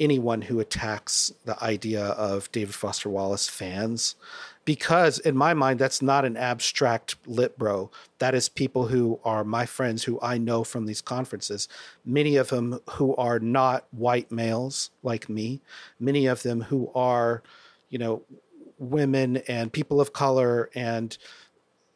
anyone who attacks the idea of David Foster Wallace fans because in my mind that's not an abstract lit bro. That is people who are my friends who i know from these conferences. Many of them who are not white males like me. Many of them who are you know women and people of color and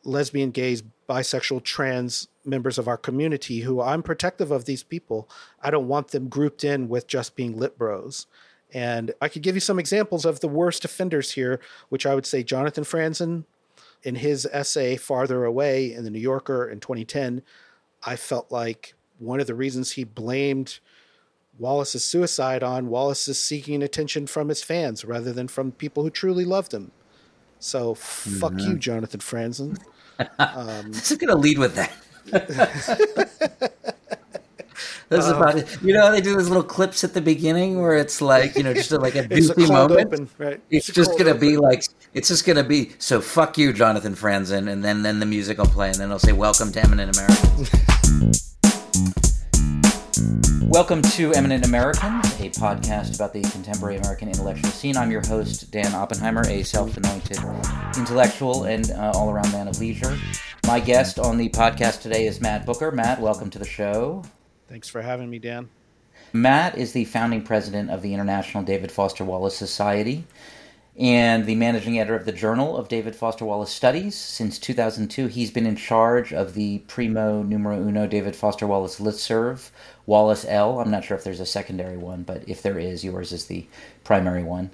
lesbian gays bisexual trans members of our community who i'm protective of these people i don't want them grouped in with just being lit bros and I could give you some examples of the worst offenders here, which I would say Jonathan Franzen, in his essay Farther Away in the New Yorker in 2010, I felt like one of the reasons he blamed Wallace's suicide on Wallace's seeking attention from his fans rather than from people who truly loved him. So mm-hmm. fuck you, mm-hmm. Jonathan Franzen. Um, this is going to lead with that. That's um, about it. You know, they do those little clips at the beginning where it's like, you know, just a, like a goofy moment. Open, right? It's, it's just gonna open. be like, it's just gonna be so. Fuck you, Jonathan Franzen, and then then the music will play, and then it'll say, "Welcome to Eminent American." Welcome to Eminent Americans, a podcast about the contemporary American intellectual scene. I'm your host, Dan Oppenheimer, a self anointed intellectual and uh, all around man of leisure. My guest on the podcast today is Matt Bucher. Matt, welcome to the show. Thanks for having me, Dan. Matt is the founding president of the International David Foster Wallace Society and the managing editor of the Journal of David Foster Wallace Studies. Since 2002, he's been in charge of the primo numero uno David Foster Wallace listserv, Wallace L. I'm not sure if there's a secondary one, but if there is, yours is the primary one.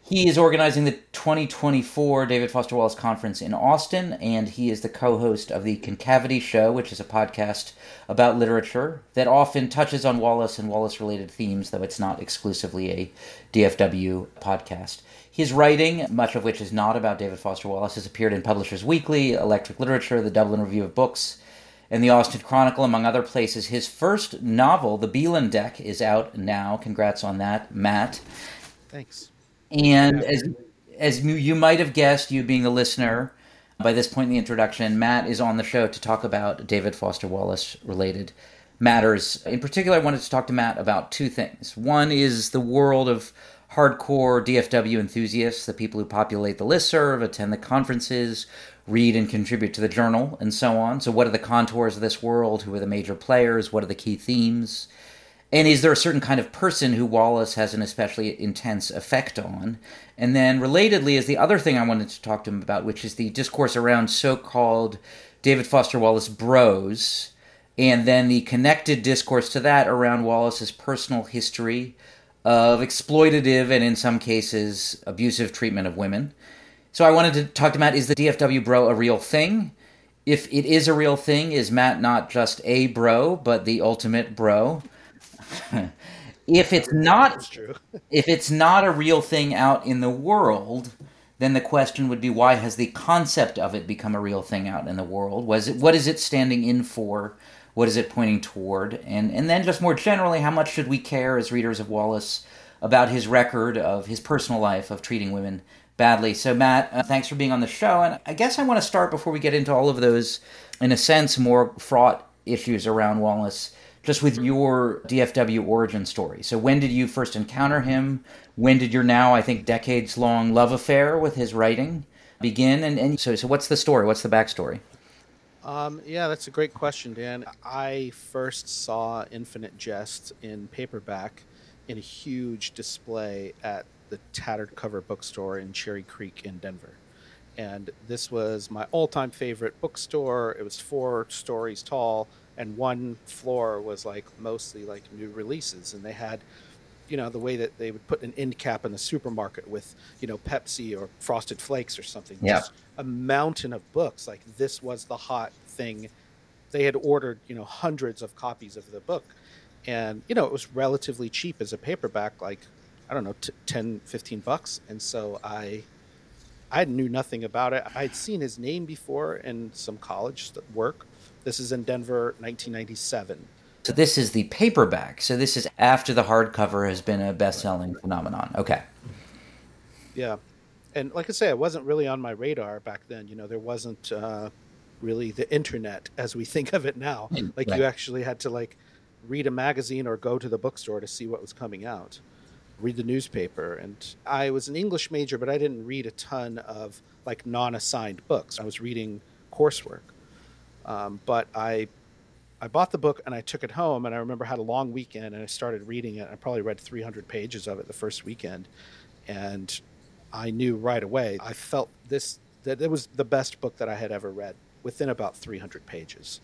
He is organizing the 2024 David Foster Wallace Conference in Austin, and he is the co host of the Concavity Show, which is a podcast about literature that often touches on Wallace and Wallace related themes, though it's not exclusively a DFW podcast. His writing, much of which is not about David Foster Wallace, has appeared in Publishers Weekly, Electric Literature, the Dublin Review of Books, and the Austin Chronicle, among other places. His first novel, The Belan Deck, is out now. Congrats on that, Matt. Thanks. And as as you might have guessed, you being the listener, by this point in the introduction, Matt is on the show to talk about David Foster Wallace related matters. In particular, I wanted to talk to Matt about two things. One is the world of hardcore DFW enthusiasts, the people who populate the listserv, attend the conferences, read and contribute to the journal, and so on. So, what are the contours of this world? Who are the major players? What are the key themes? And is there a certain kind of person who Wallace has an especially intense effect on? And then, relatedly, is the other thing I wanted to talk to him about, which is the discourse around so called David Foster Wallace bros, and then the connected discourse to that around Wallace's personal history of exploitative and, in some cases, abusive treatment of women. So, I wanted to talk to Matt is the DFW bro a real thing? If it is a real thing, is Matt not just a bro, but the ultimate bro? if it's not if it's not a real thing out in the world, then the question would be why has the concept of it become a real thing out in the world? Was it what is it standing in for? What is it pointing toward? And and then just more generally, how much should we care as readers of Wallace about his record of his personal life of treating women badly? So Matt, uh, thanks for being on the show. And I guess I want to start before we get into all of those, in a sense, more fraught issues around Wallace just with your DFW origin story. So, when did you first encounter him? When did your now, I think, decades long love affair with his writing begin? And, and so, so, what's the story? What's the backstory? Um, yeah, that's a great question, Dan. I first saw Infinite Jest in paperback in a huge display at the Tattered Cover bookstore in Cherry Creek in Denver. And this was my all time favorite bookstore. It was four stories tall and one floor was like mostly like new releases and they had you know the way that they would put an end cap in the supermarket with you know Pepsi or Frosted Flakes or something. Yeah. Just a mountain of books. Like this was the hot thing. They had ordered you know hundreds of copies of the book, and you know it was relatively cheap as a paperback. Like I don't know, t- 10, 15 bucks. And so I I knew nothing about it. I'd seen his name before in some college work, this is in Denver, 1997. So this is the paperback. So this is after the hardcover has been a best-selling phenomenon. Okay. Yeah, and like I say, it wasn't really on my radar back then. You know, there wasn't uh, really the internet as we think of it now. Like right. you actually had to like read a magazine or go to the bookstore to see what was coming out. Read the newspaper. And I was an English major, but I didn't read a ton of like non assigned books. I was reading coursework. Um, but I I bought the book and I took it home and I remember I had a long weekend and I started reading it. I probably read 300 pages of it the first weekend and I knew right away. I felt this that it was the best book that I had ever read within about 300 pages.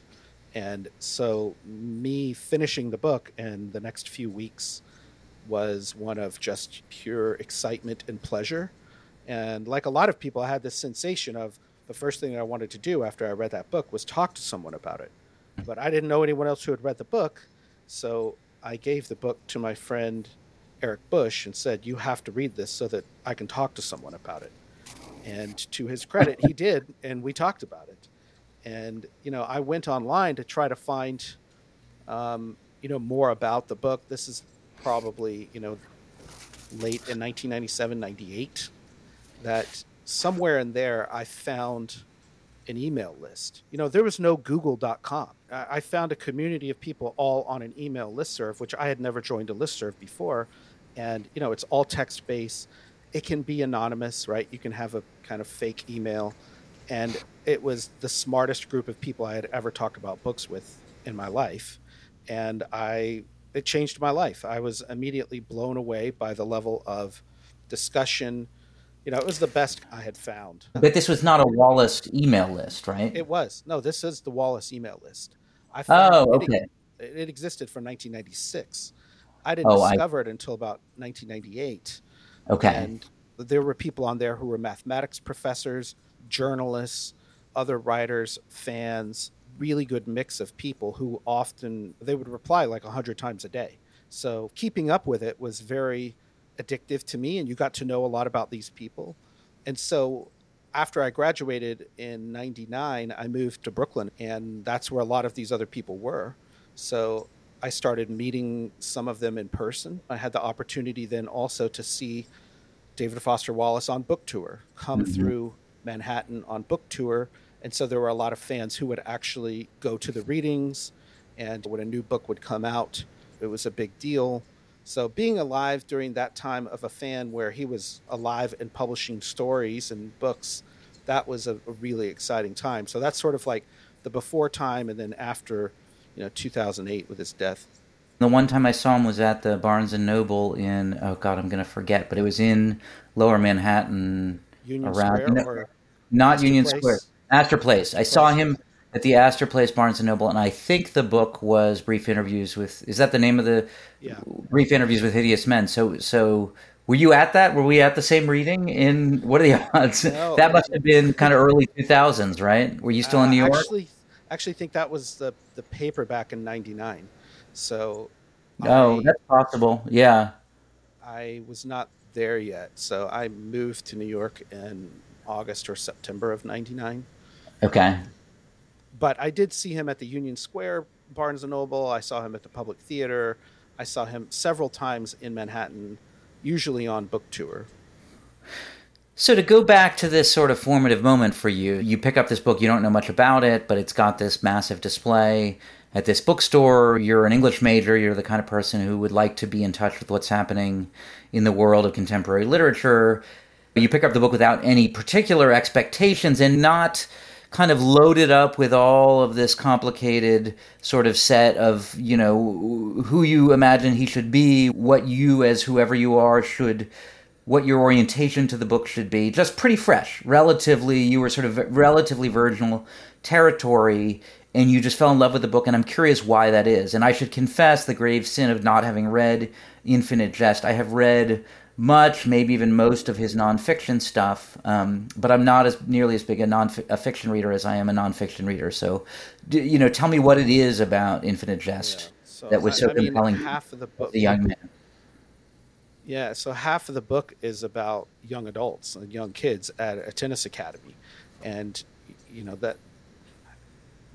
And so me finishing the book and the next few weeks was one of just pure excitement and pleasure. And like a lot of people, I had this sensation of the first thing that I wanted to do after I read that book was talk to someone about it. But I didn't know anyone else who had read the book. So I gave the book to my friend Eric Bush and said, You have to read this so that I can talk to someone about it. And to his credit, he did. And we talked about it. And, you know, I went online to try to find, um, you know, more about the book. This is probably, you know, late in 1997, 98, that somewhere in there I found an email list. You know, there was no google.com. I found a community of people all on an email listserv, which I had never joined a listserv before. And, you know, it's all text based. It can be anonymous, right? You can have a kind of fake email. And it was the smartest group of people I had ever talked about books with in my life. And I, it changed my life. I was immediately blown away by the level of discussion, you know, it was the best I had found. But this was not a Wallace email list, right? It was. No, this is the Wallace email list. I oh, found oh, okay. It, it, existed from 1996. I didn't oh, discover I... it until about 1998. Okay. And there were people on there who were mathematics professors, journalists, other writers, fans, really good mix of people who often they would reply like 100 times a day. So keeping up with it was very addictive to me and you got to know a lot about these people. And so after I graduated in 99, I moved to Brooklyn and that's where a lot of these other people were. So I started meeting some of them in person. I had the opportunity then also to see David Foster Wallace on book tour, come mm-hmm. through Manhattan on book tour. And so there were a lot of fans who would actually go to the readings. And when a new book would come out, it was a big deal. So being alive during that time of a fan where he was alive and publishing stories and books, that was a, a really exciting time. So that's sort of like the before time and then after, you know, 2008 with his death. The one time I saw him was at the Barnes and Noble in oh god, I'm gonna forget, but it was in Lower Manhattan, Union around Square not Union Place? Square, Astor Place. I saw him at the Astor Place Barnes and Noble, and I think the book was Brief Interviews with. Is that the name of the? Yeah. Brief Interviews with Hideous Men. So so. Were you at that? Were we at the same reading? In what are the odds? No, that must have been kind of early two thousands, right? Were you still in uh, New York? Actually, actually think that was the the paper back in '99. So. Oh, I, that's possible. Yeah. I was not there yet, so I moved to New York in August or September of '99. Okay but I did see him at the Union Square Barnes and Noble. I saw him at the Public Theater. I saw him several times in Manhattan, usually on book tour. So to go back to this sort of formative moment for you, you pick up this book, you don't know much about it, but it's got this massive display at this bookstore. You're an English major, you're the kind of person who would like to be in touch with what's happening in the world of contemporary literature. You pick up the book without any particular expectations and not kind of loaded up with all of this complicated sort of set of, you know, who you imagine he should be, what you, as whoever you are, should what your orientation to the book should be. Just pretty fresh, relatively. You were sort of relatively virginal territory, and you just fell in love with the book. And I'm curious why that is. And I should confess the grave sin of not having read Infinite Jest. I have read much, maybe even most of his nonfiction stuff. Um, but I'm not as nearly as big a non a fiction reader as I am a nonfiction reader. So, you know, tell me what it is about Infinite Jest yeah. so, that was so I compelling. Mean, half of the book, the young man. Yeah, so half of the book is about young adults and young kids at a tennis academy, and you know that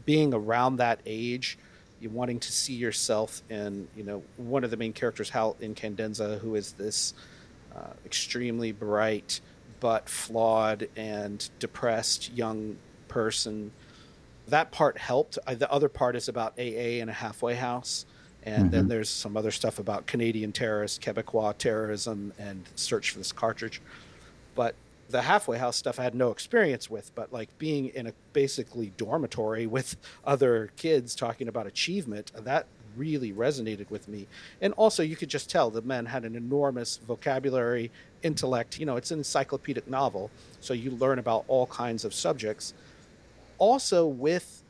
being around that age you wanting to see yourself in you know one of the main characters Hal Incandenza who is this uh, extremely bright but flawed and depressed young person. That part helped. I, the other part is about AA and a halfway house And mm-hmm. then there's some other stuff about Canadian terrorists, Quebecois terrorism, and search for this cartridge. But the halfway house stuff I had no experience with, but like being in a basically dormitory with other kids talking about achievement, that really resonated with me. And also, you could just tell the men had an enormous vocabulary, intellect. You know, it's an encyclopedic novel, so you learn about all kinds of subjects. Also, with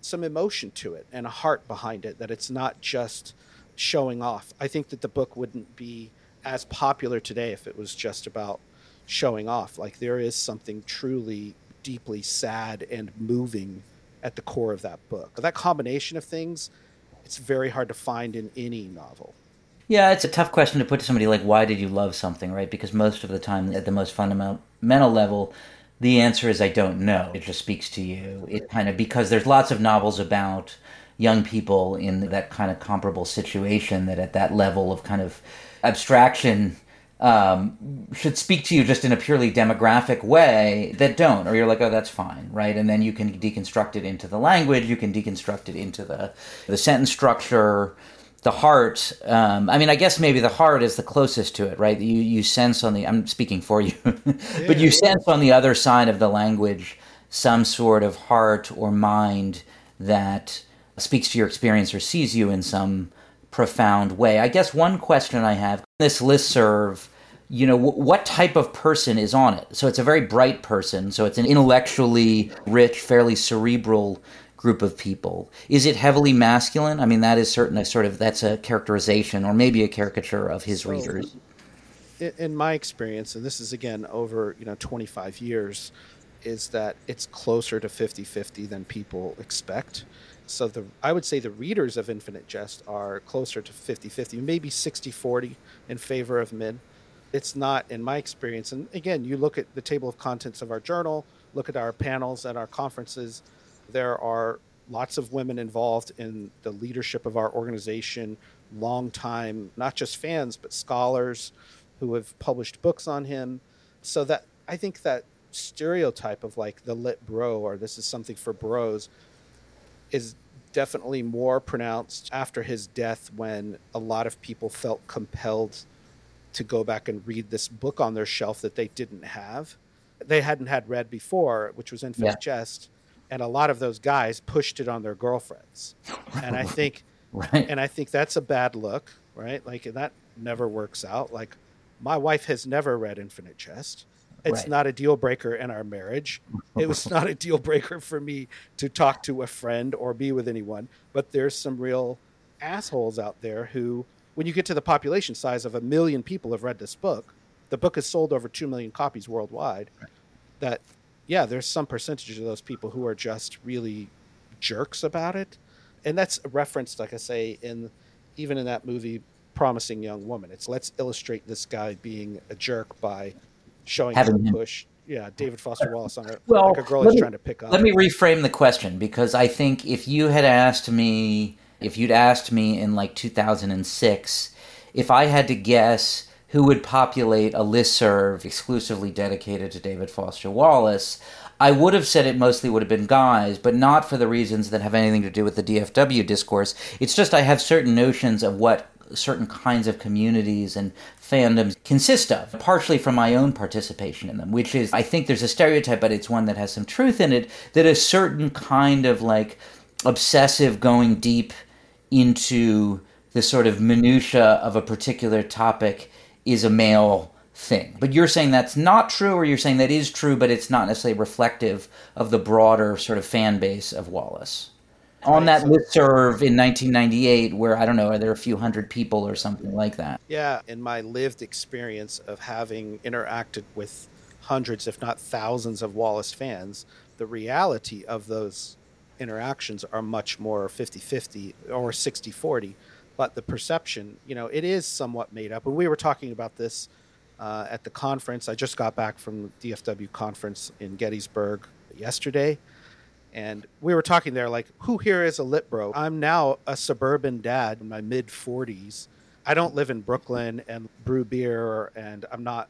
some emotion to it and a heart behind it, that it's not just showing off. I think that the book wouldn't be as popular today if it was just about showing off. Like, there is something truly deeply sad and moving at the core of that book. That combination of things it's very hard to find in any novel. Yeah, it's a tough question to put to somebody like, why did you love something, right? Because most of the time, at the most fundamental level, the answer is I don't know. It just speaks to you. It kind of, because there's lots of novels about young people in that kind of comparable situation that at that level of kind of abstraction um, should speak to you just in a purely demographic way that don't, or you're like, oh, that's fine, right? And then you can deconstruct it into the language, you can deconstruct it into the the sentence structure, the heart. Um, I mean, I guess maybe the heart is the closest to it, right? You you sense on the I'm speaking for you, but you sense on the other side of the language some sort of heart or mind that speaks to your experience or sees you in some profound way. I guess one question I have this list serve you know w- what type of person is on it? So it's a very bright person so it's an intellectually rich fairly cerebral group of people. Is it heavily masculine? I mean that is certain a sort of that's a characterization or maybe a caricature of his so, readers. in my experience and this is again over you know 25 years is that it's closer to 50-50 than people expect. So the I would say the readers of Infinite Jest are closer to 50-50, maybe 60-40 in favor of men. It's not in my experience. And again, you look at the table of contents of our journal, look at our panels at our conferences, there are lots of women involved in the leadership of our organization, long time not just fans but scholars who have published books on him. So that I think that stereotype of like the lit bro or this is something for bros is definitely more pronounced after his death when a lot of people felt compelled to go back and read this book on their shelf that they didn't have. They hadn't had read before, which was Infinite yeah. Jest. And a lot of those guys pushed it on their girlfriends. And I think right. and I think that's a bad look, right? Like that never works out. Like my wife has never read Infinite Jest. It's right. not a deal breaker in our marriage. It was not a deal breaker for me to talk to a friend or be with anyone. But there's some real assholes out there who, when you get to the population size of a million people have read this book, the book has sold over 2 million copies worldwide. Right. That, yeah, there's some percentage of those people who are just really jerks about it. And that's referenced, like I say, in even in that movie, Promising Young Woman. It's let's illustrate this guy being a jerk by showing having him push. Yeah, David Foster Wallace on it. Well, like a girl is trying to pick up. Let me reframe the question because I think if you had asked me, if you'd asked me in like 2006, if I had to guess who would populate a list serve exclusively dedicated to David Foster Wallace, I would have said it mostly would have been guys, but not for the reasons that have anything to do with the DFW discourse. It's just I have certain notions of what certain kinds of communities and fandoms consist of, partially from my own participation in them, which is, I think there's a stereotype, but it's one that has some truth in it, that a certain kind of like obsessive going deep into the sort of minutia of a particular topic is a male thing. But you're saying that's not true, or you're saying that is true, but it's not necessarily reflective of the broader sort of fan base of Wallace on that list serve in 1998 where i don't know are there a few hundred people or something like that yeah in my lived experience of having interacted with hundreds if not thousands of wallace fans the reality of those interactions are much more 50-50 or 60-40 but the perception you know it is somewhat made up and we were talking about this uh, at the conference i just got back from the dfw conference in gettysburg yesterday and we were talking there, like, who here is a lit bro? I'm now a suburban dad in my mid 40s. I don't live in Brooklyn and brew beer, and I'm not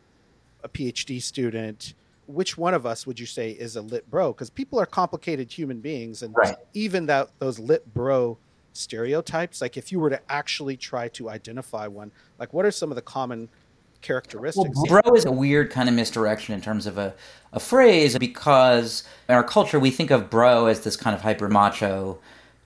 a PhD student. Which one of us would you say is a lit bro? Because people are complicated human beings, and right. even that those lit bro stereotypes? Like, if you were to actually try to identify one, like, what are some of the common characteristics? Well, bro is a weird kind of misdirection in terms of a, a phrase because in our culture we think of bro as this kind of hyper macho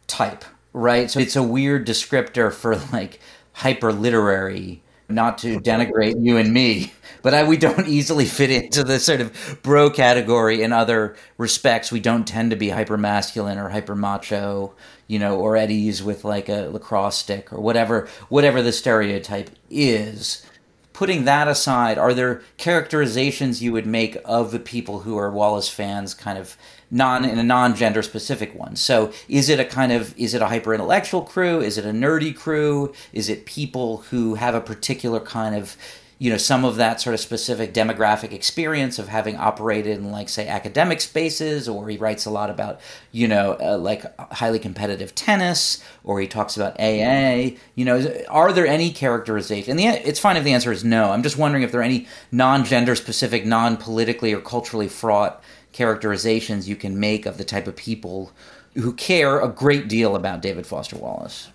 type, right? So it's a weird descriptor for like hyper literary not to denigrate you and me, but I, we don't easily fit into the sort of bro category in other respects. We don't tend to be hyper masculine or hyper macho, you know, or at ease with like a lacrosse stick or whatever, whatever the stereotype is. Putting that aside, are there characterizations you would make of the people who are Wallace fans, kind of non in a non-gender specific one. So is it a kind of is it a hyper intellectual crew? Is it a nerdy crew? Is it people who have a particular kind of you know some of that sort of specific demographic experience of having operated in like say academic spaces or he writes a lot about you know uh, like highly competitive tennis or he talks about aa you know are there any characterization and the, it's fine if the answer is no i'm just wondering if there are any non-gender specific non-politically or culturally fraught characterizations you can make of the type of people who care a great deal about David Foster Wallace.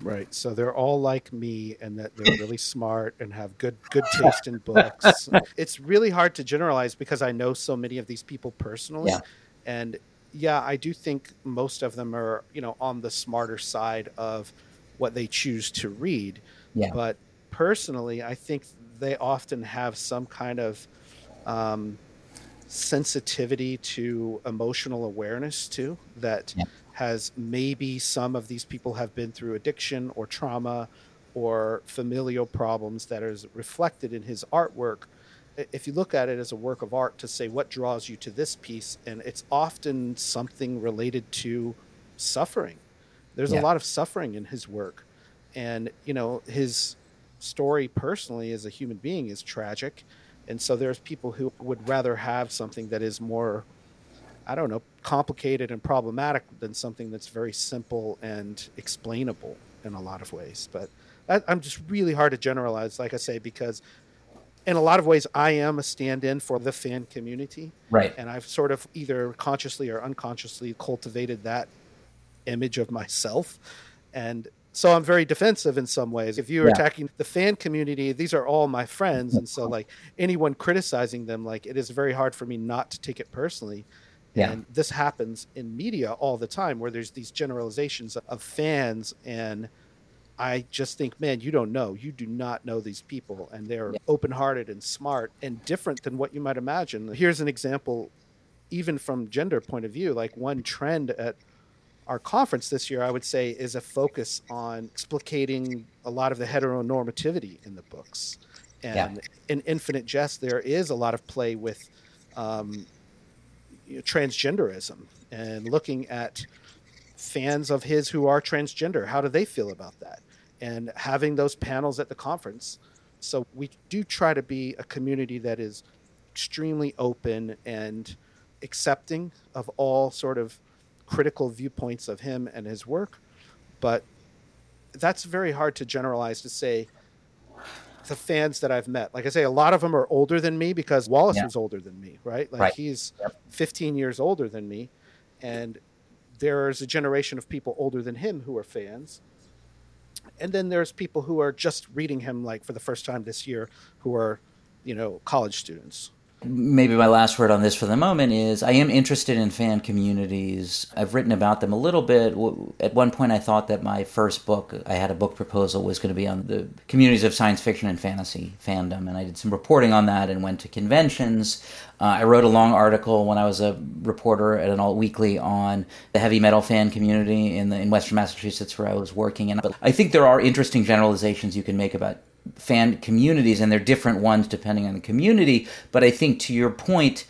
Right. So they're all like me and that they're really smart and have good good taste in books. it's really hard to generalize because I know so many of these people personally. Yeah. And yeah, I do think most of them are, you know, on the smarter side of what they choose to read. Yeah. But personally, I think they often have some kind of um, sensitivity to emotional awareness too that yeah. has maybe some of these people have been through addiction or trauma or familial problems that is reflected in his artwork if you look at it as a work of art to say what draws you to this piece and it's often something related to suffering there's yeah. a lot of suffering in his work and you know his story personally as a human being is tragic and so there's people who would rather have something that is more i don't know complicated and problematic than something that's very simple and explainable in a lot of ways. But that, i'm just really hard to generalize like i say because in a lot of ways i am a stand-in for the fan community. Right. And i've sort of either consciously or unconsciously cultivated that image of myself. And so I'm very defensive in some ways. If you're yeah. attacking the fan community, these are all my friends, and so like anyone criticizing them, like it is very hard for me not to take it personally. Yeah. And this happens in media all the time, where there's these generalizations of fans, and I just think, man, you don't know. You do not know these people, and they're yeah. open-hearted and smart and different than what you might imagine. Here's an example, even from gender point of view, like one trend at our conference this year, I would say, is a focus on explicating a lot of the heteronormativity in the books. And yeah. in Infinite Jest, there is a lot of play with um, you know, transgenderism and looking at fans of his who are transgender. How do they feel about that? And having those panels at the conference. So we do try to be a community that is extremely open and accepting of all sort of critical viewpoints of him and his work, but that's very hard to generalize to say the fans that I've met. Like I say, a lot of them are older than me because Wallace yeah. was older than me, right? Like right. he's yep. 15 years older than me. And there's a generation of people older than him who are fans. And then there's people who are just reading him like for the first time this year who are, you know, college students maybe my last word on this for the moment is I am interested in fan communities. I've written about them a little bit. At one point, I thought that my first book, I had a book proposal, was going to be on the communities of science fiction and fantasy fandom. And I did some reporting on that and went to conventions. Uh, I wrote a long article when I was a reporter at an alt weekly on the heavy metal fan community in, the, in Western Massachusetts where I was working. And I think there are interesting generalizations you can make about fan communities, and they're different ones depending on the community. But I think to your point,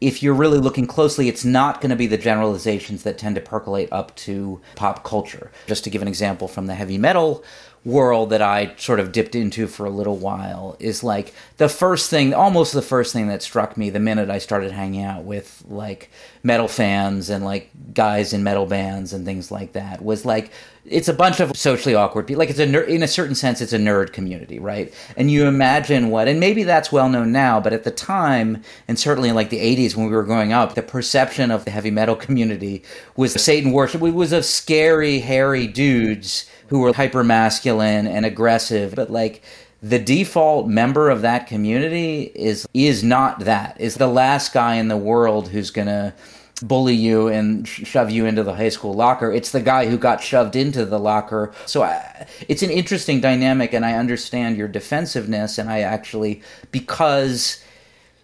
if you're really looking closely, it's not going to be the generalizations that tend to percolate up to pop culture. Just to give an example from the heavy metal world that I sort of dipped into for a little while is like the first thing, almost the first thing that struck me the minute I started hanging out with like metal fans and like guys in metal bands and things like that was like it's a bunch of socially awkward people. Like it's a ner- in a certain sense, it's a nerd community, right? And you imagine what, and maybe that's well known now, but at the time, and certainly in like the '80s when we were growing up, the perception of the heavy metal community was Satan worship. It was of scary, hairy dudes who were hyper masculine and aggressive, but like the default member of that community is is not that. Is the last guy in the world who's gonna bully you and shove you into the high school locker. It's the guy who got shoved into the locker. So I, it's an interesting dynamic, and I understand your defensiveness. And I actually, because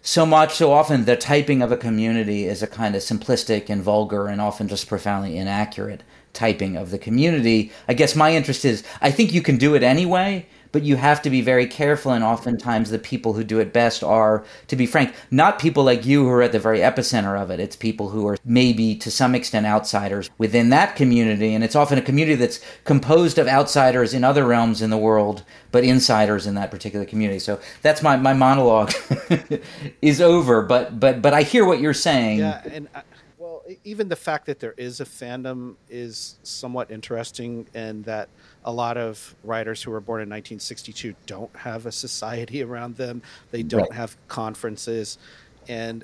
so much, so often, the typing of a community is a kind of simplistic and vulgar and often just profoundly inaccurate typing of the community. I guess my interest is I think you can do it anyway but you have to be very careful. And oftentimes, the people who do it best are, to be frank, not people like you who are at the very epicenter of it. It's people who are maybe to some extent outsiders within that community. And it's often a community that's composed of outsiders in other realms in the world, but insiders in that particular community. So that's my, my monologue is over. But, but, but I hear what you're saying. Yeah. And, I- e- even the fact that there is a fandom is somewhat interesting, and that a lot of writers who were born in 1962 don't have a society around them. They don't Right. have conferences, and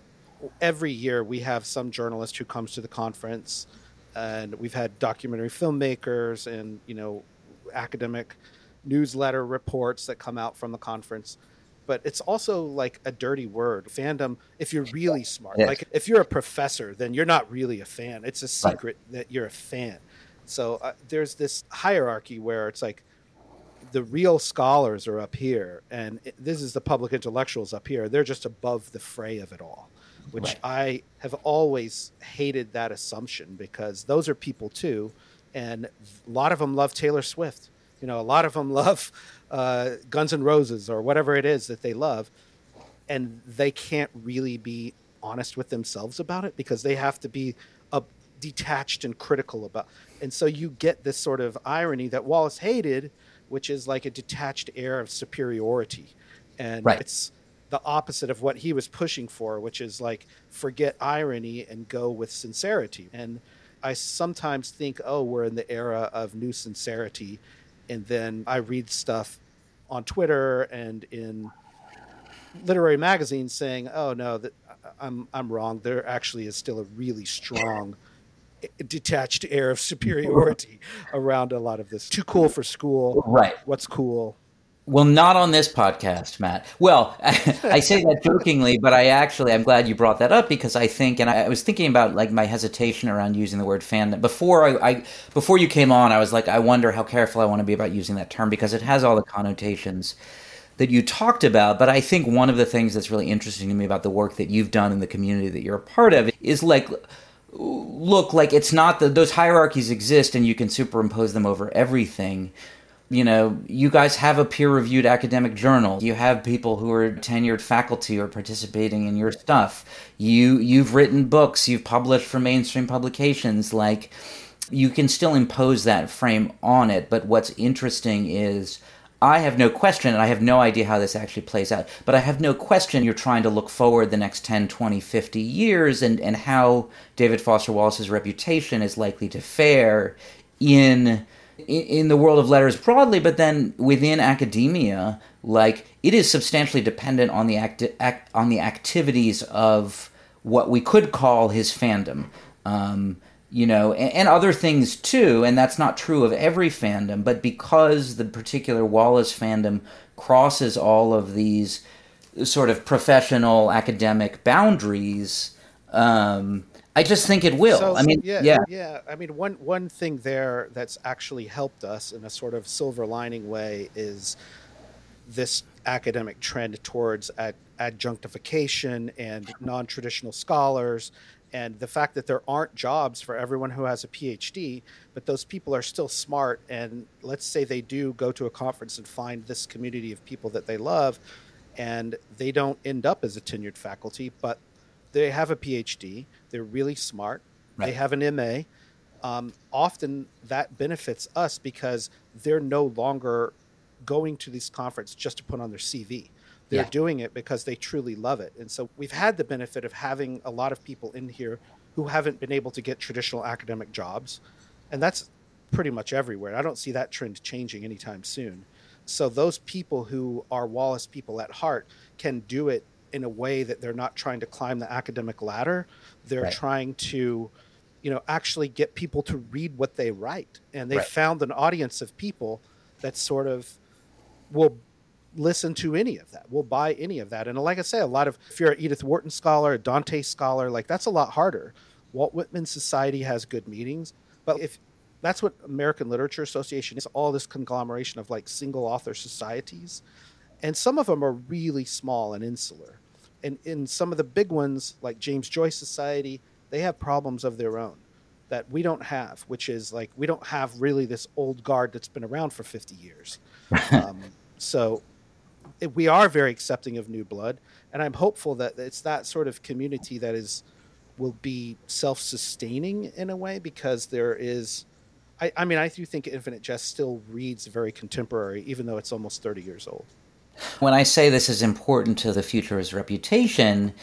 every year we have some journalist who comes to the conference, and we've had documentary filmmakers and you know academic newsletter reports that come out from the conference. But it's also like a dirty word. Fandom, if you're really smart, Yes. like if you're a professor, then you're not really a fan. It's a secret that you're a fan. So uh, there's this hierarchy where it's like the real scholars are up here, and it, this is the public intellectuals up here. They're just above the fray of it all, which Right. I have always hated that assumption because those are people too, and a lot of them love Taylor Swift. You know, a lot of them love uh, Guns N' Roses or whatever it is that they love, and they can't really be honest with themselves about it because they have to be uh, detached and critical about. And so you get this sort of irony that Wallace hated, which is like a detached air of superiority, and Right. it's the opposite of what he was pushing for, which is like forget irony and go with sincerity. And I sometimes think, oh, we're in the era of new sincerity, and then I read stuff on Twitter and in literary magazines saying, "Oh no, that I'm I'm wrong. There actually is still a really strong." detached air of superiority around a lot of this too cool for school Right. what's cool Well, not on this podcast, Matt. Well, I say that jokingly, but I actually, I'm glad you brought that up because I think, and I, I was thinking about like my hesitation around using the word fandom before I, I, before you came on. I was like, I wonder how careful I want to be about using that term because it has all the connotations that you talked about. But I think one of the things that's really interesting to me about the work that you've done in the community that you're a part of is like look like it's not that those hierarchies exist and you can superimpose them over everything you know you guys have a peer reviewed academic journal. You have people who are tenured faculty or participating in your stuff. You you've written books. You've published for mainstream publications. Like you can still impose that frame on it. But what's interesting is I have no question, and I have no idea how this actually plays out, but I have no question you're trying to look forward the next 10, 20, 50 years and, and how David Foster Wallace's reputation is likely to fare in in the world of letters broadly, but then within academia, like it is substantially dependent on the act, act on the activities of what we could call his fandom. Um, you know, and, and, other things too. And that's not true of every fandom, but because the particular Wallace fandom crosses all of these sort of professional academic boundaries, um, I just think it will. So, I mean, yeah, yeah, yeah. I mean, one one thing there that's actually helped us in a sort of silver lining way is this academic trend towards ad- adjunctification and non-traditional scholars and the fact that there aren't jobs for everyone who has a PhD, but those people are still smart. And let's say they do go to a conference and find this community of people that they love, and they don't end up as a tenured faculty, but they have a PhD, they're really smart, Right. they have an MA. Um, often that benefits us because they're no longer going to this conference just to put on their CV they're Yeah. doing it because they truly love it. And so we've had the benefit of having a lot of people in here who haven't been able to get traditional academic jobs. And that's pretty much everywhere. I don't see that trend changing anytime soon. So those people who are Wallace people at heart can do it in a way that they're not trying to climb the academic ladder. They're right. trying to, you know, actually get people to read what they write. And they right. found an audience of people that sort of will listen to any of that, will buy any of that. And like I say, a lot of, if you're an Edith Wharton scholar, a Dante scholar, like that's a lot harder. Walt Whitman Society has good meetings. But if that's what American Literature Association is all this conglomeration of like single author societies. And some of them are really small and insular. And in some of the big ones, like James Joyce Society, they have problems of their own that we don't have, which is like we don't have really this old guard that's been around for 50 years. um, so it, we are very accepting of new blood. And I'm hopeful that it's that sort of community that is will be self-sustaining in a way because there is I, I mean, I do think Infinite Jest still reads very contemporary, even though it's almost 30 years old. When I say this is important to the futurist reputation,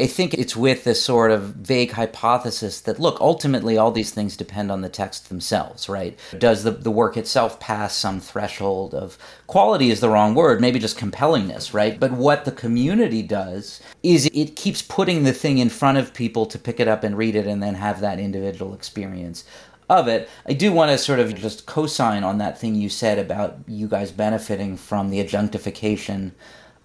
I think it's with this sort of vague hypothesis that, look, ultimately all these things depend on the text themselves, right? Does the, the work itself pass some threshold of quality is the wrong word, maybe just compellingness, right? But what the community does is it keeps putting the thing in front of people to pick it up and read it and then have that individual experience of it. I do want to sort of just co sign on that thing you said about you guys benefiting from the adjunctification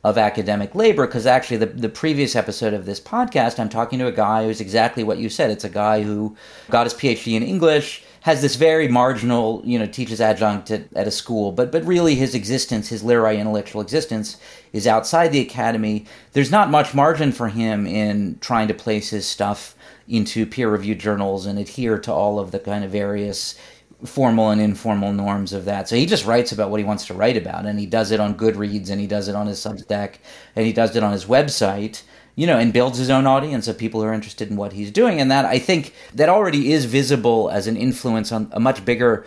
of academic labor because actually the, the previous episode of this podcast i'm talking to a guy who's exactly what you said it's a guy who got his phd in english has this very marginal you know teaches adjunct at, at a school but but really his existence his literary intellectual existence is outside the academy there's not much margin for him in trying to place his stuff into peer reviewed journals and adhere to all of the kind of various formal and informal norms of that. So he just writes about what he wants to write about, and he does it on Goodreads, and he does it on his Substack, and he does it on his website. You know, and builds his own audience of people who are interested in what he's doing, and that I think that already is visible as an influence on a much bigger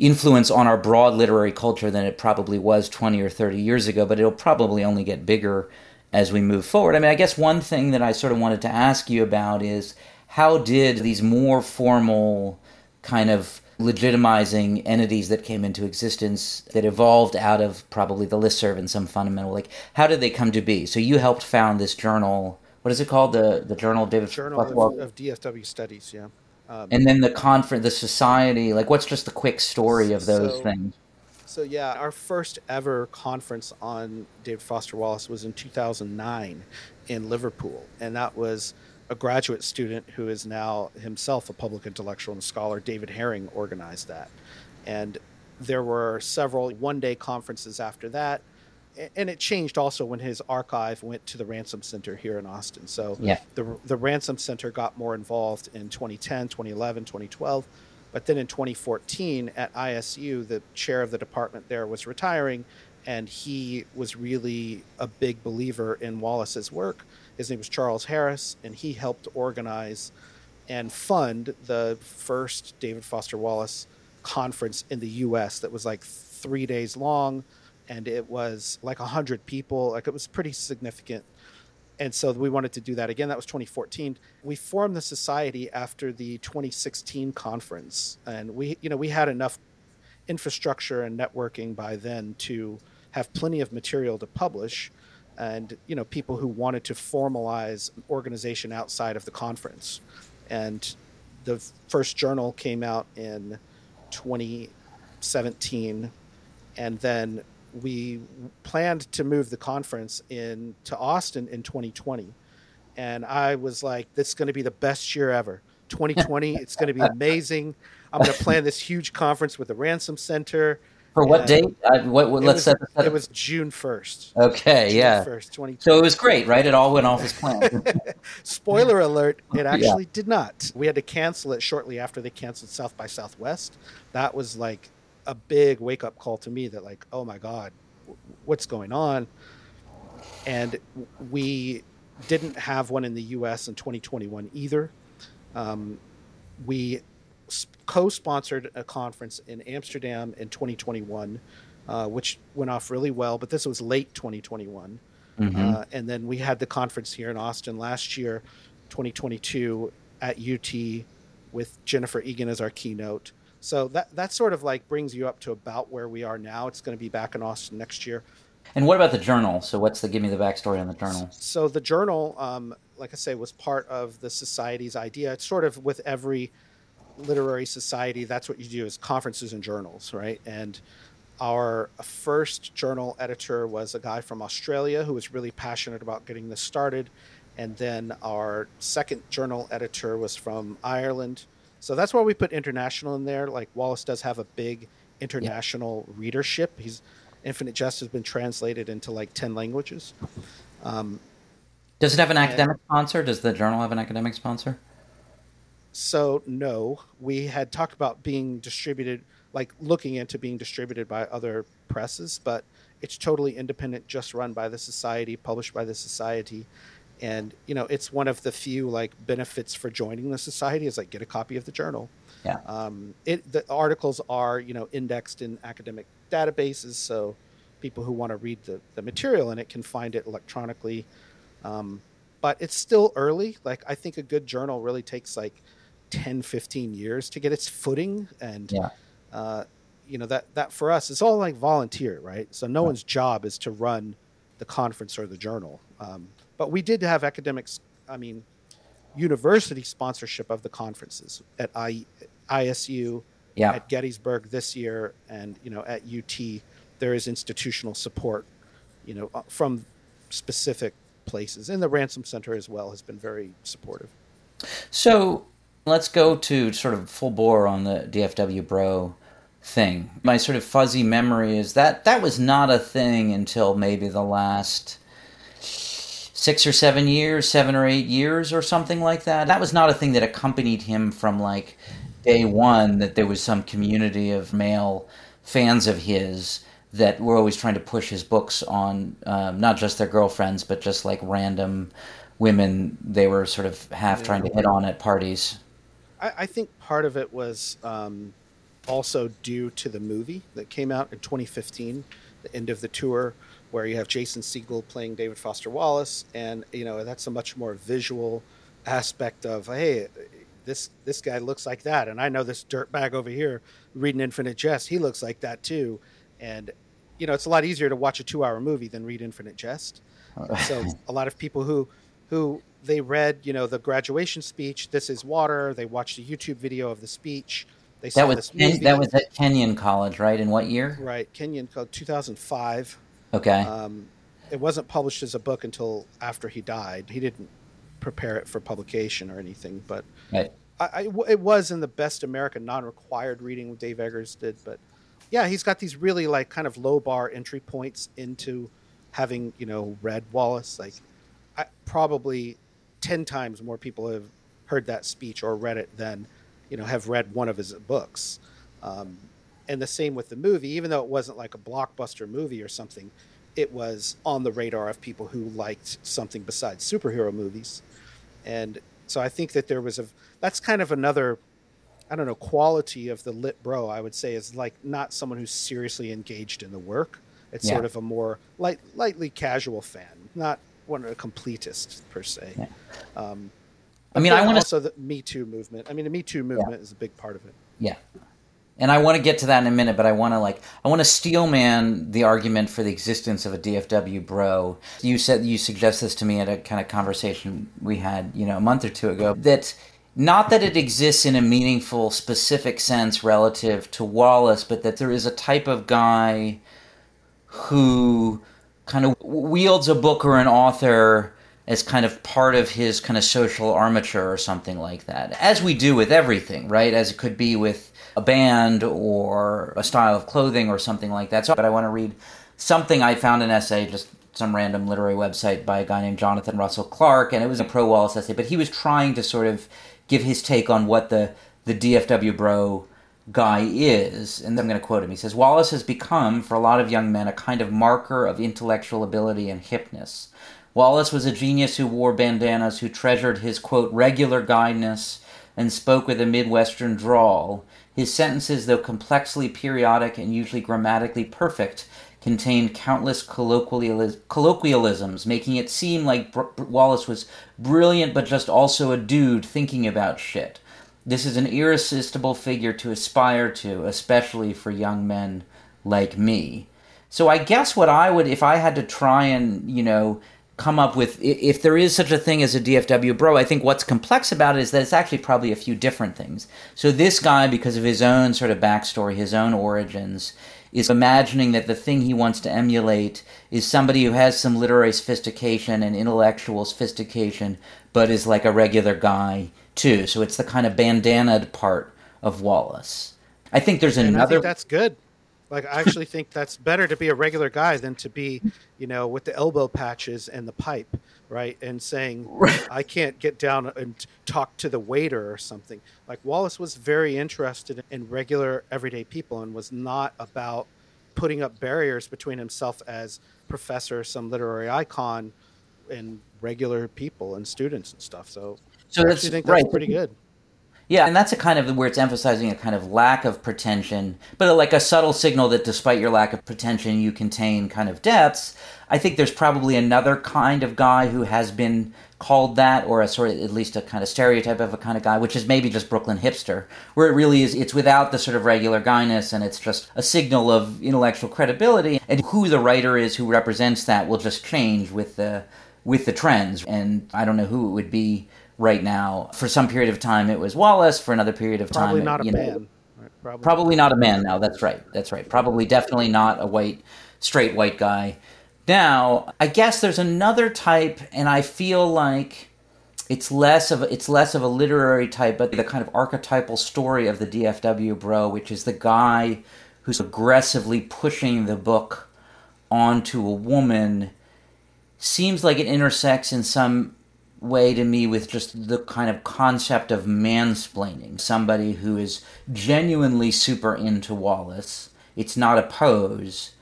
influence on our broad literary culture than it probably was 20 or 30 years ago, but it'll probably only get bigger as we move forward. I mean, I guess one thing that I sort of wanted to ask you about is how did these more formal kind of legitimizing entities that came into existence that evolved out of probably the listserv in some fundamental like how did they come to be? So you helped found this journal what is it called? The the journal of david journal of, of, dfw studies yeah. Um, and then the conference the society like what's just the quick story of those so, things? so yeah our first ever conference on david foster wallace was in 2009 in liverpool and that was a graduate student who is now himself a public intellectual and scholar, David Hering, organized that. And there were several one day conferences after that. And it changed also when his archive went to the Ransom Center here in Austin. So yeah. the, the Ransom Center got more involved in 2010, 2011, 2012. But then in 2014 at ISU, the chair of the department there was retiring, and he was really a big believer in Wallace's work. His name was Charles Harris, and he helped organize and fund the first David Foster Wallace conference in the U.S. that was like three days long, and it was like hundred people. Like it was pretty significant. And so we wanted to do that again. That was 2014. We formed the society after the 2016 conference, and we, you know, we had enough infrastructure and networking by then to have plenty of material to publish and you know people who wanted to formalize organization outside of the conference. And the first journal came out in 2017 and then we planned to move the conference in to Austin in 2020 and I was like this is going to be the best year ever. 2020 it's going to be amazing. I'm going to plan this huge conference with the Ransom Center for what date? Uh, what, what let's was, set, It was June first. Okay, June yeah. First, twenty. So it was great, right? It all went off as planned. Spoiler alert: It actually yeah. did not. We had to cancel it shortly after they canceled South by Southwest. That was like a big wake up call to me. That like, oh my god, what's going on? And we didn't have one in the U.S. in 2021 either. Um, we co-sponsored a conference in Amsterdam in 2021, uh, which went off really well. But this was late 2021, mm-hmm. uh, and then we had the conference here in Austin last year, 2022, at UT, with Jennifer Egan as our keynote. So that that sort of like brings you up to about where we are now. It's going to be back in Austin next year. And what about the journal? So what's the give me the backstory on the journal? So the journal, um, like I say, was part of the society's idea. It's sort of with every literary society, that's what you do is conferences and journals, right? And our first journal editor was a guy from Australia who was really passionate about getting this started. And then our second journal editor was from Ireland. So that's why we put international in there. Like Wallace does have a big international yeah. readership. He's Infinite Jest has been translated into like 10 languages. Um, Does it have an academic sponsor? Does the journal have an academic sponsor? So, no. We had talked about being distributed, like looking into being distributed by other presses, but it's totally independent, just run by the society, published by the society. And, you know, it's one of the few like benefits for joining the society is like get a copy of the journal. Yeah. Um, it, the articles are, you know, indexed in academic databases, so people who want to read the, the material in it can find it electronically. Um, but it's still early. Like, I think a good journal really takes like 10, 15 years to get its footing. And, yeah. uh, you know, that, that for us, it's all like volunteer, right? So no right. one's job is to run the conference or the journal. Um, but we did have academics, I mean, university sponsorship of the conferences at I, ISU, yeah. at Gettysburg this year, and you know at UT, there is institutional support, you know, uh, from specific places, and the Ransom Center as well has been very supportive. So let's go to sort of full bore on the DFW Bro thing. My sort of fuzzy memory is that that was not a thing until maybe the last six or seven years, seven or eight years, or something like that. That was not a thing that accompanied him from like day one that there was some community of male fans of his that were always trying to push his books on um, not just their girlfriends, but just like random women they were sort of half trying to hit on at parties. I, I think part of it was um, also due to the movie that came out in 2015, the end of the tour, where you have Jason Segel playing David Foster Wallace, and you know that's a much more visual aspect of hey this this guy looks like that, and I know this dirtbag over here reading Infinite Jest, he looks like that too, and you know it's a lot easier to watch a two-hour movie than read Infinite Jest. so a lot of people who who they read you know the graduation speech, This Is Water, they watched a YouTube video of the speech. They that was that was at Kenyon College, right? In what year? Right, Kenyon College, 2005. Okay. Um, it wasn't published as a book until after he died. He didn't prepare it for publication or anything. But right. I, I, it was in the best American non-required reading Dave Eggers did. But yeah, he's got these really like kind of low bar entry points into having you know read Wallace. Like I, probably ten times more people have heard that speech or read it than you know have read one of his books. Um, and the same with the movie, even though it wasn't like a blockbuster movie or something, it was on the radar of people who liked something besides superhero movies and so I think that there was a that's kind of another I don't know quality of the lit bro I would say is like not someone who's seriously engaged in the work. It's yeah. sort of a more light, lightly casual fan, not one a completist per se. Yeah. Um, I mean, I want to also the Me Too movement. I mean, the Me Too movement yeah. is a big part of it. Yeah, and I want to get to that in a minute, but I want to like I want to steelman the argument for the existence of a DFW bro. You said you suggest this to me at a kind of conversation we had, you know, a month or two ago. That not that it exists in a meaningful, specific sense relative to Wallace, but that there is a type of guy who kind of wields a book or an author as kind of part of his kind of social armature or something like that, as we do with everything, right? As it could be with a band or a style of clothing or something like that. So, but I want to read something I found an essay, just some random literary website by a guy named Jonathan Russell Clark, and it was a pro Wallace essay, but he was trying to sort of give his take on what the the DFW bro guy is. And I'm going to quote him. He says, Wallace has become, for a lot of young men, a kind of marker of intellectual ability and hipness. Wallace was a genius who wore bandanas, who treasured his, quote, regular guyness and spoke with a Midwestern drawl. His sentences, though complexly periodic and usually grammatically perfect, contained countless colloquialisms, making it seem like Br- Wallace was brilliant but just also a dude thinking about shit. This is an irresistible figure to aspire to, especially for young men like me. So I guess what I would, if I had to try and, you know, come up with, if there is such a thing as a DFW bro, I think what's complex about it is that it's actually probably a few different things. So this guy, because of his own sort of backstory, his own origins, is imagining that the thing he wants to emulate is somebody who has some literary sophistication and intellectual sophistication, but is like a regular guy too. So it's the kind of bandanaed part of Wallace. I think there's and another. Think that's good. Like I actually think that's better to be a regular guy than to be, you know, with the elbow patches and the pipe, right? And saying I can't get down and talk to the waiter or something. Like Wallace was very interested in regular everyday people and was not about putting up barriers between himself as professor, some literary icon, and regular people and students and stuff. So, so that's right. pretty good. Yeah, and that's a kind of where it's emphasizing a kind of lack of pretension, but like a subtle signal that despite your lack of pretension, you contain kind of depths. I think there's probably another kind of guy who has been called that, or a sort of at least a kind of stereotype of a kind of guy, which is maybe just Brooklyn hipster, where it really is it's without the sort of regular guyness and it's just a signal of intellectual credibility. And who the writer is who represents that will just change with the with the trends. And I don't know who it would be right now. For some period of time, it was Wallace. For another period of time, probably not a man. right, probably. probably not a man. Now that's right. That's right. Probably definitely not a white, straight white guy. Now, I guess there's another type, and I feel like it's less of a, it's less of a literary type, but the kind of archetypal story of the DFW bro, which is the guy who's aggressively pushing the book onto a woman seems like it intersects in some way to me with just the kind of concept of mansplaining. Somebody who is genuinely super into Wallace. It's not a pose,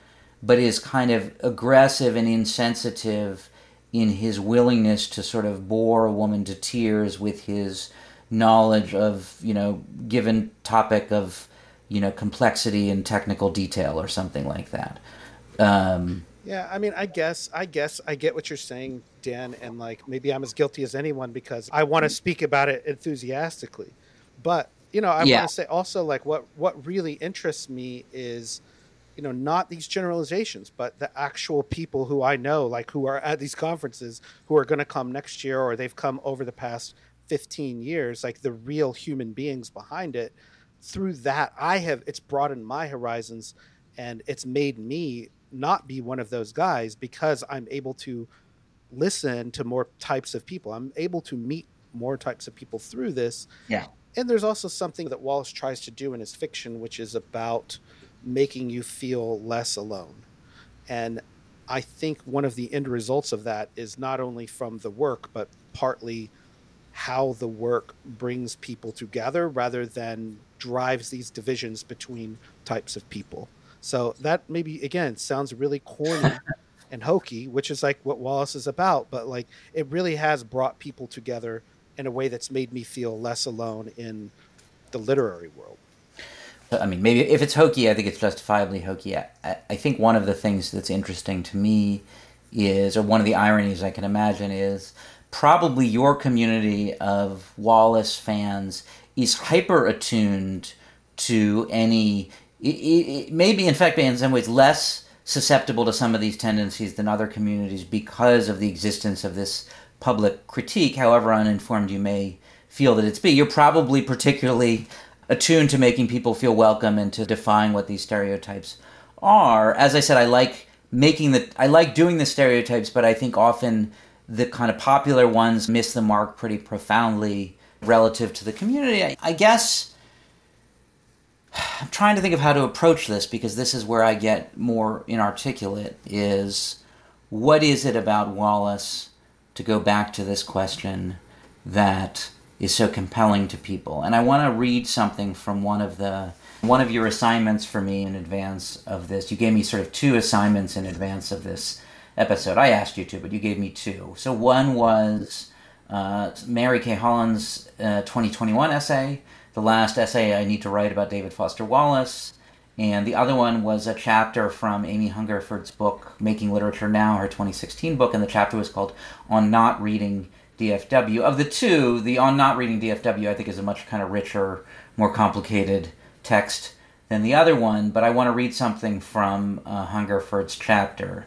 but is kind of aggressive and insensitive in his willingness to sort of bore a woman to tears with his knowledge of, you know, given topic of, you know, complexity and technical detail or something like that. Um, yeah, I mean, I guess, I guess, I get what you're saying, Dan, and like maybe I'm as guilty as anyone because I want to mm. speak about it enthusiastically. But you know, I yeah. want to say also like what what really interests me is, you know, not these generalizations, but the actual people who I know, like who are at these conferences, who are going to come next year or they've come over the past 15 years, like the real human beings behind it. Through that, I have it's broadened my horizons and it's made me not be one of those guys because I'm able to listen to more types of people. I'm able to meet more types of people through this. Yeah. And there's also something that Wallace tries to do in his fiction, which is about making you feel less alone. And I think one of the end results of that is not only from the work, but partly how the work brings people together rather than drives these divisions between types of people. So that maybe again sounds really corny and hokey, which is like what Wallace is about, but like it really has brought people together in a way that's made me feel less alone in the literary world. I mean, maybe if it's hokey, I think it's justifiably hokey. I, I think one of the things that's interesting to me is, or one of the ironies I can imagine is probably your community of Wallace fans is hyper attuned to any it, it, may be, in fact, in some ways less susceptible to some of these tendencies than other communities because of the existence of this public critique, however uninformed you may feel that it's be. You're probably particularly attuned to making people feel welcome and to defying what these stereotypes are. As I said, I like making the I like doing the stereotypes, but I think often the kind of popular ones miss the mark pretty profoundly relative to the community. I, I guess I'm trying to think of how to approach this because this is where I get more inarticulate is what is it about Wallace to go back to this question that is so compelling to people? And I want to read something from one of the one of your assignments for me in advance of this. You gave me sort of two assignments in advance of this episode. I asked you to but you gave me two. So one was uh, Mary K. Holland's uh, 2021 essay the last essay I need to write about David Foster Wallace. And the other one was a chapter from Amy Hungerford's book, Making Literature Now, her 2016 book, and the chapter was called On Not Reading DFW. Of the two, the On Not Reading DFW, I think, is a much kind of richer, more complicated text than the other one, but I want to read something from uh, Hungerford's chapter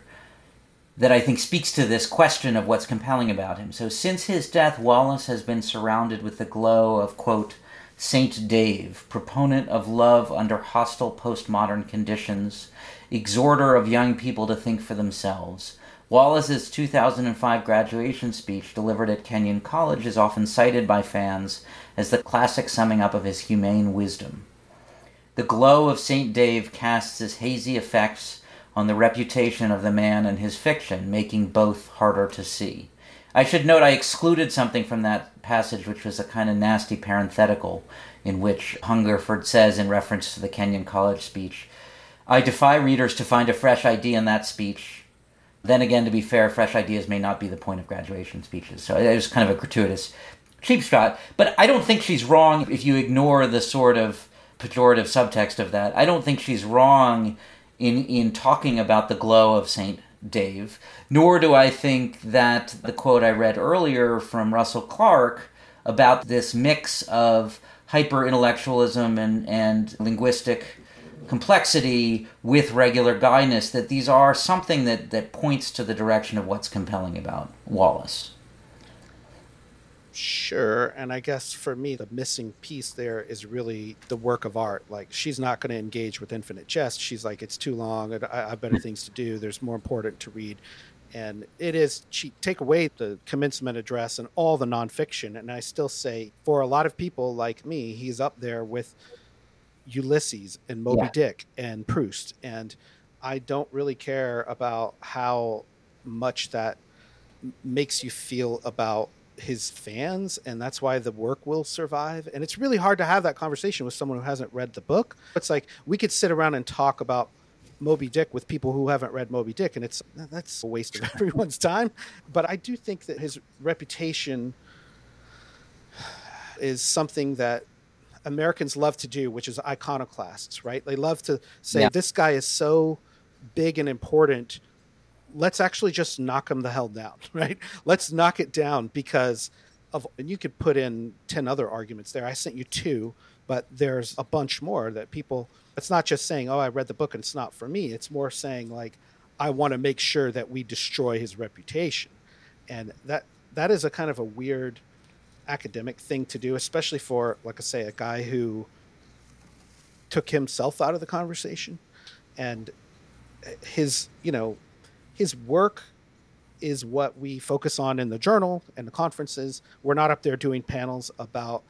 that I think speaks to this question of what's compelling about him. So, since his death, Wallace has been surrounded with the glow of, quote, Saint Dave, proponent of love under hostile postmodern conditions, exhorter of young people to think for themselves. Wallace's 2005 graduation speech delivered at Kenyon College is often cited by fans as the classic summing up of his humane wisdom. The glow of St. Dave casts its hazy effects on the reputation of the man and his fiction, making both harder to see. I should note I excluded something from that passage, which was a kind of nasty parenthetical, in which Hungerford says, in reference to the Kenyon College speech, I defy readers to find a fresh idea in that speech. Then again, to be fair, fresh ideas may not be the point of graduation speeches. So it was kind of a gratuitous cheap shot. But I don't think she's wrong if you ignore the sort of pejorative subtext of that. I don't think she's wrong in in talking about the glow of Saint Dave. Nor do I think that the quote I read earlier from Russell Clark about this mix of hyper intellectualism and, and linguistic complexity with regular guyness that these are something that, that points to the direction of what's compelling about Wallace. Sure. And I guess for me, the missing piece there is really the work of art. Like, she's not going to engage with Infinite Jest. She's like, it's too long. I, I have better hmm. things to do. There's more important to read. And it is, she take away the commencement address and all the nonfiction. And I still say, for a lot of people like me, he's up there with Ulysses and Moby yeah. Dick and Proust. And I don't really care about how much that makes you feel about his fans and that's why the work will survive. And it's really hard to have that conversation with someone who hasn't read the book. It's like we could sit around and talk about moby dick with people who haven't read moby dick and it's that's a waste of everyone's time. But i do think that his reputation is something that americans love to do which is iconoclasts right? They love to say yeah. this guy is so big and important let's actually just knock him the hell down, right? Let's knock it down because of, and you could put in 10 other arguments there. I sent you two, but there's a bunch more that people, it's not just saying, oh, I read the book and it's not for me. It's more saying, like, I want to make sure that we destroy his reputation. And that, that is a kind of a weird academic thing to do, especially for, like I say, a guy who took himself out of the conversation and his, you know, his work is what we focus on in the journal and the conferences. We're not up there doing panels about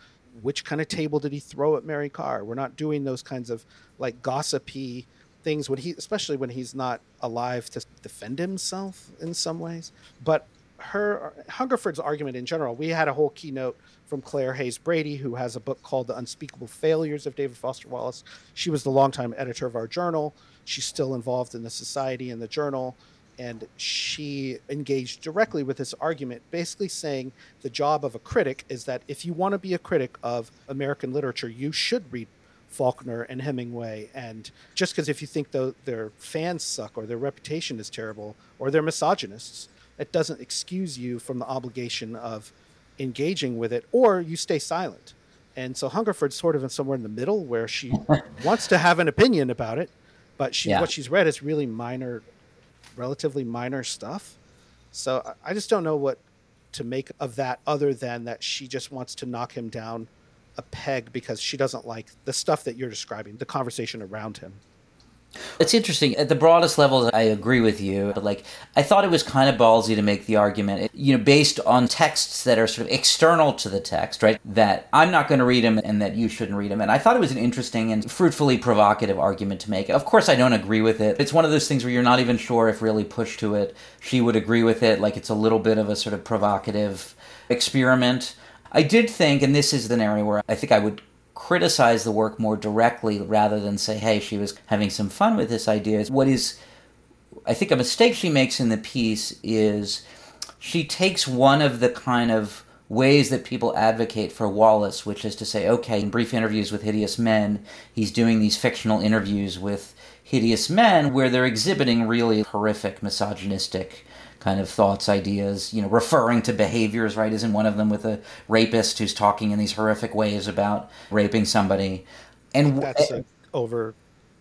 which kind of table did he throw at Mary Karr. We're not doing those kinds of like gossipy things when he, especially when he's not alive to defend himself in some ways. But her Hungerford's argument in general, we had a whole keynote from Clare Hayes-Brady, who has a book called The Unspeakable Failures of David Foster Wallace. She was the longtime editor of our journal. She's still involved in the society and the journal and she engaged directly with this argument, basically saying the job of a critic is that if you want to be a critic of American literature, you should read Faulkner and Hemingway. And just because if you think though their fans suck or their reputation is terrible or they're misogynists, it doesn't excuse you from the obligation of engaging with it, or you stay silent. And so Hungerford's sort of in somewhere in the middle where she wants to have an opinion about it, but she, yeah. what she's read is really minor relatively minor stuff. So I just don't know what to make of that other than that she just wants to knock him down a peg because she doesn't like the stuff that you're describing, the conversation around him. It's interesting. At the broadest level, I agree with you. But like, I thought it was kind of ballsy to make the argument, you know, based on texts that are sort of external to the text, right? That I'm not going to read them and that you shouldn't read them. And I thought it was an interesting and fruitfully provocative argument to make. Of course, I don't agree with it. It's one of those things where you're not even sure if really pushed to it, she would agree with it. Like, it's a little bit of a sort of provocative experiment. I did think, and this is an area where I think I would criticize the work more directly rather than say, hey, she was having some fun with this idea. What is, I think, a mistake she makes in the piece is she takes one of the kind of ways that people advocate for Wallace, which is to say, okay, in brief interviews with hideous men, he's doing these fictional interviews with hideous men where they're exhibiting really horrific misogynistic kind of thoughts, ideas, you know, referring to behaviors, right? Isn't one of them with a rapist who's talking in these horrific ways about raping somebody? And that's uh, over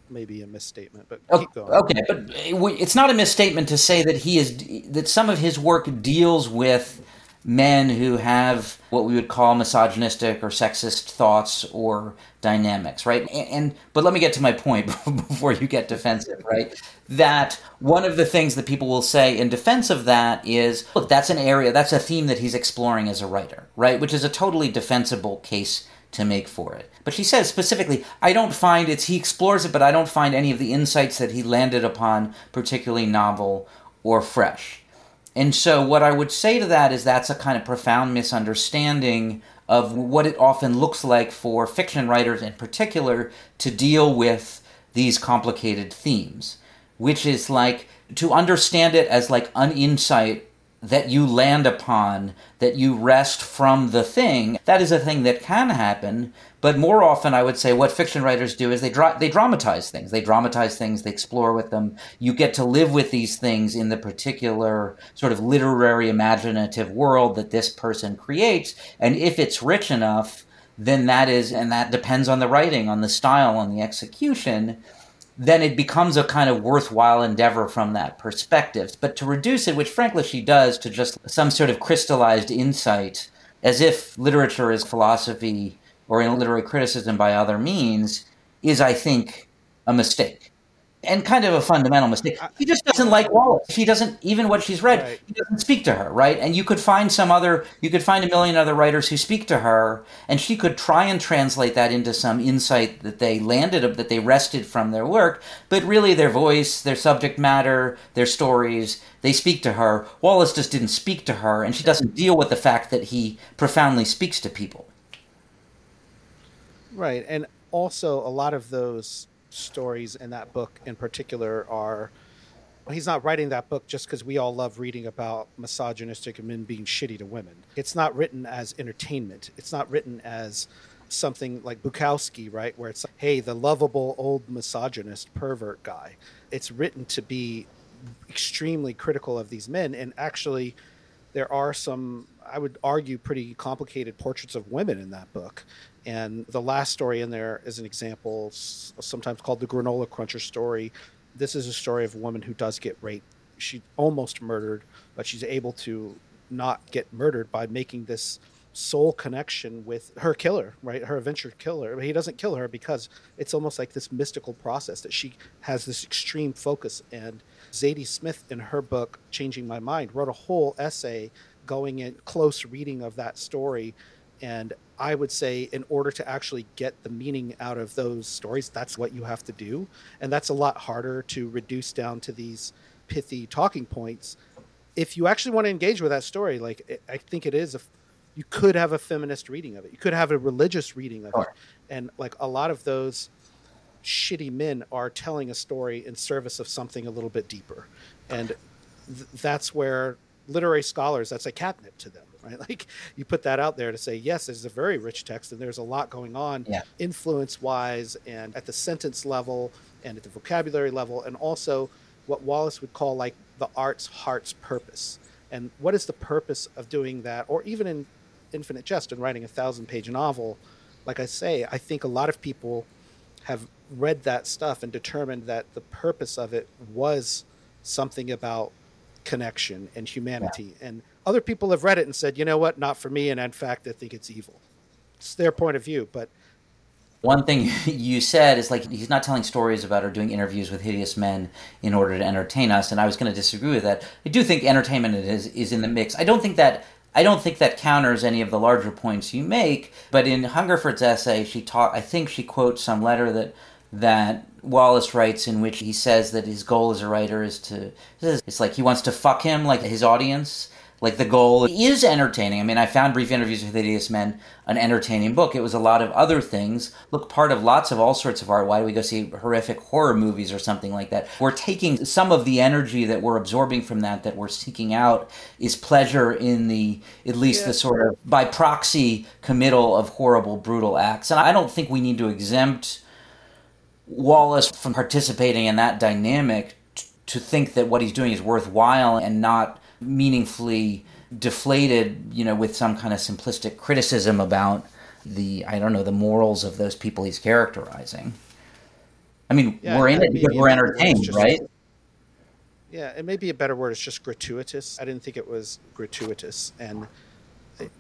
maybe a misstatement, but okay, keep going. Okay, but it's not a misstatement to say that he is that some of his work deals with men who have what we would call misogynistic or sexist thoughts or dynamics, right? And, and, but let me get to my point before you get defensive, right? That one of the things that people will say in defense of that is, look, that's an area, that's a theme that he's exploring as a writer, right? Which is a totally defensible case to make for it. But she says specifically, I don't find it's he explores it, but I don't find any of the insights that he landed upon particularly novel or fresh. And so, what I would say to that is that's a kind of profound misunderstanding of what it often looks like for fiction writers in particular to deal with these complicated themes, which is like to understand it as like an insight that you land upon, that you rest from the thing, that is a thing that can happen. But more often, I would say what fiction writers do is they dra- they dramatize things. They dramatize things. They explore with them. You get to live with these things in the particular sort of literary imaginative world that this person creates. And if it's rich enough, then that is, and that depends on the writing, on the style, on the execution then it becomes a kind of worthwhile endeavor from that perspective. But to reduce it, which frankly she does, to just some sort of crystallized insight, as if literature is philosophy or in literary criticism by other means, is, I think, a mistake and kind of a fundamental mistake. He just doesn't like Wallace. He doesn't even what she's read. Right. He doesn't speak to her, right? And you could find some other, you could find a million other writers who speak to her, and she could try and translate that into some insight that they landed, that they wrested from their work. But really, their voice, their subject matter, their stories, they speak to her. Wallace just didn't speak to her, and she doesn't deal with the fact that he profoundly speaks to people. Right, and also a lot of those stories in that book in particular are he's not writing that book just because we all love reading about misogynistic men being shitty to women. It's not written as entertainment. It's not written as something like Bukowski, right? Where it's hey, the lovable old misogynist pervert guy. It's written to be extremely critical of these men. And actually, there are some, I would argue, pretty complicated portraits of women in that book. And the last story in there is an example, sometimes called the granola cruncher story. This is a story of a woman who does get raped. She almost murdered, but she's able to not get murdered by making this soul connection with her killer, right? Her eventual killer. But He doesn't kill her because it's almost like this mystical process that she has this extreme focus. And Zadie Smith, in her book Changing My Mind, wrote a whole essay going in close reading of that story and I would say, in order to actually get the meaning out of those stories, that's what you have to do. And that's a lot harder to reduce down to these pithy talking points. If you actually want to engage with that story, like I think it is, a, you could have a feminist reading of it. You could have a religious reading of sure. it. And like a lot of those shitty men are telling a story in service of something a little bit deeper. And th- that's where literary scholars, that's a catnip to them right? Like you put that out there to say, yes, it's a very rich text and there's a lot going on yeah. influence wise and at the sentence level and at the vocabulary level, and also what Wallace would call like the art's heart's purpose. And what is the purpose of doing that? Or even in Infinite Jest and writing a thousand page novel, like I say, I think a lot of people have read that stuff and determined that the purpose of it was something about connection and humanity. Yeah. And other people have read it and said, you know what, not for me. And in fact, I think it's evil. It's their point of view. But one thing you said is like he's not telling stories about or doing interviews with hideous men in order to entertain us. And I was going to disagree with that. I do think entertainment is is in the mix. I don't think that. I don't think that counters any of the larger points you make, but in Hungerford's essay, she taught. I think she quotes some letter that that Wallace writes in which he says that his goal as a writer is to it's like he wants to fuck him like his audience like the goal is entertaining. I mean, I found Brief Interviews with Hideous Men an entertaining book. It was a lot of other things. Look, part of lots of all sorts of art. Why do we go see horrific horror movies or something like that? We're taking some of the energy that we're absorbing from that, that we're seeking out, is pleasure in the, at least yeah. the sort of by proxy committal of horrible, brutal acts. And I don't think we need to exempt Wallace from participating in that dynamic to think that what he's doing is worthwhile and not meaningfully deflated, you know, with some kind of simplistic criticism about the I don't know the morals of those people he's characterizing. I mean, yeah, we're in it because we're entertained, just, right? Yeah, it may be a better word. It's just gratuitous. I didn't think it was gratuitous, and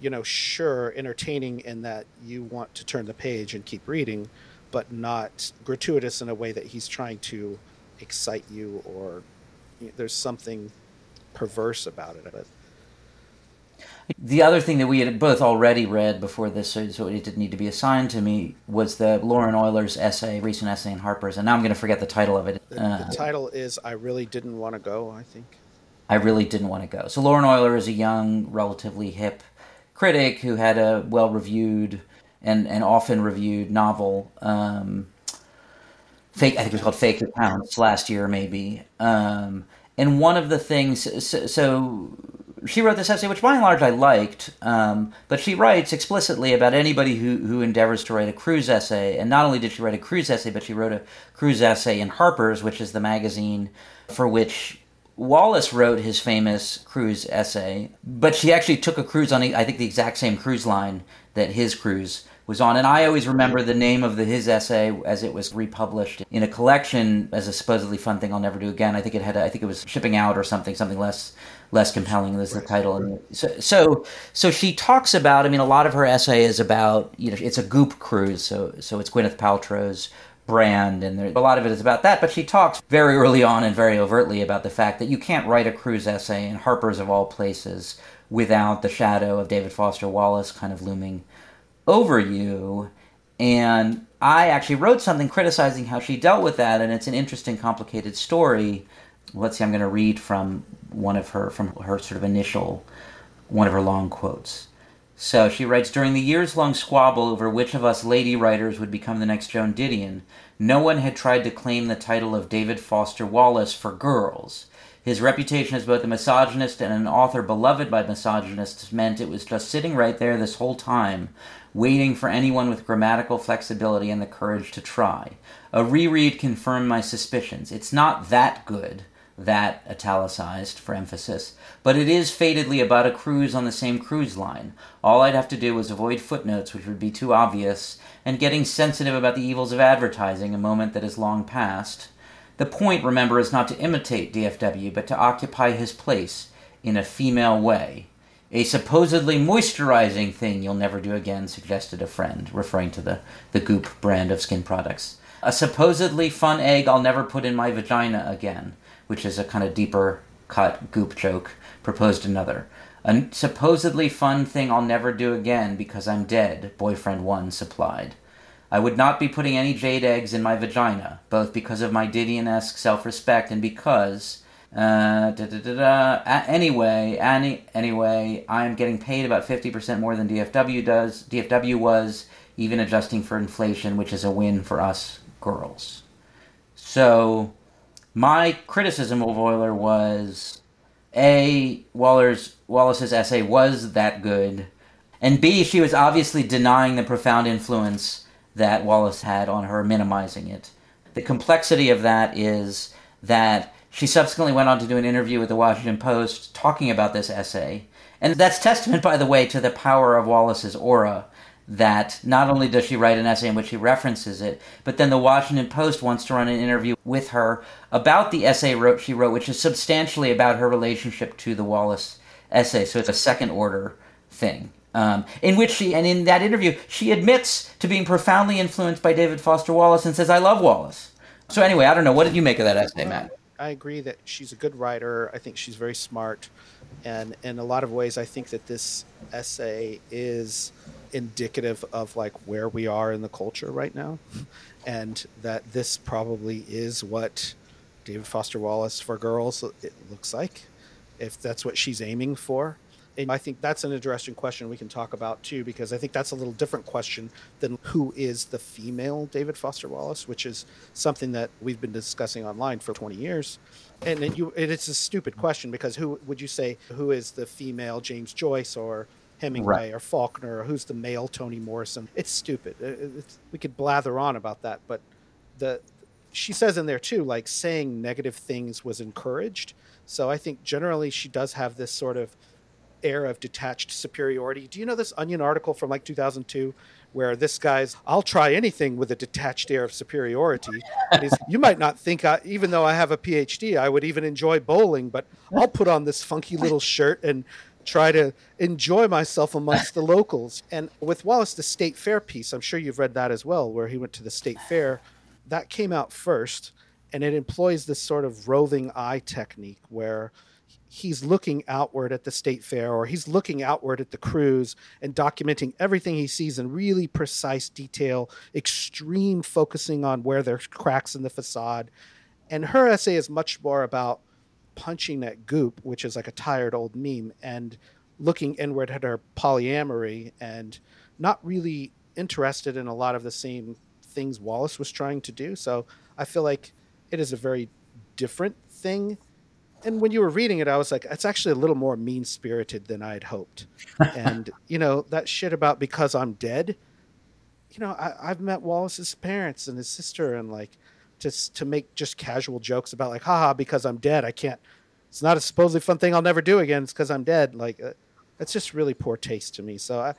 you know, sure, entertaining in that you want to turn the page and keep reading, but not gratuitous in a way that he's trying to excite you or you know, there's something perverse about it. But the other thing that we had both already read before this, so it didn't need to be assigned to me, was the Lauren Oyler's essay, recent essay in Harper's, and now I'm going to forget the title of it. The, uh, the title is "I Really Didn't Want to Go." I think. I really didn't want to go. So Lauren Oyler is a young, relatively hip critic who had a well-reviewed and and often reviewed novel. Um, fake, I think it was called Fake Accounts last year, maybe. Um, and one of the things, so, so she wrote this essay, which by and large I liked, um, but she writes explicitly about anybody who, who endeavors to write a cruise essay. And not only did she write a cruise essay, but she wrote a cruise essay in Harper's, which is the magazine for which Wallace wrote his famous cruise essay. But she actually took a cruise on, I think, the exact same cruise line that his cruise was on. And I always remember the name of the, his essay as it was republished in a collection as a supposedly fun thing I'll never do again. I think it had, I think it was shipping out or something, something less less compelling as the title. And so, so, so she talks about. I mean, a lot of her essay is about you know it's a goop cruise, so so it's Gwyneth Paltrow's brand, and there, a lot of it is about that. But she talks very early on and very overtly about the fact that you can't write a cruise essay in Harper's of all places without the shadow of David Foster Wallace kind of looming over you. And I actually wrote something criticizing how she dealt with that, and it's an interesting, complicated story let's see, I'm going to read from one of her, from her sort of initial, one of her long quotes. So she writes During the years long squabble over which of us lady writers would become the next Joan Didion, no one had tried to claim the title of David Foster Wallace for girls. His reputation as both a misogynist and an author beloved by misogynists meant it was just sitting right there this whole time, waiting for anyone with grammatical flexibility and the courage to try. A reread confirmed my suspicions. It's not that good that italicized for emphasis, but it is fatedly about a cruise on the same cruise line. All I'd have to do was avoid footnotes, which would be too obvious, and getting sensitive about the evils of advertising, a moment that is long past. The point, remember, is not to imitate DFW, but to occupy his place in a female way. A supposedly moisturizing thing you'll never do again, suggested a friend, referring to the, the Goop brand of skin products. A supposedly fun egg I'll never put in my vagina again which is a kind of deeper cut goop joke, proposed another. A supposedly fun thing I'll never do again because I'm dead, boyfriend one supplied. I would not be putting any jade eggs in my vagina, both because of my Didion esque self respect and because. Uh, da, da, da, da. anyway, any, anyway, I am getting paid about 50% more than DFW does. DFW was, even adjusting for inflation, which is a win for us girls. So, my criticism of Oyler was a Waller's Wallace's essay was that good, and b she was obviously denying the profound influence that Wallace had on her, minimizing it. The complexity of that is that she subsequently went on to do an interview with the Washington Post talking about this essay. And that's testament, by the way, to the power of Wallace's aura that not only does she write an essay in which she references it, but then the Washington Post wants to run an interview with her about the essay wrote, she wrote, which is substantially about her relationship to the Wallace essay. So it's a second order thing. Um, in which she, and in that interview, she admits to being profoundly influenced by David Foster Wallace and says, I love Wallace. So, anyway, I don't know. What did you make of that essay, Matt? I agree that she's a good writer. I think she's very smart. And in a lot of ways, I think that this essay is indicative of like where we are in the culture right now, and that this probably is what David Foster Wallace for girls it looks like, if that's what she's aiming for. And I think that's an interesting question we can talk about too, because I think that's a little different question than who is the female David Foster Wallace, which is something that we've been discussing online for 20 years. And it, you, it's a stupid question because who would you say who is the female James Joyce or Hemingway right. or Faulkner or who's the male Toni Morrison. It's stupid. Uh, uh, it's, we could blather on about that, but the she says in there too, like saying negative things was encouraged. So I think generally she does have this sort of air of detached superiority. Do you know this Onion article from like 2002 where this guy's I'll try anything with a detached air of superiority. you might not think I, even though I have a PhD, I would even enjoy bowling, but I'll put on this funky little shirt and try to enjoy myself amongst the locals. And with Wallace, the state fair piece, I'm sure you've read that as well, where he went to the state fair. That came out first, and it employs this sort of roving eye technique where he's looking outward at the state fair or he's looking outward at the cruise and documenting everything he sees in really precise detail, extreme focusing on where there's cracks in the facade. And her essay is much more about punching at goop, which is like a tired old meme, and looking inward at her polyamory and not really interested in a lot of the same things Wallace was trying to do. So I feel like it is a very different thing and when you were reading it, I was like, it's actually a little more mean spirited than I had hoped. and you know that shit about because I'm dead. You know, I, have met Wallace's parents and his sister, and like, just to make just casual jokes about like, haha, because I'm dead, I can't. It's not a supposedly fun thing I'll never do again. It's because I'm dead. Like, uh, that's just really poor taste to me. So I,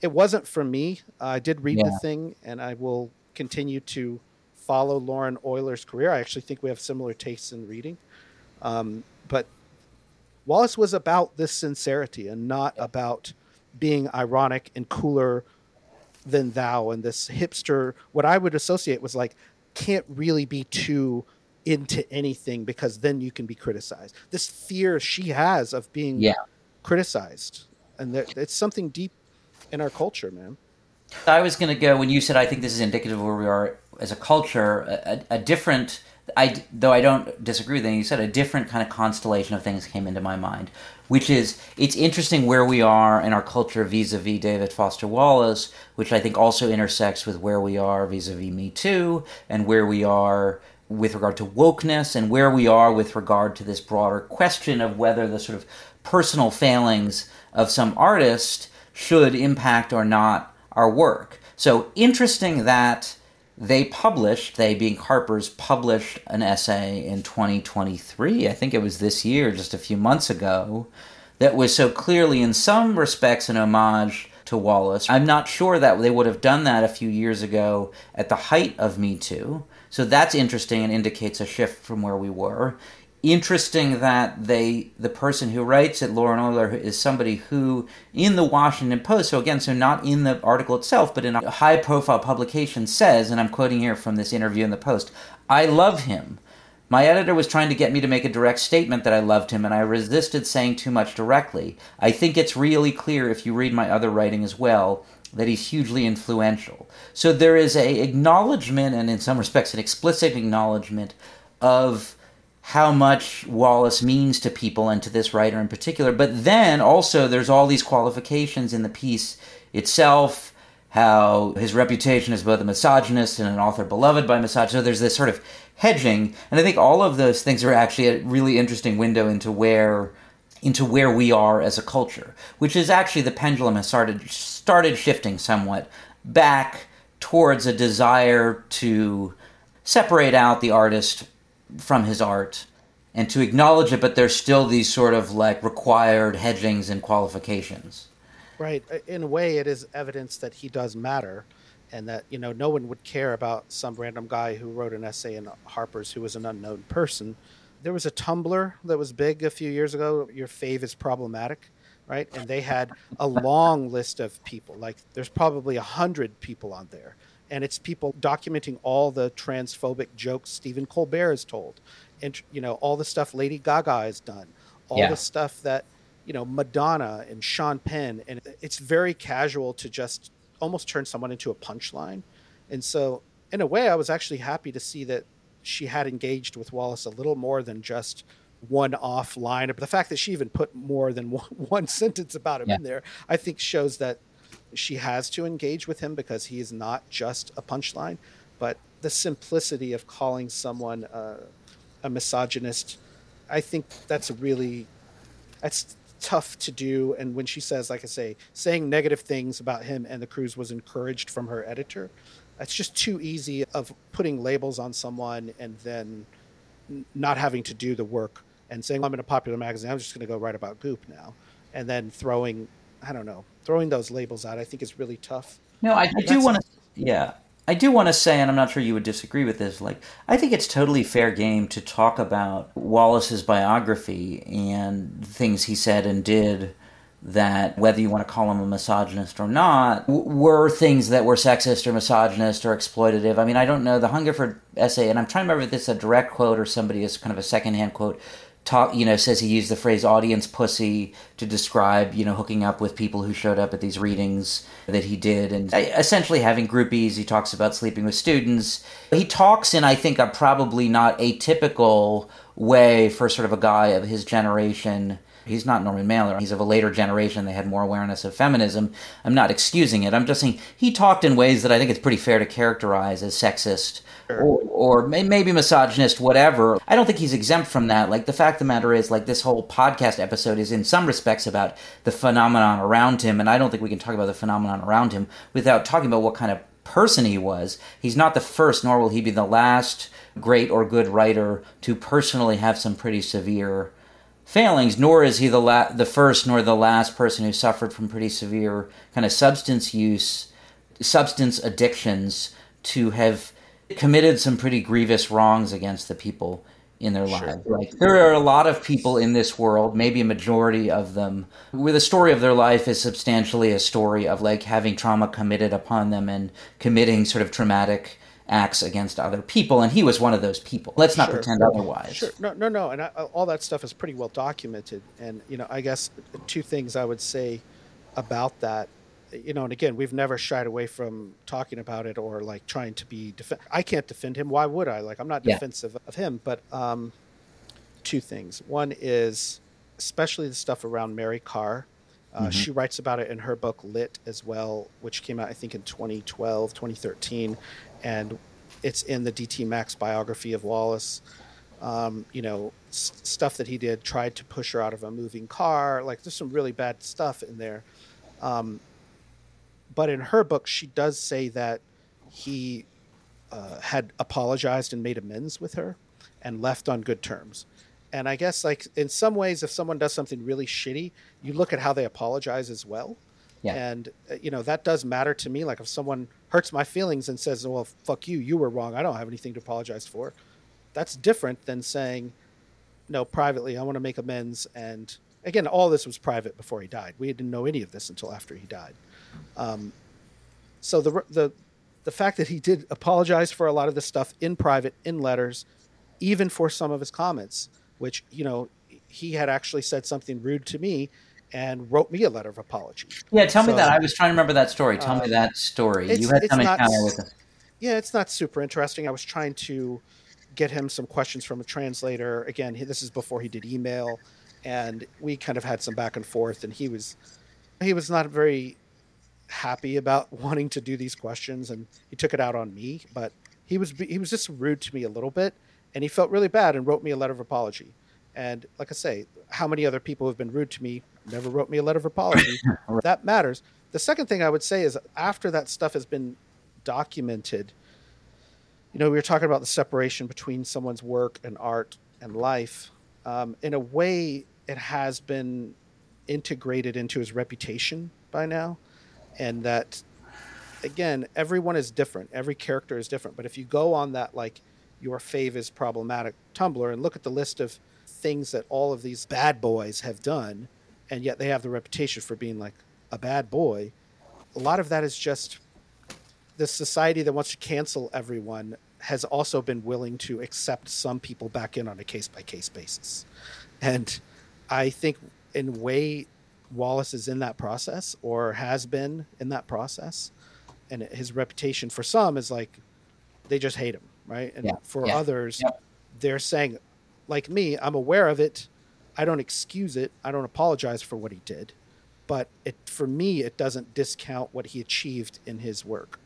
it wasn't for me. Uh, I did read yeah. the thing, and I will continue to follow Lauren Oyler's career. I actually think we have similar tastes in reading. Um, but Wallace was about this sincerity and not about being ironic and cooler than thou and this hipster. What I would associate was like, can't really be too into anything because then you can be criticized. This fear she has of being yeah. criticized. And there, it's something deep in our culture, man. I was going to go when you said I think this is indicative of where we are as a culture, a, a different I though I don't disagree with anything you said, a different kind of constellation of things came into my mind, which is it's interesting where we are in our culture vis-a-vis David Foster Wallace, which I think also intersects with where we are vis-a-vis Me Too, and where we are with regard to wokeness, and where we are with regard to this broader question of whether the sort of personal failings of some artist should impact or not our work. So interesting that they published, they being Harper's, published an essay in 2023. I think it was this year, just a few months ago, that was so clearly, in some respects, an homage to Wallace. I'm not sure that they would have done that a few years ago at the height of Me Too. So that's interesting and indicates a shift from where we were interesting that they the person who writes it lauren oyler is somebody who in the washington post so again so not in the article itself but in a high profile publication says and i'm quoting here from this interview in the post i love him. My editor was trying to get me to make a direct statement that i loved him and i resisted saying too much directly. I think it's really clear if you read my other writing as well that he's hugely influential. So there is a acknowledgement and in some respects an explicit acknowledgement of how much Wallace means to people and to this writer in particular. But then also, there's all these qualifications in the piece itself, how his reputation as both a misogynist and an author beloved by misogynists. So there's this sort of hedging. And I think all of those things are actually a really interesting window into where into where we are as a culture, which is actually the pendulum has started started shifting somewhat back towards a desire to separate out the artist from his art and to acknowledge it, but there's still these sort of like required hedgings and qualifications. Right. In a way, it is evidence that he does matter and that, you know, no one would care about some random guy who wrote an essay in Harper's who was an unknown person. There was a Tumblr that was big a few years ago. Your fave is problematic, right? And they had a long list of people. Like, there's probably a hundred people on there and it's people documenting all the transphobic jokes Stephen Colbert has told, and you know all the stuff Lady Gaga has done, all yeah. the stuff that you know Madonna and Sean Penn, and it's very casual to just almost turn someone into a punchline, and so in a way, I was actually happy to see that she had engaged with Wallace a little more than just one off line. But the fact that she even put more than one, one sentence about him yeah. in there, I think shows that she has to engage with him because he is not just a punchline, but the simplicity of calling someone uh, a misogynist, I think that's really that's tough to do. And when she says, like I say, saying negative things about him and the cruise was encouraged from her editor, that's just too easy of putting labels on someone and then not having to do the work and saying well, I'm in a popular magazine, I'm just going to go write about Goop now, and then throwing I don't know throwing those labels out. I think is really tough. No, I, I do want to. Yeah, I do want to say, and I'm not sure you would disagree with this. Like, I think it's totally fair game to talk about Wallace's biography and things he said and did that whether you want to call him a misogynist or not were things that were sexist or misogynist or exploitative. I mean, I don't know. The Hungerford essay, and I'm trying to remember if this is a direct quote or somebody is kind of a secondhand quote. Talk, you know, says he used the phrase "audience pussy" to describe, you know, hooking up with people who showed up at these readings that he did, and essentially having groupies. He talks about sleeping with students. He talks in, I think, a probably not atypical way for sort of a guy of his generation He's not Norman Mailer. He's of a later generation. They had more awareness of feminism. I'm not excusing it. I'm just saying he talked in ways that I think it's pretty fair to characterize as sexist or, or maybe misogynist, whatever. I don't think he's exempt from that. Like the fact of the matter is, like this whole podcast episode is in some respects about the phenomenon around him, and I don't think we can talk about the phenomenon around him without talking about what kind of person he was. He's not the first, nor will he be the last great or good writer to personally have some pretty severe failings, nor is he the la- the first nor the last person who suffered from pretty severe kind of substance use, substance addictions to have committed some pretty grievous wrongs against the people in their sure. lives. Like there are a lot of people in this world, maybe a majority of them, where the story of their life is substantially a story of like having trauma committed upon them and committing sort of traumatic acts against other people, and he was one of those people. Let's not sure. pretend otherwise. Sure. No, no, no. And I, all that stuff is pretty well documented. And you know, I guess two things I would say about that. You know, and again, we've never shied away from talking about it or like trying to be defend. I can't defend him. Why would I? Like, I'm not yeah. defensive of him. But um, two things. One is especially the stuff around Mary Karr. Uh, mm-hmm. She writes about it in her book Lit as well, which came out I think in 2012, 2013, and it's in the DT Max biography of Wallace. Um, you know, s- stuff that he did, tried to push her out of a moving car. Like, there's some really bad stuff in there. Um, but in her book, she does say that he uh, had apologized and made amends with her and left on good terms. And I guess, like, in some ways, if someone does something really shitty, you look at how they apologize as well. Yeah. And, uh, you know, that does matter to me. Like if someone hurts my feelings and says, well, fuck you, you were wrong. I don't have anything to apologize for. That's different than saying, no, privately, I want to make amends. And again, all this was private before he died. We didn't know any of this until after he died. Um, so the, the, the fact that he did apologize for a lot of this stuff in private, in letters, even for some of his comments, which, you know, he had actually said something rude to me and wrote me a letter of apology. Yeah, tell so, me that. I was trying to remember that story. Tell uh, me that story. You had some encounter with him. Yeah, it's not super interesting. I was trying to get him some questions from a translator. Again, this is before he did email, and we kind of had some back and forth. And he was he was not very happy about wanting to do these questions, and he took it out on me. But he was he was just rude to me a little bit, and he felt really bad and wrote me a letter of apology. And like I say, how many other people have been rude to me never wrote me a letter of apology. right. That matters. The second thing I would say is after that stuff has been documented, you know, we were talking about the separation between someone's work and art and life. Um, in a way, it has been integrated into his reputation by now. And that, again, everyone is different. Every character is different. But if you go on that, like, your fave is problematic Tumblr and look at the list of things that all of these bad boys have done, and yet they have the reputation for being like a bad boy. A lot of that is just the society that wants to cancel everyone has also been willing to accept some people back in on a case by case basis. And I think in way Wallace is in that process or has been in that process. And his reputation for some is like they just hate him, right? And yeah. for yeah. others, yeah. they're saying, like me, I'm aware of it. I don't excuse it. I don't apologize for what he did, but it for me it doesn't discount what he achieved in his work.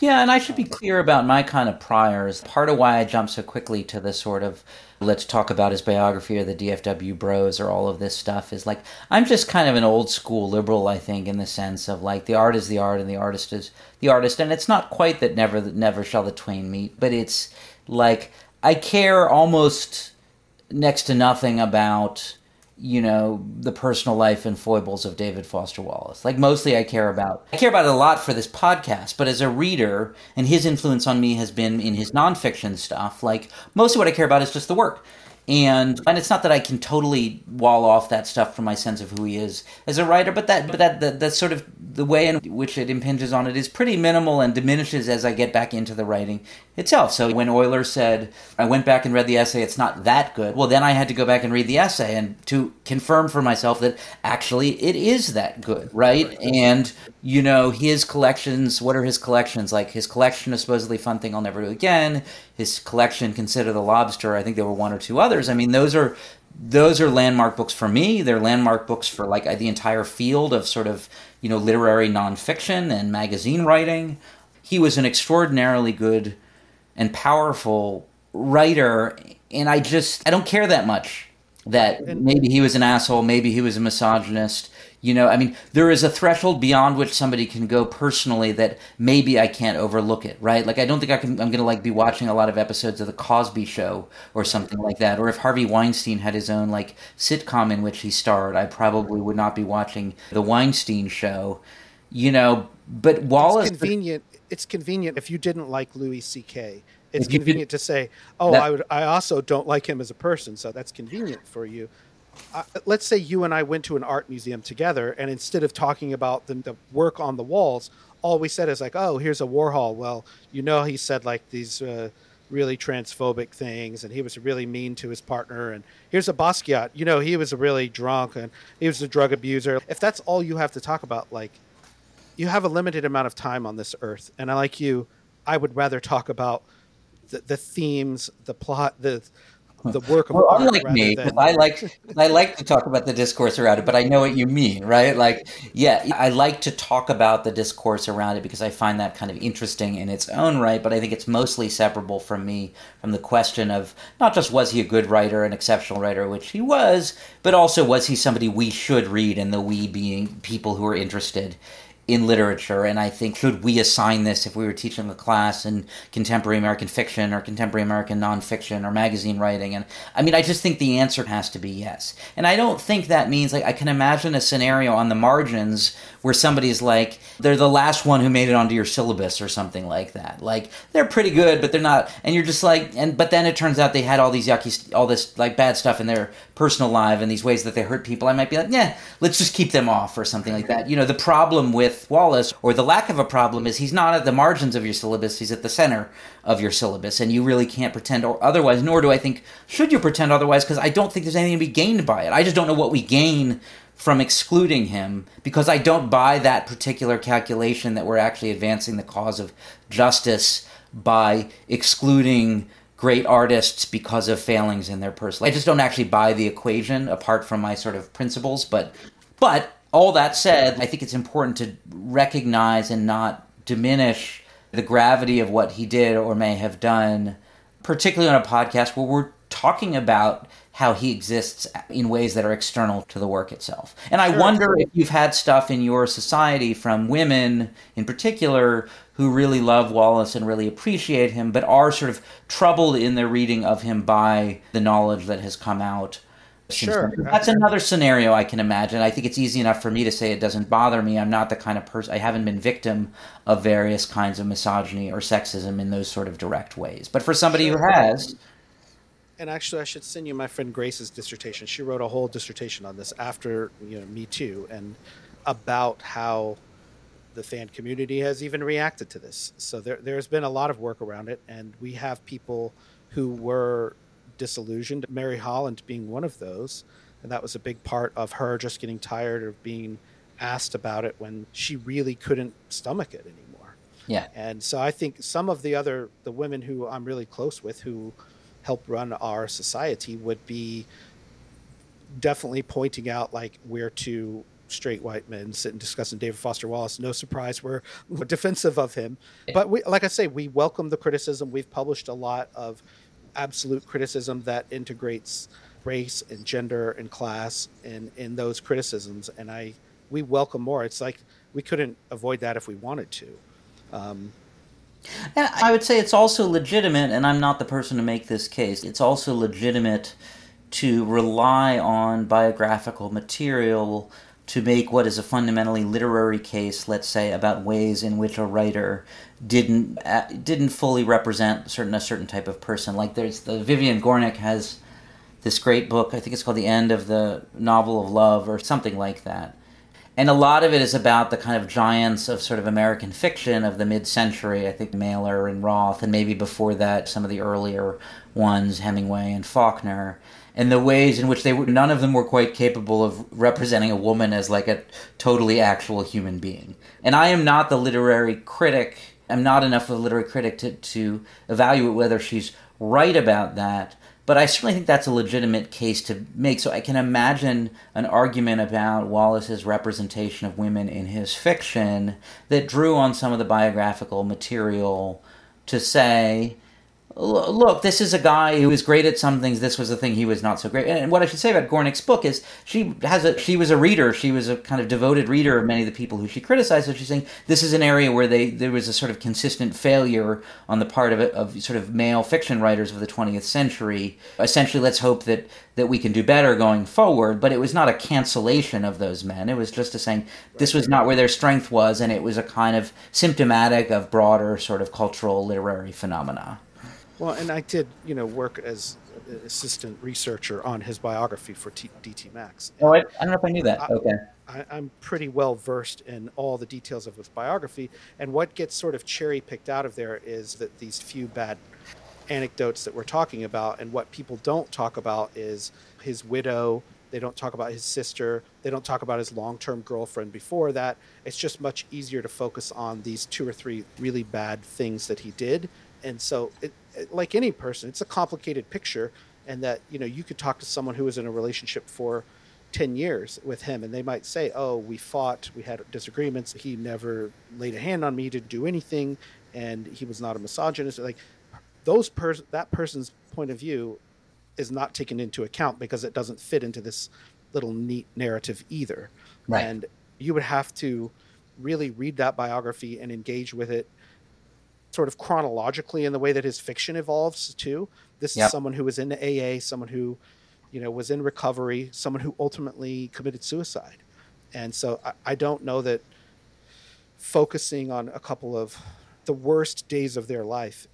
Yeah, and I should be clear about my kind of priors. Part of why I jumped so quickly to the sort of let's talk about his biography or the DFW bros or all of this stuff is like I'm just kind of an old school liberal, I think, in the sense of like the art is the art and the artist is the artist, and it's not quite that never never shall the twain meet, but it's like I care almost next to nothing about you know the personal life and foibles of David Foster Wallace. Like mostly I care about I care about it a lot for this podcast, but as a reader and his influence on me has been in his nonfiction stuff. Like mostly what I care about is just the work and and it's not that I can totally wall off that stuff from my sense of who he is as a writer, but that but that, that sort of the way in which it impinges on it is pretty minimal and diminishes as I get back into the writing itself. So when Oyler said I went back and read the essay, it's not that good. Well, then I had to go back and read the essay and to confirm for myself that actually it is that good, right? And you know his collections. What are his collections like? His collection of supposedly fun thing I'll never do again. His collection, consider the lobster. I think there were one or two others. I mean, those are those are landmark books for me. They're landmark books for like the entire field of sort of you know literary nonfiction and magazine writing. He was an extraordinarily good and powerful writer, and I just I don't care that much that maybe he was an asshole, maybe he was a misogynist. You know, I mean, there is a threshold beyond which somebody can go personally that maybe I can't overlook it, right? Like, I don't think I can. I'm going to like be watching a lot of episodes of the Cosby Show or something like that. Or if Harvey Weinstein had his own like sitcom in which he starred, I probably would not be watching the Weinstein Show. You know, but Wallace. It's convenient. It's convenient if you didn't like Louis C.K. It's convenient to say, "Oh, that, I would. I also don't like him as a person," so that's convenient for you uh, let's say you and I went to an art museum together, and instead of talking about the, the, work on the walls, all we said is like, "Oh, here's a Warhol." Well, you know, he said like these uh, really transphobic things, and he was really mean to his partner. And here's a Basquiat. You know, he was a really drunk and he was a drug abuser. If that's all you have to talk about, like, you have a limited amount of time on this earth, and I like you. I would rather talk about the, the themes, the plot, the the work of well, unlike me than... i like i like to talk about the discourse around it but i know what you mean right? Like yeah i like to talk about the discourse around it because i find that kind of interesting in its own right but i think it's mostly separable from me from the question of not just was he a good writer an exceptional writer which he was but also was he somebody we should read and the we being people who are interested in literature. And I think, should we assign this if we were teaching a class in contemporary American fiction or contemporary American nonfiction or magazine writing? And I mean, I just think the answer has to be yes. And I don't think that means, like, I can imagine a scenario on the margins where somebody's like, they're the last one who made it onto your syllabus or something like that. Like, they're pretty good, but they're not. And you're just like, and, but then it turns out they had all these yucky, all this, like, bad stuff in their personal life and these ways that they hurt people. I might be like, yeah, let's just keep them off or something like that. You know, the problem with with Wallace, or the lack of a problem, is he's not at the margins of your syllabus, he's at the center of your syllabus, and you really can't pretend or otherwise, nor do I think should you pretend otherwise, because I don't think there's anything to be gained by it. I just don't know what we gain from excluding him because I don't buy that particular calculation that we're actually advancing the cause of justice by excluding great artists because of failings in their personal. I just don't actually buy the equation apart from my sort of principles, but but all that said, I think it's important to recognize and not diminish the gravity of what he did or may have done, particularly on a podcast where we're talking about how he exists in ways that are external to the work itself. And I wonder if you've had stuff in your society from women in particular who really love Wallace and really appreciate him, but are sort of troubled in their reading of him by the knowledge that has come out Sure. That's another scenario I can imagine. I think it's easy enough for me to say it doesn't bother me. I'm not the kind of person, I haven't been victim of various kinds of misogyny or sexism in those sort of direct ways. But for somebody sure. who has. And actually, I should send you my friend Grace's dissertation. She wrote a whole dissertation on this after you know Me Too and about how the fan community has even reacted to this. So there, there's been a lot of work around it, and we have people who were disillusioned. Mary Holland being one of those, and that was a big part of her just getting tired of being asked about it when she really couldn't stomach it anymore. Yeah. And so I think some of the other the women who I'm really close with who help run our society would be definitely pointing out like where to straight white men sitting discussing David Foster Wallace. No surprise, we're, we're defensive of him. But we, like I say, we welcome the criticism. We've published a lot of absolute criticism that integrates race and gender and class in in those criticisms. And i we welcome more. It's like we couldn't avoid that if we wanted to. Um, and i would say it's also legitimate and i'm not the person to make this case it's also legitimate to rely on biographical material to make what is a fundamentally literary case, let's say, about ways in which a writer didn't uh, didn't fully represent certain a certain type of person. Like there's the Vivian Gornick has this great book. I think it's called The End of the Novel of Love or something like that. And a lot of it is about the kind of giants of sort of American fiction of the mid century. I think Mailer and Roth, and maybe before that, some of the earlier ones, Hemingway and Faulkner and the ways in which they were none of them were quite capable of representing a woman as like a totally actual human being and i am not the literary critic i'm not enough of a literary critic to, to evaluate whether she's right about that but i certainly think that's a legitimate case to make. So i can imagine an argument about wallace's representation of women in his fiction that drew on some of the biographical material to say look, this is a guy who is great at some things. This was the thing he was not so great. And what I should say about Gornick's book is she has a she was a reader. She was a kind of devoted reader of many of the people who she criticized. So she's saying this is an area where they there was a sort of consistent failure on the part of of sort of male fiction writers of the 20th century. Essentially, let's hope that that we can do better going forward. But it was not a cancellation of those men. It was just a saying this was not where their strength was, and it was a kind of symptomatic of broader sort of cultural literary phenomena. Well, and I did, you know, work as an assistant researcher on his biography for T- DT Max. Oh, I, I, don't know if I knew that. I, okay. I, I'm pretty well versed in all the details of his biography, and what gets sort of cherry picked out of there is that these few bad anecdotes that we're talking about, and what people don't talk about is his widow. They don't talk about his sister. They don't talk about his long term girlfriend before that. It's just much easier to focus on these two or three really bad things that he did. And so it, like any person, it's a complicated picture, and that you know you could talk to someone who was in a relationship for 10 years with him and they might say oh we fought we had disagreements he never laid a hand on me he didn't do anything and he was not a misogynist like those pers- that person's point of view is not taken into account because it doesn't fit into this little neat narrative either right. and you would have to really read that biography and engage with it sort of chronologically in the way that his fiction evolves too. This yep. is someone who was in AA, someone who, you know, was in recovery, someone who ultimately committed suicide. And so I, I don't know that focusing on a couple of the worst days of their life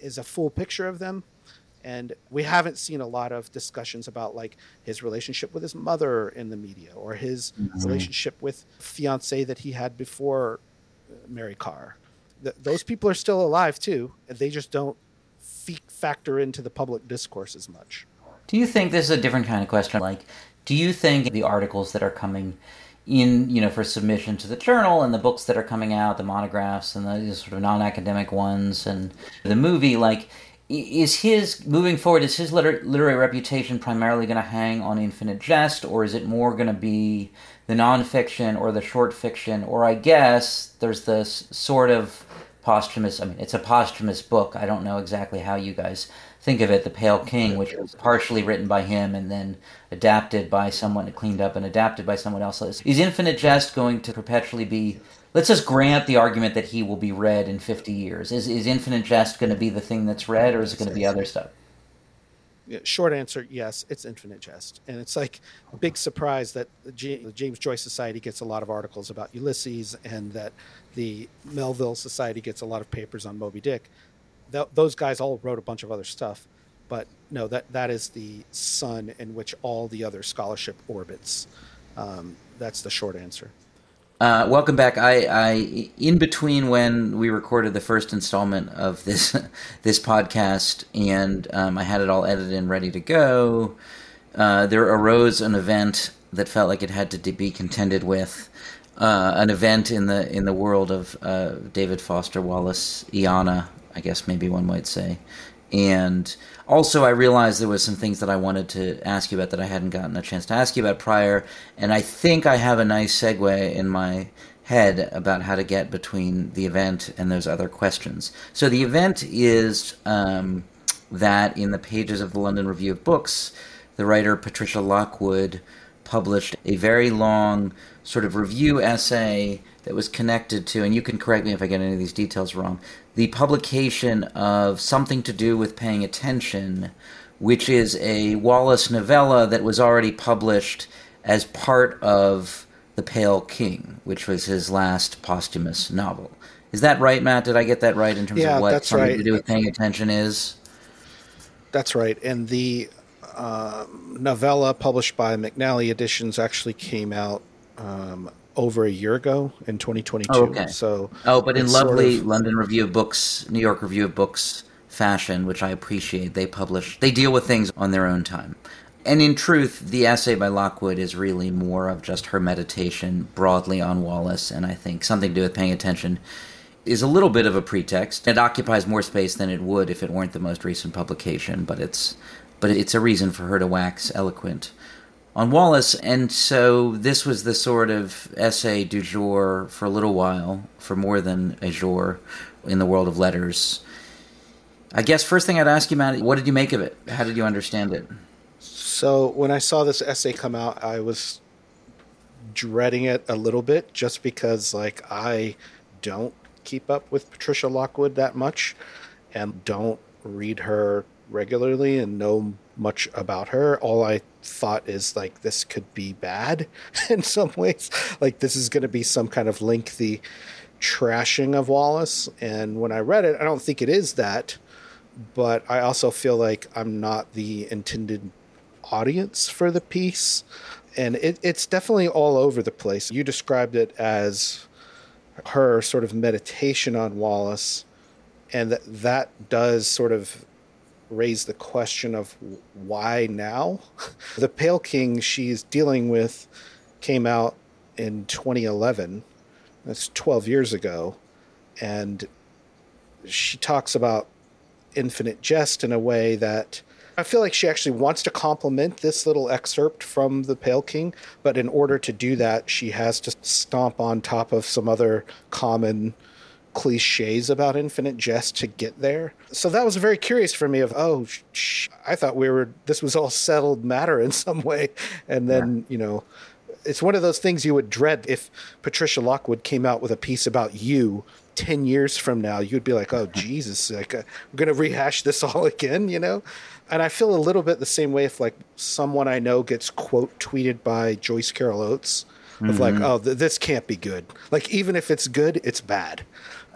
is a full picture of them. And we haven't seen a lot of discussions about like his relationship with his mother in the media or his mm-hmm. relationship with fiance that he had before Mary Karr th- those people are still alive too, and they just don't f- factor into the public discourse as much. Do you think this is a different kind of question? Like, do you think the articles that are coming in, you know, for submission to the journal and the books that are coming out, the monographs and the sort of non-academic ones, and the movie, like, is his moving forward? Is his liter- literary reputation primarily going to hang on Infinite Jest, or is it more going to be the nonfiction or the short fiction? Or I guess there's this sort of posthumous. I mean, it's a posthumous book. I don't know exactly how you guys think of it. The Pale King, which was partially written by him and then adapted by someone, cleaned up and adapted by someone else. Is Infinite Jest going to perpetually be? Let's just grant the argument that he will be read in 50 years. Is is Infinite Jest going to be the thing that's read, or is it going to be other stuff? Short answer yes it's infinite jest and it's like a big surprise that the james joyce society gets a lot of articles about ulysses and that the Melville Society gets a lot of papers on Moby Dick. Th- those guys all wrote a bunch of other stuff, but no, that that is the sun in which all the other scholarship orbits. Um, that's the short answer. Uh, welcome back. I, I, in between when we recorded the first installment of this this podcast, and um, I had it all edited and ready to go. Uh, there arose an event that felt like it had to be contended with uh, an event in the in the world of uh, David Foster Wallace, IANA, I guess maybe one might say, and also I realized there was some things that I wanted to ask you about that I hadn't gotten a chance to ask you about prior, and I think I have a nice segue in my head about how to get between the event and those other questions. So the event is um, that in the pages of the London Review of Books, the writer Patricia Lockwood published a very long sort of review essay that was connected to, and you can correct me if I get any of these details wrong, the publication of something to do with paying attention, which is a Wallace novella that was already published as part of The Pale King, which was his last posthumous novel. Is that right, Matt? Did I get that right in terms yeah, of what something right. to do with paying attention is? That's right. And the uh, novella published by McNally Editions actually came out um, over a year ago in 2022. Oh, okay. So Oh, but in it's sort lovely of- London Review of Books, New York Review of Books fashion, which I appreciate, they publish, they deal with things on their own time. And in truth, the essay by Lockwood is really more of just her meditation broadly on Wallace, and I think something to do with paying attention is a little bit of a pretext. It occupies more space than it would if it weren't the most recent publication, but it's but it's a reason for her to wax eloquent on Wallace. And so this was the sort of essay du jour for a little while, for more than a jour in the world of letters. I guess first thing I'd ask you, Matt, what did you make of it? How did you understand it? So when I saw this essay come out, I was dreading it a little bit just because like I don't keep up with Patricia Lockwood that much and don't read her regularly and know much about her. All I thought is like this could be bad in some ways. Like this is going to be some kind of lengthy trashing of Wallace and when I read it, I don't think it is that, but I also feel like I'm not the intended audience for the piece. And it, it's definitely all over the place. You described it as her sort of meditation on Wallace, and that, that does sort of raise the question of why now? the Pale King she's dealing with came out in 2011. That's 12 years ago. And she talks about infinite jest in a way that I feel like she actually wants to compliment this little excerpt from The Pale King, but in order to do that, she has to stomp on top of some other common cliches about infinite jest to get there. So that was very curious for me of oh sh- I thought we were this was all settled matter in some way. And then, you know, it's one of those things you would dread if Patricia Lockwood came out with a piece about you 10 years from now. You'd be like oh jesus like uh, we're going to rehash this all again you know? And i feel a little bit the same way if like someone i know gets quote tweeted by joyce carol oates of like oh th- this can't be good. Like even if it's good it's bad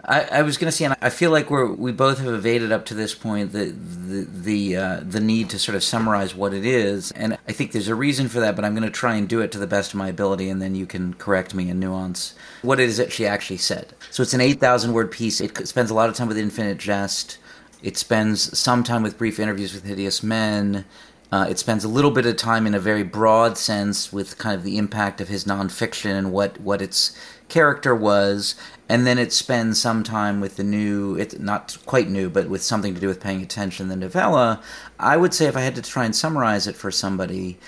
I, I was going to say, and I feel like we're we both have evaded up to this point the the the, uh, the need to sort of summarize what it is, and I think there's a reason for that. But I'm going to try and do it to the best of my ability, and then you can correct me and nuance what it is that she actually said. So it's an eight thousand word piece. It spends a lot of time with infinite jest. It spends some time with brief interviews with hideous men. Uh, it spends a little bit of time in a very broad sense with kind of the impact of his nonfiction and what, what its character was, and then it spends some time with the new, it's not quite new, but with something to do with paying attention, the novella. I would say if I had to try and summarize it for somebody,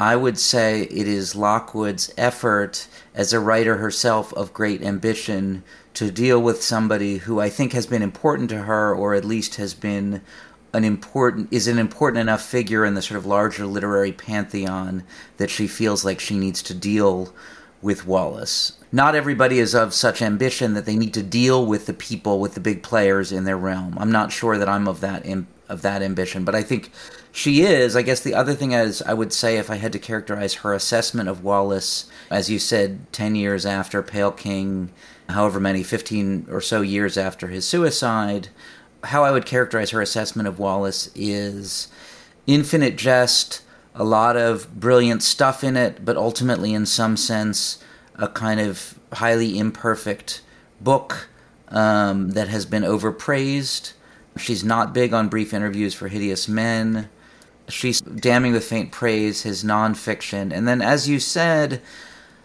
I would say it is Lockwood's effort as a writer herself of great ambition to deal with somebody who I think has been important to her, or at least has been an important is an important enough figure in the sort of larger literary pantheon that she feels like she needs to deal with Wallace. Not everybody is of such ambition that they need to deal with the people, with the big players in their realm. I'm not sure that I'm of that Im- of that ambition, but I think she is. I guess the other thing is, I would say, if I had to characterize her assessment of Wallace, as you said, ten years after Pale King, however many, fifteen or so years after his suicide, how I would characterize her assessment of Wallace is infinite jest, a lot of brilliant stuff in it, but ultimately, in some sense, a kind of highly imperfect book um, that has been overpraised. She's not big on brief interviews for hideous men. She's damning with faint praise his nonfiction. And then, as you said,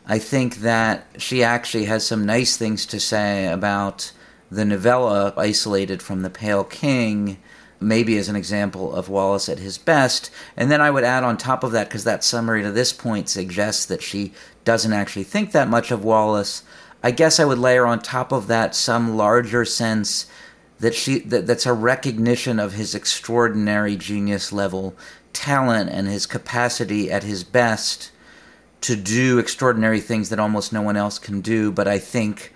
I think that she actually has some nice things to say about the novella isolated from The Pale King, maybe as an example of Wallace at his best. And then I would add on top of that, because that summary to this point suggests that she doesn't actually think that much of Wallace. I guess I would layer on top of that some larger sense that she that, that's a recognition of his extraordinary genius level talent and his capacity at his best to do extraordinary things that almost no one else can do. But I think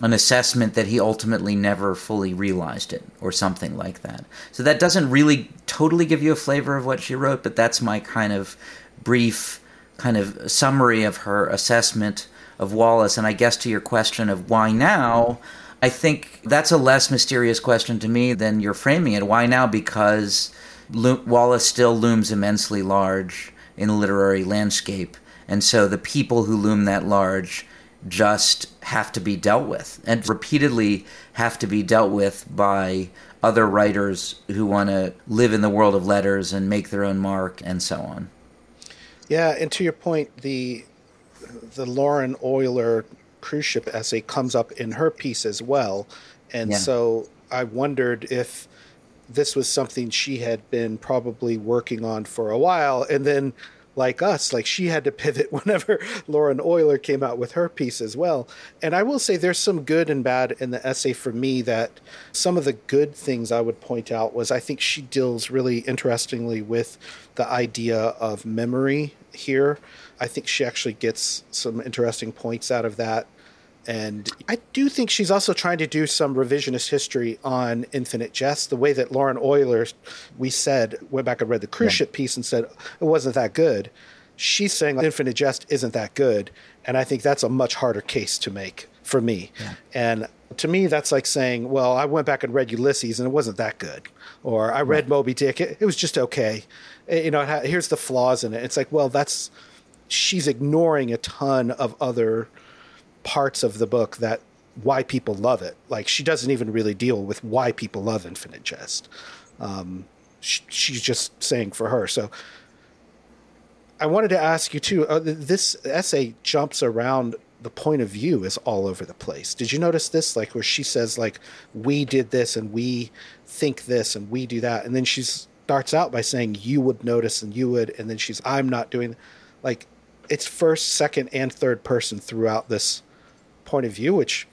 an assessment that he ultimately never fully realized it or something like that. So that doesn't really totally give you a flavor of what she wrote, but that's my kind of brief kind of summary of her assessment of Wallace. And I guess to your question of why now, I think that's a less mysterious question to me than you're framing it. Why now? Because Lo- Wallace still looms immensely large in the literary landscape. And so the people who loom that large just have to be dealt with and repeatedly have to be dealt with by other writers who want to live in the world of letters and make their own mark and so on. Yeah, and to your point, the the Lauren Oyler cruise ship essay comes up in her piece as well, and yeah. so I wondered if this was something she had been probably working on for a while, and then like us, like she had to pivot whenever Lauren Oyler came out with her piece as well. And I will say there's some good and bad in the essay for me that some of the good things I would point out was I think she deals really interestingly with the idea of memory here. I think she actually gets some interesting points out of that. And I do think she's also trying to do some revisionist history on Infinite Jest, the way that Lauren Oyler, we said, went back and read the cruise yeah. ship piece and said it wasn't that good. She's saying Infinite Jest isn't that good. And I think that's a much harder case to make for me. Yeah. And to me, that's like saying, well, I went back and read Ulysses and it wasn't that good. Or I read right. Moby Dick, it, it was just okay. Eh, you know, here's the flaws in it. It's like, well, that's she's ignoring a ton of other parts of the book that why people love it. Like she doesn't even really deal with why people love Infinite Jest. Um, she, she's just saying for her. So I wanted to ask you too. Uh, this essay jumps around. The point of view is all over the place. Did you notice this? Like where she says like we did this and we think this and we do that, and then she starts out by saying you would notice and you would, and then she's I'm not doing like it's first, second, and third person throughout this point of view, which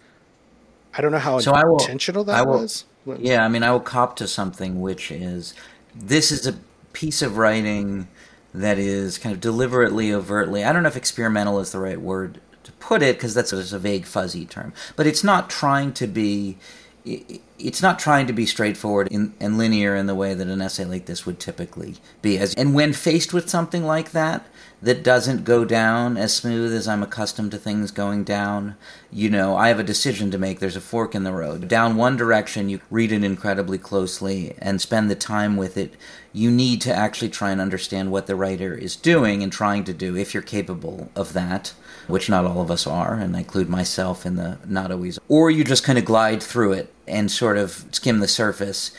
I don't know how so intentional will, that will, was. Yeah, I mean, I will cop to something which is this is a piece of writing that is kind of deliberately, overtly. I don't know if experimental is the right word to put it because that's a vague, fuzzy term, but it's not trying to be it's not trying to be straightforward in, and linear in the way that an essay like this would typically be. As, and when faced with something like that, that doesn't go down as smooth as I'm accustomed to things going down, you know, I have a decision to make. There's a fork in the road. Down one direction, you read it incredibly closely and spend the time with it. You need to actually try and understand what the writer is doing and trying to do if you're capable of that which not all of us are, and I include myself in the not always. Or you just kind of glide through it and sort of skim the surface.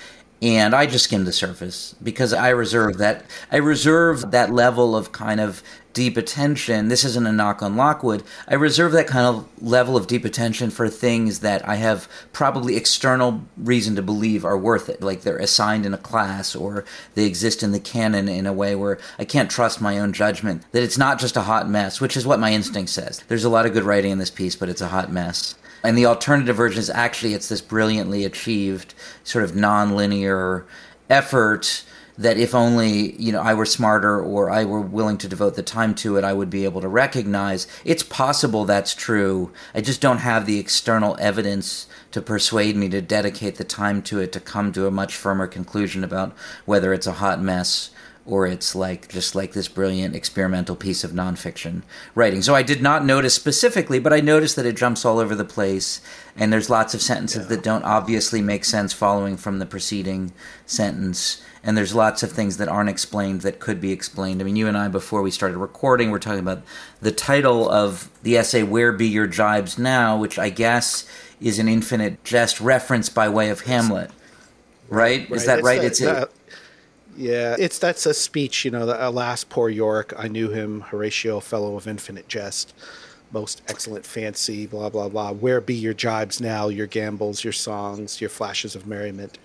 And I just skim the surface because I reserve that I reserve that level of kind of deep attention. This isn't a knock on Lockwood. I reserve that kind of level of deep attention for things that I have probably external reason to believe are worth it. Like they're assigned in a class or they exist in the canon in a way where I can't trust my own judgment. That it's not just a hot mess, which is what my instinct says. There's a lot of good writing in this piece, but it's a hot mess. And the alternative version is actually it's this brilliantly achieved sort of non-linear effort that if only you know I were smarter or I were willing to devote the time to it, I would be able to recognize it's possible that's true. I just don't have the external evidence to persuade me to dedicate the time to it to come to a much firmer conclusion about whether it's a hot mess or it's like just like this brilliant experimental piece of nonfiction writing. So I did not notice specifically, but I noticed that it jumps all over the place, and there's lots of sentences yeah. that don't obviously make sense following from the preceding sentence and there's lots of things that aren't explained that could be explained. I mean, you and I, before we started recording, we're talking about the title of the essay, Where Be Your Jibes Now, which I guess is an infinite jest reference by way of Hamlet. Right? right. Is that it's right? it's a. Yeah, it's that's a speech. You know, the, alas, poor Yorick. I knew him, Horatio, fellow of infinite jest, most excellent fancy. Blah blah blah. Where be your jibes now? Your gambols, your songs, your flashes of merriment.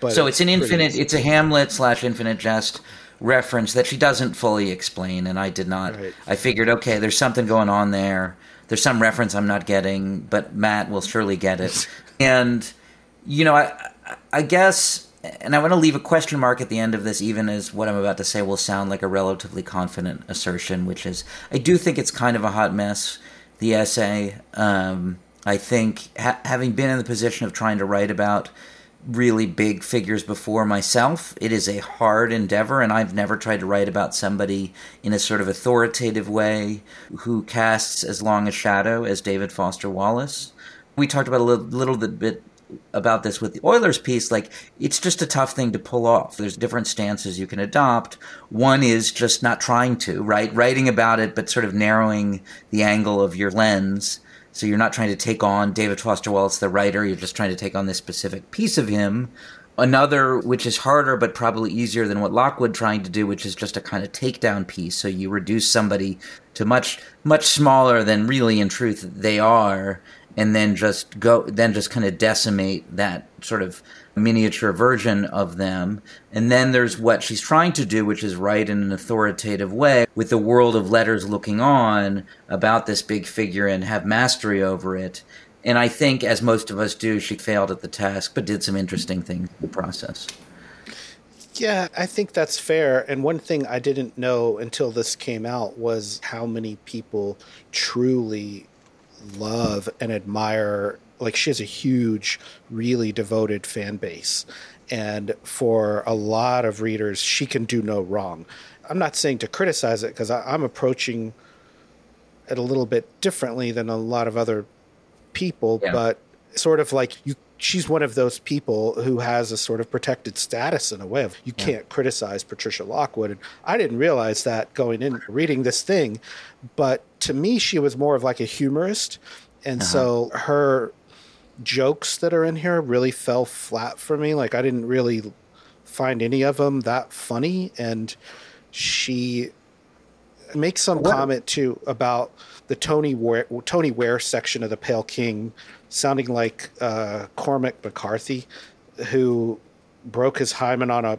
But so it's, it's an infinite. It's a Hamlet slash infinite jest reference that she doesn't fully explain, and I did not. Right. I figured, okay, there's something going on there. There's some reference I'm not getting, but Matt will surely get it. and you know, I I guess, and I want to leave a question mark at the end of this, even as what I'm about to say will sound like a relatively confident assertion, which is I do think it's kind of a hot mess. The essay. Um, I think ha- having been in the position of trying to write about really big figures before myself, it is a hard endeavor, and I've never tried to write about somebody in a sort of authoritative way who casts as long a shadow as David Foster Wallace. We talked about a little, little bit about this with the Oyler's piece, like it's just a tough thing to pull off. There's different stances you can adopt. One is just not trying to, right? Writing about it, but sort of narrowing the angle of your lens. So you're not trying to take on David Foster Wallace, the writer. You're just trying to take on this specific piece of him. Another, which is harder but probably easier than what Lockwood trying to do, which is just a kind of takedown piece. So you reduce somebody to much, much smaller than really in truth they are, and then just go then just kind of decimate that sort of miniature version of them. And then there's what she's trying to do which is write in an authoritative way with the world of letters looking on about this big figure and have mastery over it. And i think as most of us do she failed at the task but did some interesting things in the process. Yeah, I think that's fair. And one thing I didn't know until this came out was how many people truly love and admire like she has a huge really devoted fan base and for a lot of readers she can do no wrong i'm not saying to criticize it because i'm approaching it a little bit differently than a lot of other people yeah. but sort of like you she's one of those people who has a sort of protected status in a way of you yeah. can't criticize Patricia Lockwood. And I didn't realize that going in reading this thing, but to me, she was more of like a humorist. And uh-huh. so her jokes that are in here really fell flat for me. Like I didn't really find any of them that funny. And she makes some what? comment too about the Toni Ware, Toni Ware section of the Pale King sounding like uh, Cormac McCarthy, who broke his hymen on a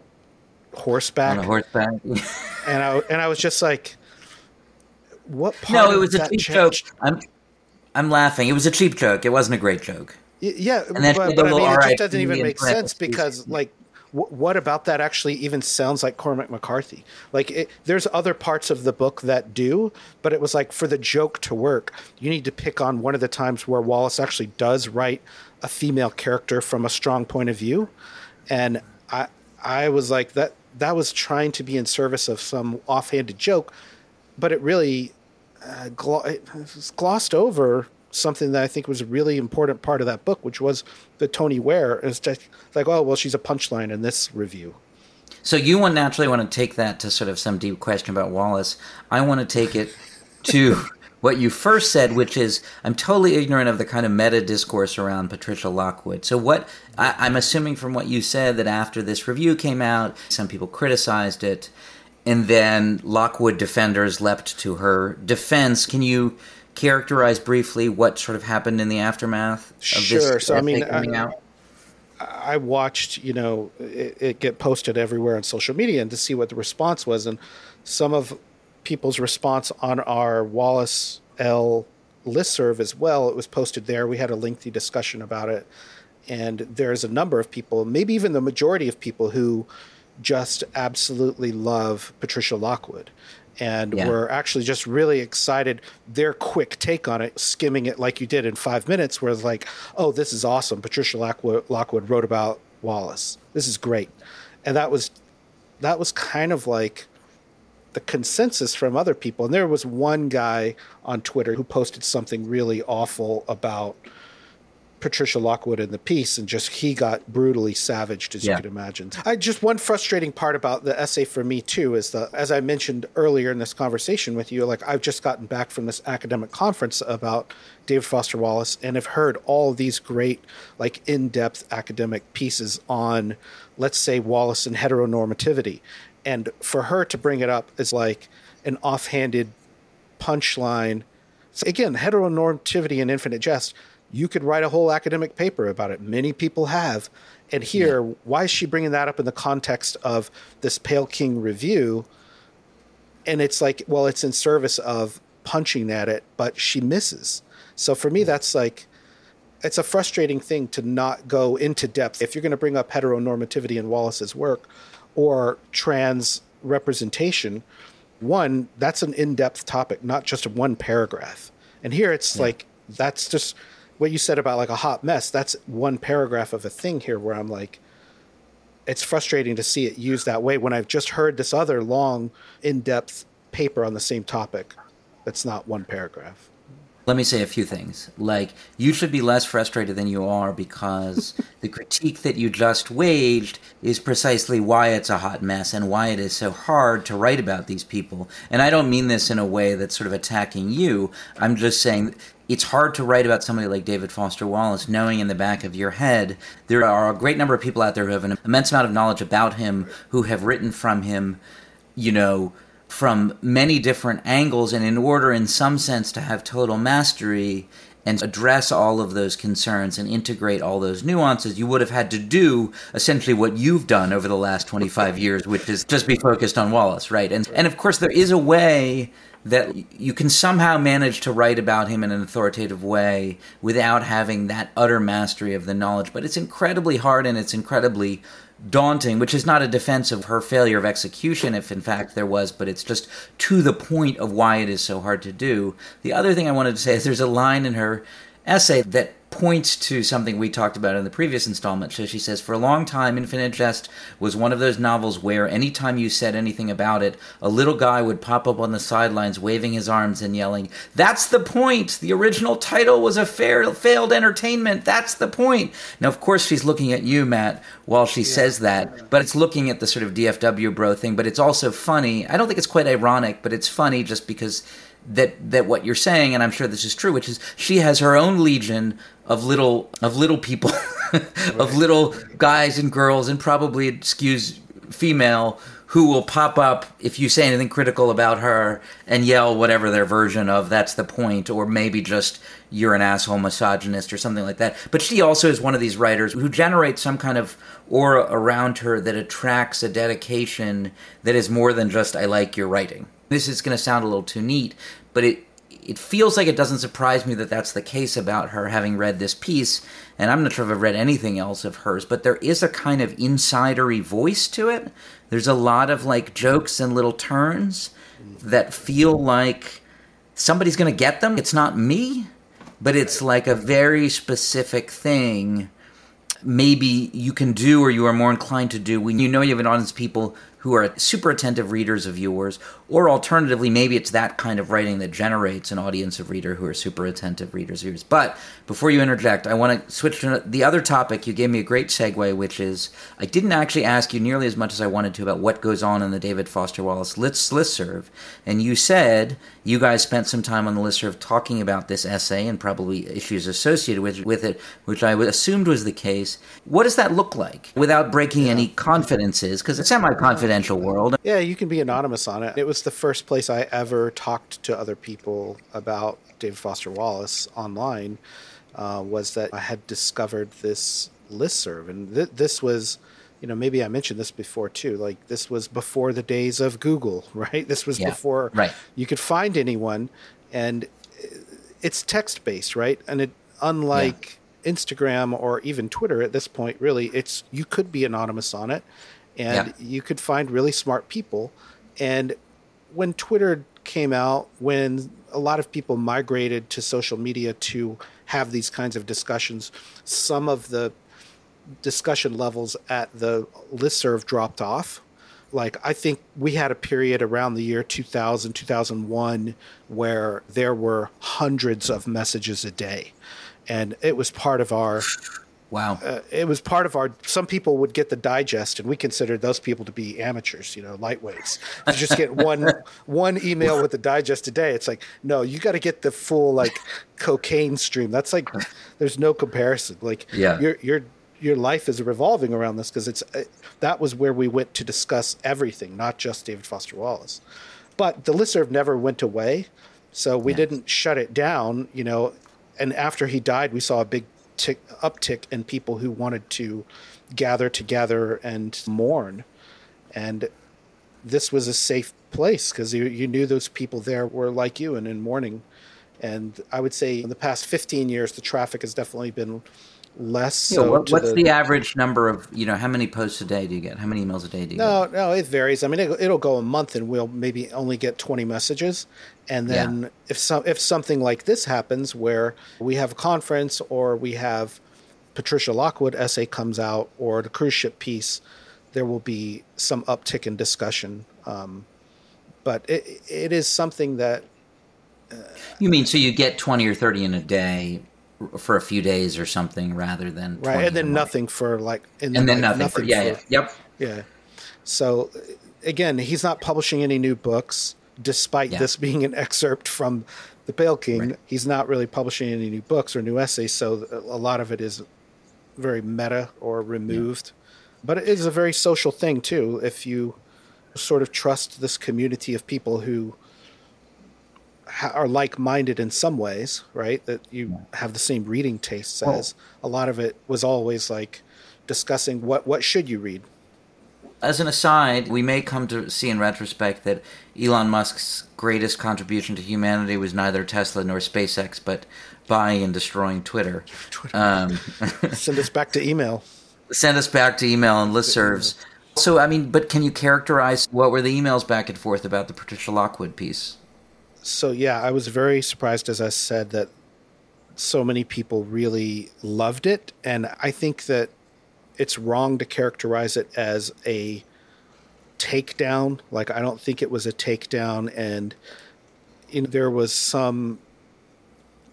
horseback. On a horseback. and I and I was just like, what? Part? No, it was a cheap joke. I'm I'm laughing. It was a cheap joke. It wasn't a great joke. Yeah, and but, but I mean, it just doesn't even make sense because, like, what about that actually even sounds like Cormac McCarthy? Like, it, there's other parts of the book that do, but it was like for the joke to work, you need to pick on one of the times where Wallace actually does write a female character from a strong point of view, and I I was like that that was trying to be in service of some offhanded joke, but it really uh, glo- it was glossed over something that I think was a really important part of that book, which was the Toni Ware. It's just like, oh, well, she's a punchline in this review. So you naturally want to take that to sort of some deep question about Wallace. I want to take it to what you first said, which is I'm totally ignorant of the kind of meta discourse around Patricia Lockwood. So what I, am assuming from what you said that after this review came out, some people criticized it, and then Lockwood defenders leapt to her defense. Can you characterize briefly what sort of happened in the aftermath of sure. this so I mean, I, I, watched, you know, it, it, get posted everywhere on social media and to see what the response was. And some of people's response on our Wallace L listserv as well, it was posted there. We had a lengthy discussion about it. And there's a number of people, maybe even the majority of people, who just absolutely love Patricia Lockwood and yeah. we're actually just really excited. Their quick take on it, skimming it like you did in five minutes, was like, "Oh, this is awesome." Patricia Lockwood, Lockwood wrote about Wallace. This is great, and that was that was kind of like the consensus from other people. And there was one guy on Twitter who posted something really awful about Patricia Lockwood in the piece, and just he got brutally savaged, as yeah. you could imagine. I just one frustrating part about the essay for me too is the as I mentioned earlier in this conversation with you, like I've just gotten back from this academic conference about David Foster Wallace, and have heard all these great, like in-depth academic pieces on, let's say, Wallace and heteronormativity, and for her to bring it up is like an offhanded punchline. So again, heteronormativity and infinite jest you could write a whole academic paper about it. Many people have. And here, yeah. why is she bringing that up in the context of this Pale King review? And it's like, well, it's in service of punching at it, but she misses. So for me, that's like, it's a frustrating thing to not go into depth. If you're going to bring up heteronormativity in Wallace's work or trans representation, one, that's an in depth topic, not just one paragraph. And here it's yeah. like, that's just what you said about like a hot mess, that's one paragraph of a thing here where I'm like, it's frustrating to see it used that way when I've just heard this other long, in depth paper on the same topic. That's not one paragraph let me say a few things. Like, you should be less frustrated than you are because the critique that you just waged is precisely why it's a hot mess and why it is so hard to write about these people. And I don't mean this in a way that's sort of attacking you. I'm just saying it's hard to write about somebody like David Foster Wallace, knowing in the back of your head there are a great number of people out there who have an immense amount of knowledge about him, who have written from him, you know from many different angles and in order in some sense to have total mastery and address all of those concerns and integrate all those nuances, you would have had to do essentially what you've done over the last 25 years, which is just be focused on Wallace, right? And, and of course, there is a way that you can somehow manage to write about him in an authoritative way without having that utter mastery of the knowledge. But it's incredibly hard and it's incredibly daunting, which is not a defense of her failure of execution, if in fact there was, but it's just to the point of why it is so hard to do. The other thing I wanted to say is there's a line in her essay that points to something we talked about in the previous installment. So she says, For a long time, Infinite Jest was one of those novels where anytime you said anything about it, a little guy would pop up on the sidelines waving his arms and yelling, That's the point! The original title was a fair, failed entertainment. That's the point. Now, of course, she's looking at you, Matt, while she yeah. says that, but it's looking at the sort of DFW bro thing, but it's also funny. I don't think it's quite ironic, but it's funny just because that that what you're saying, and I'm sure this is true, which is she has her own legion of little of little people, of little guys and girls, and probably skews female who will pop up if you say anything critical about her and yell whatever their version of that's the point, or maybe just you're an asshole misogynist or something like that. But she also is one of these writers who generates some kind of aura around her that attracts a dedication that is more than just I like your writing. This is going to sound a little too neat, but it it feels like it doesn't surprise me that that's the case about her having read this piece and i'm not sure if i've read anything else of hers but there is a kind of insidery voice to it. There's a lot of like jokes and little turns that feel like somebody's going to get them. It's not me but it's like a very specific thing maybe you can do or you are more inclined to do when you know you have an audience of people who are super attentive readers of yours, or alternatively, maybe it's that kind of writing that generates an audience of reader who are super attentive readers yours. But before you interject, I want to switch to the other topic. You gave me a great segue, which is I didn't actually ask you nearly as much as I wanted to about what goes on in the David Foster Wallace list listserv, and you said you guys spent some time on the listserv talking about this essay and probably issues associated with with it, which I assumed was the case. What does that look like without breaking any confidences? Because it's a semi-confidential world. Yeah, you can be anonymous on it. It was the first place I ever talked to other people about David Foster Wallace online. Uh, was that I had discovered this listserv, and th- this was, you know, maybe I mentioned this before too. Like this was before the days of Google, right? This was yeah, before right. you could find anyone, and it's text based, right? And it unlike yeah. Instagram or even Twitter at this point, really, it's you could be anonymous on it, and yeah. you could find really smart people. And when Twitter came out, when a lot of people migrated to social media to have these kinds of discussions, some of the discussion levels at the listserv dropped off. Like, I think we had a period around the year 2000, 2001, where there were hundreds of messages a day. And it was part of our Wow. Uh, it was part of our. Some people would get the digest, and we considered those people to be amateurs, you know, lightweights. To just get one one email with the digest a day, it's like no, you got to get the full like cocaine stream. That's like there's no comparison. Like yeah. your your your life is revolving around this because it's uh, that was where we went to discuss everything, not just David Foster Wallace. But the listserv never went away, so we yeah. didn't shut it down. You know, and after he died, we saw a big tick, uptick in people who wanted to gather together and mourn. And this was a safe place because you, you knew those people there were like you and in mourning. And I would say in the past 15 years, the traffic has definitely been less. Yeah, so what, what's the, average number of you know how many posts a day do you get? How many emails a day do you No, get? no, it varies. I mean, it, it'll go a month, and we'll maybe only get twenty messages, and then Yeah. if some if something like this happens, where we have a conference or we have Patricia Lockwood essay comes out or the cruise ship piece, there will be some uptick in discussion. Um, but it it is something that You mean so you get twenty or thirty in a day for a few days or something rather than right, and then nothing for like and, and then like, nothing, for, yeah, yeah, yep. Yeah. So again, he's not publishing any new books, despite Yeah. this being an excerpt from The Pale King. Right. He's not really publishing any new books or new essays, so a lot of it is very meta or removed. But it is a very social thing too. If you sort of trust this community of people who ha- are like-minded in some ways, right? That you have the same reading tastes as. A lot of it was always like discussing what what should you read. As an aside, we may come to see in retrospect that Elon Musk's greatest contribution to humanity was neither Tesla nor SpaceX, but buying and destroying Twitter. Um, Send us back to email. send us back to email and listservs. So, I mean, but can you characterize what were the emails back and forth about the Patricia Lockwood piece? So yeah, I was very surprised, as I said, that so many people really loved it, and I think that it's wrong to characterize it as a takedown. Like I don't think it was a takedown, and you know, there was some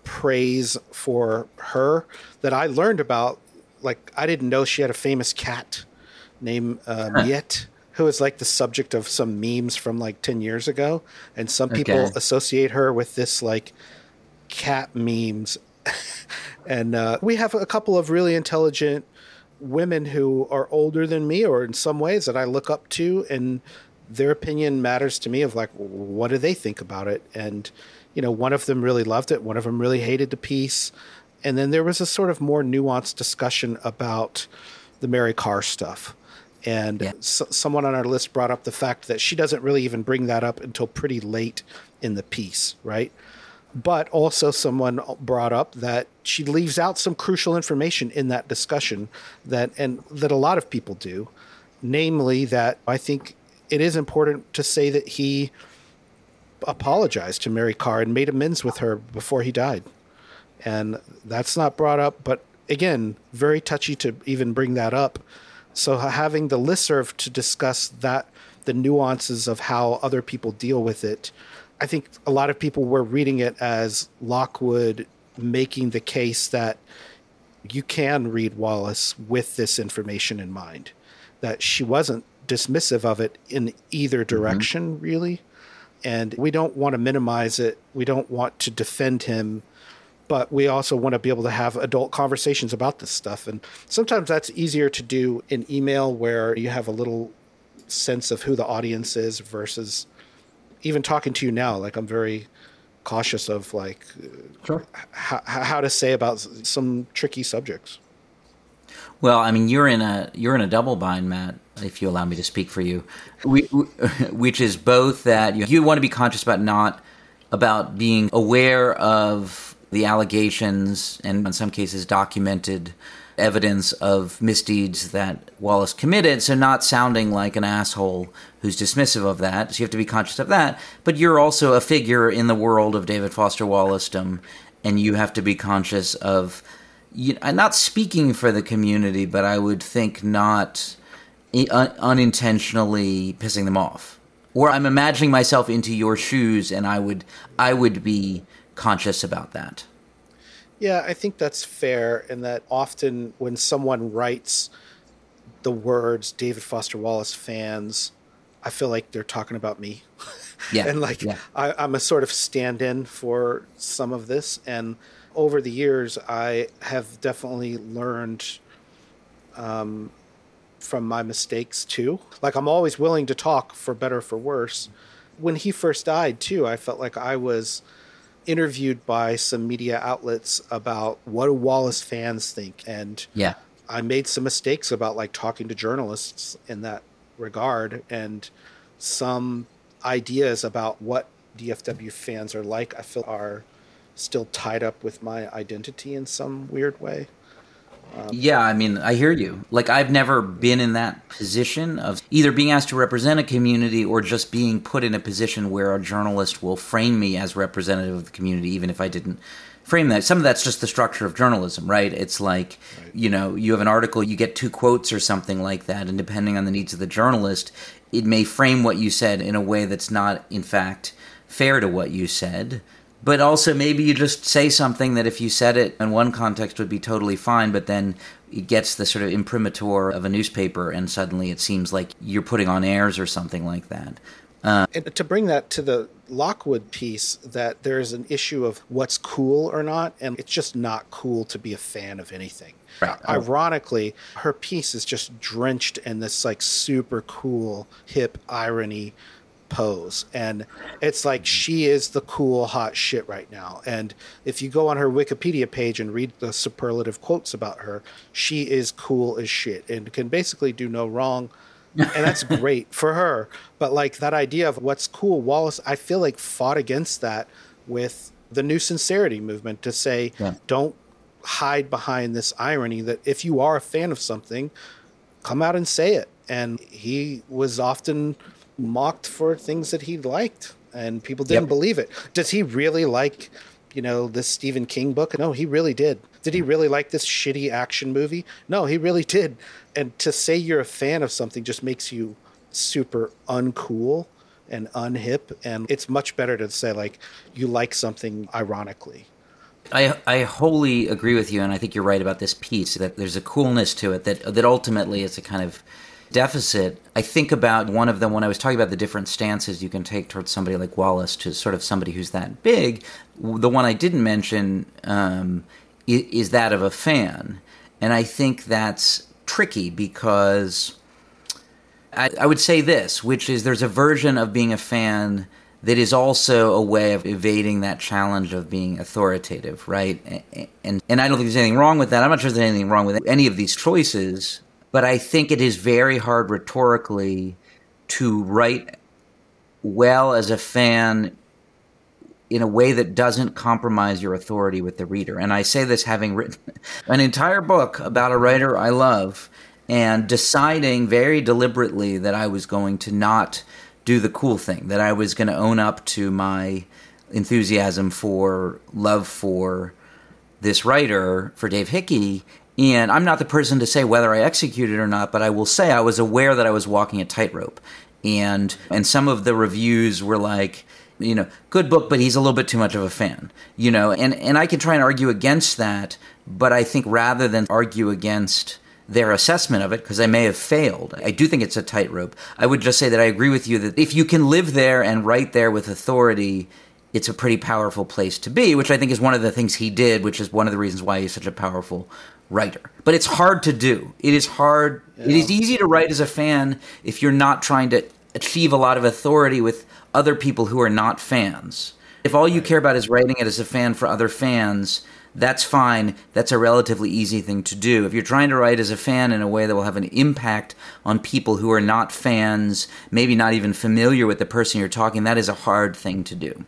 praise for her that I learned about. Like I didn't know she had a famous cat named uh, Miette, who is like the subject of some memes from like ten years ago, and some people Okay. associate her with this like cat memes. and uh, we have a couple of really intelligent women who are older than me, or in some ways that I look up to, and their opinion matters to me. Of like, what do they think about it? And you know, one of them really loved it, one of them really hated the piece, and then there was a sort of more nuanced discussion about the Mary Karr stuff. And Yeah. someone on our list brought up the fact that she doesn't really even bring that up until pretty late in the piece, right? But also, someone brought up that she leaves out some crucial information in that discussion that, and that a lot of people do, namely that I think it is important to say that he apologized to Mary Karr and made amends with her before he died, and that's not brought up. But again, very touchy to even bring that up. So having the listserv to discuss that, the nuances of how other people deal with it, I think a lot of people were reading it as Lockwood making the case that you can read Wallace with this information in mind, that she wasn't dismissive of it in either mm-hmm. direction, really. And we don't want to minimize it. We don't want to defend him, but we also want to be able to have adult conversations about this stuff. And sometimes that's easier to do in email where you have a little sense of who the audience is versus even talking to you now. Like I'm very cautious of like Sure. how, how to say about some tricky subjects. Well, I mean, you're in a you're in a double bind, Matt. If you allow me to speak for you, we, which is both that you, you want to be conscious about not about being aware of the allegations and in some cases documented evidence of misdeeds that Wallace committed. So not sounding like an asshole who's dismissive of that. So you have to be conscious of that. But you're also a figure in the world of David Foster Wallacedom, and you have to be conscious of you, not speaking for the community, but I would think not un- uh, unintentionally pissing them off. Or I'm imagining myself into your shoes, and I would I would be conscious about that. Yeah, I think that's fair, and that often when someone writes the words David Foster Wallace fans, I feel like they're talking about me. Yeah, and like yeah. I, I'm a sort of stand in for some of this. And over the years, I have definitely learned um, from my mistakes too. Like I'm always willing to talk for better or for worse. When he first died too, I felt like I was interviewed by some media outlets about what do Wallace fans think and Yeah, I made some mistakes about like talking to journalists in that regard and some ideas about what DFW fans are like I feel are still tied up with my identity in some weird way. Yeah, I mean, I hear you. Like, I've never been in that position of either being asked to represent a community or just being put in a position where a journalist will frame me as representative of the community, even if I didn't frame that. Some of that's just the structure of journalism, right? It's like, right. you know, you have an article, you get two quotes or something like that, and depending on the needs of the journalist, it may frame what you said in a way that's not, in fact, fair to what you said but also maybe you just say something that if you said it in one context would be totally fine, but then it gets the sort of imprimatur of a newspaper, and suddenly it seems like you're putting on airs or something like that. Uh, and to bring that to the Lockwood piece, that there is an issue of what's cool or not, and it's just not cool to be a fan of anything. Right. Ironically, her piece is just drenched in this like super cool hip irony pose. And it's like mm-hmm. she is the cool hot shit right now. And if you go on her wikipedia page and read the superlative quotes about her she is cool as shit and can basically do no wrong. And that's great for her. But like that idea of what's cool wallace i feel like fought against that with the new sincerity movement to say yeah. don't hide behind this irony that if you are a fan of something come out and say it. And he was often mocked for things that he liked, and people didn't yep. believe it. Does he really like, you know, this Stephen King book? No, he really did. Did he really like this shitty action movie? No, he really did. And to say you're a fan of something just makes you super uncool and unhip. And it's much better to say, like, you like something ironically. I I wholly agree with you, and I think you're right about this piece. That there's a coolness to it that that ultimately is a kind of deficit, I think about one of them when I was talking about the different stances you can take towards somebody like Wallace to sort of somebody who's that big. The one I didn't mention um, is that of a fan. And I think that's tricky because I, I would say this, which is there's a version of being a fan that is also a way of evading that challenge of being authoritative, right? And, and and I don't think there's anything wrong with that. I'm not sure there's anything wrong with any of these choices but I think it is very hard rhetorically to write well as a fan in a way that doesn't compromise your authority with the reader. And I say this having written an entire book about a writer I love and deciding very deliberately that I was going to not do the cool thing, that I was going to own up to my enthusiasm for love for this writer, for Dave Hickey, and I'm not the person to say whether I executed or not, but I will say I was aware that I was walking a tightrope. And and some of the reviews were like, you know, good book, but he's a little bit too much of a fan. You know, and, and I can try and argue against that, but I think rather than argue against their assessment of it, because I may have failed, I do think it's a tightrope. I would just say that I agree with you that if you can live there and write there with authority, it's a pretty powerful place to be, which I think is one of the things he did, which is one of the reasons why he's such a powerful writer. But it's hard to do. It is hard. Yeah. It is easy to write as a fan if you're not trying to achieve a lot of authority with other people who are not fans. If all you care about is writing it as a fan for other fans, that's fine. That's a relatively easy thing to do. If you're trying to write as a fan in a way that will have an impact on people who are not fans, maybe not even familiar with the person you're talking, that is a hard thing to do.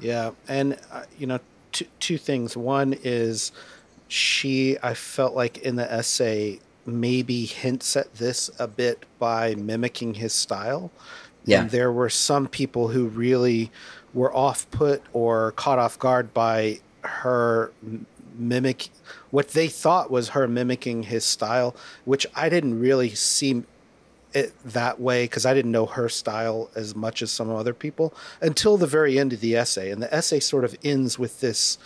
Yeah, and uh, you know, two, two things. One is she, I felt like in the essay, maybe hints at this a bit by mimicking his style. Yeah. And there were some people who really were off put or caught off guard by her mimic what they thought was her mimicking his style, which I didn't really see it that way because I didn't know her style as much as some other people until the very end of the essay. And the essay sort of ends with this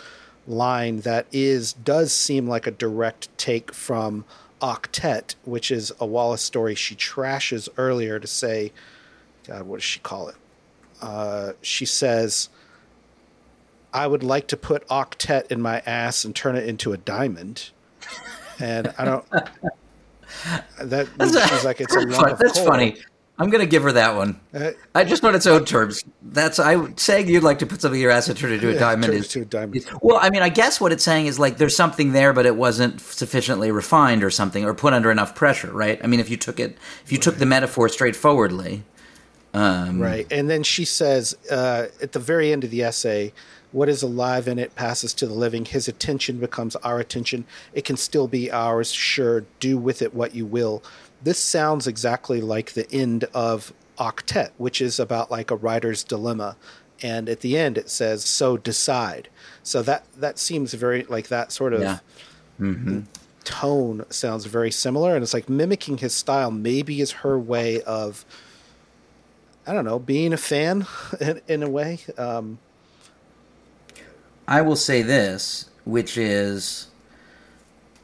line that is does seem like a direct take from Octet, which is a Wallace story she trashes earlier to say, God, what does she call it? Uh, she says, I would like to put Octet in my ass and turn it into a diamond. And I don't. that she's like it's a lump of That's coal. funny. I'm going to give her that one. Uh, I just on its own terms. That's I saying you'd like to put something in your turn it into yeah, a diamond is, a diamond. well. I mean, I guess what it's saying is like there's something there, but it wasn't sufficiently refined or something, or put under enough pressure, right? I mean, if you took it, if you right. took the metaphor straightforwardly, um, right? And then she says uh, at the very end of the essay, What is alive in it passes to the living. His attention becomes our attention. It can still be ours. Sure, do with it what you will. This sounds exactly like the end of Octet, which is about like a writer's dilemma. And at the end, it says, "So decide." So that that seems very like that sort of Yeah. Mm-hmm. tone sounds very similar, and it's like mimicking his style. Maybe is her way of, I don't know, being a fan in, in a way. Um, I will say this, which is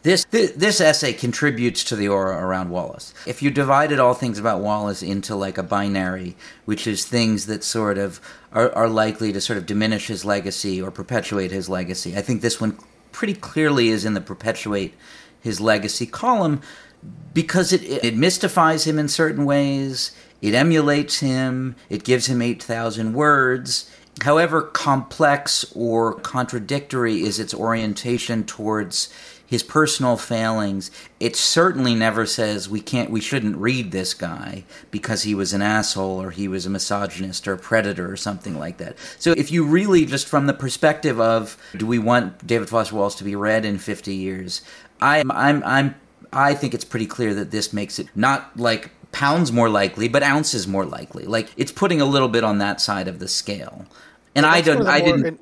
this th- this essay contributes to the aura around Wallace. If you divided all things about Wallace into like a binary, which is things that sort of are, are likely to sort of diminish his legacy or perpetuate his legacy, I think this one pretty clearly is in the perpetuate his legacy column because it, it mystifies him in certain ways. It emulates him. It gives him 8,000 words. However complex or contradictory is its orientation towards his personal failings, it certainly never says we can't we shouldn't read this guy because he was an asshole or he was a misogynist or a predator or something like that. So if you really just from the perspective of do we want David Foster Wallace to be read in 50 years, I'm I'm I'm I think it's pretty clear that this makes it not like pounds more likely, but ounces more likely. Like it's putting a little bit on that side of the scale. And I don't I didn't and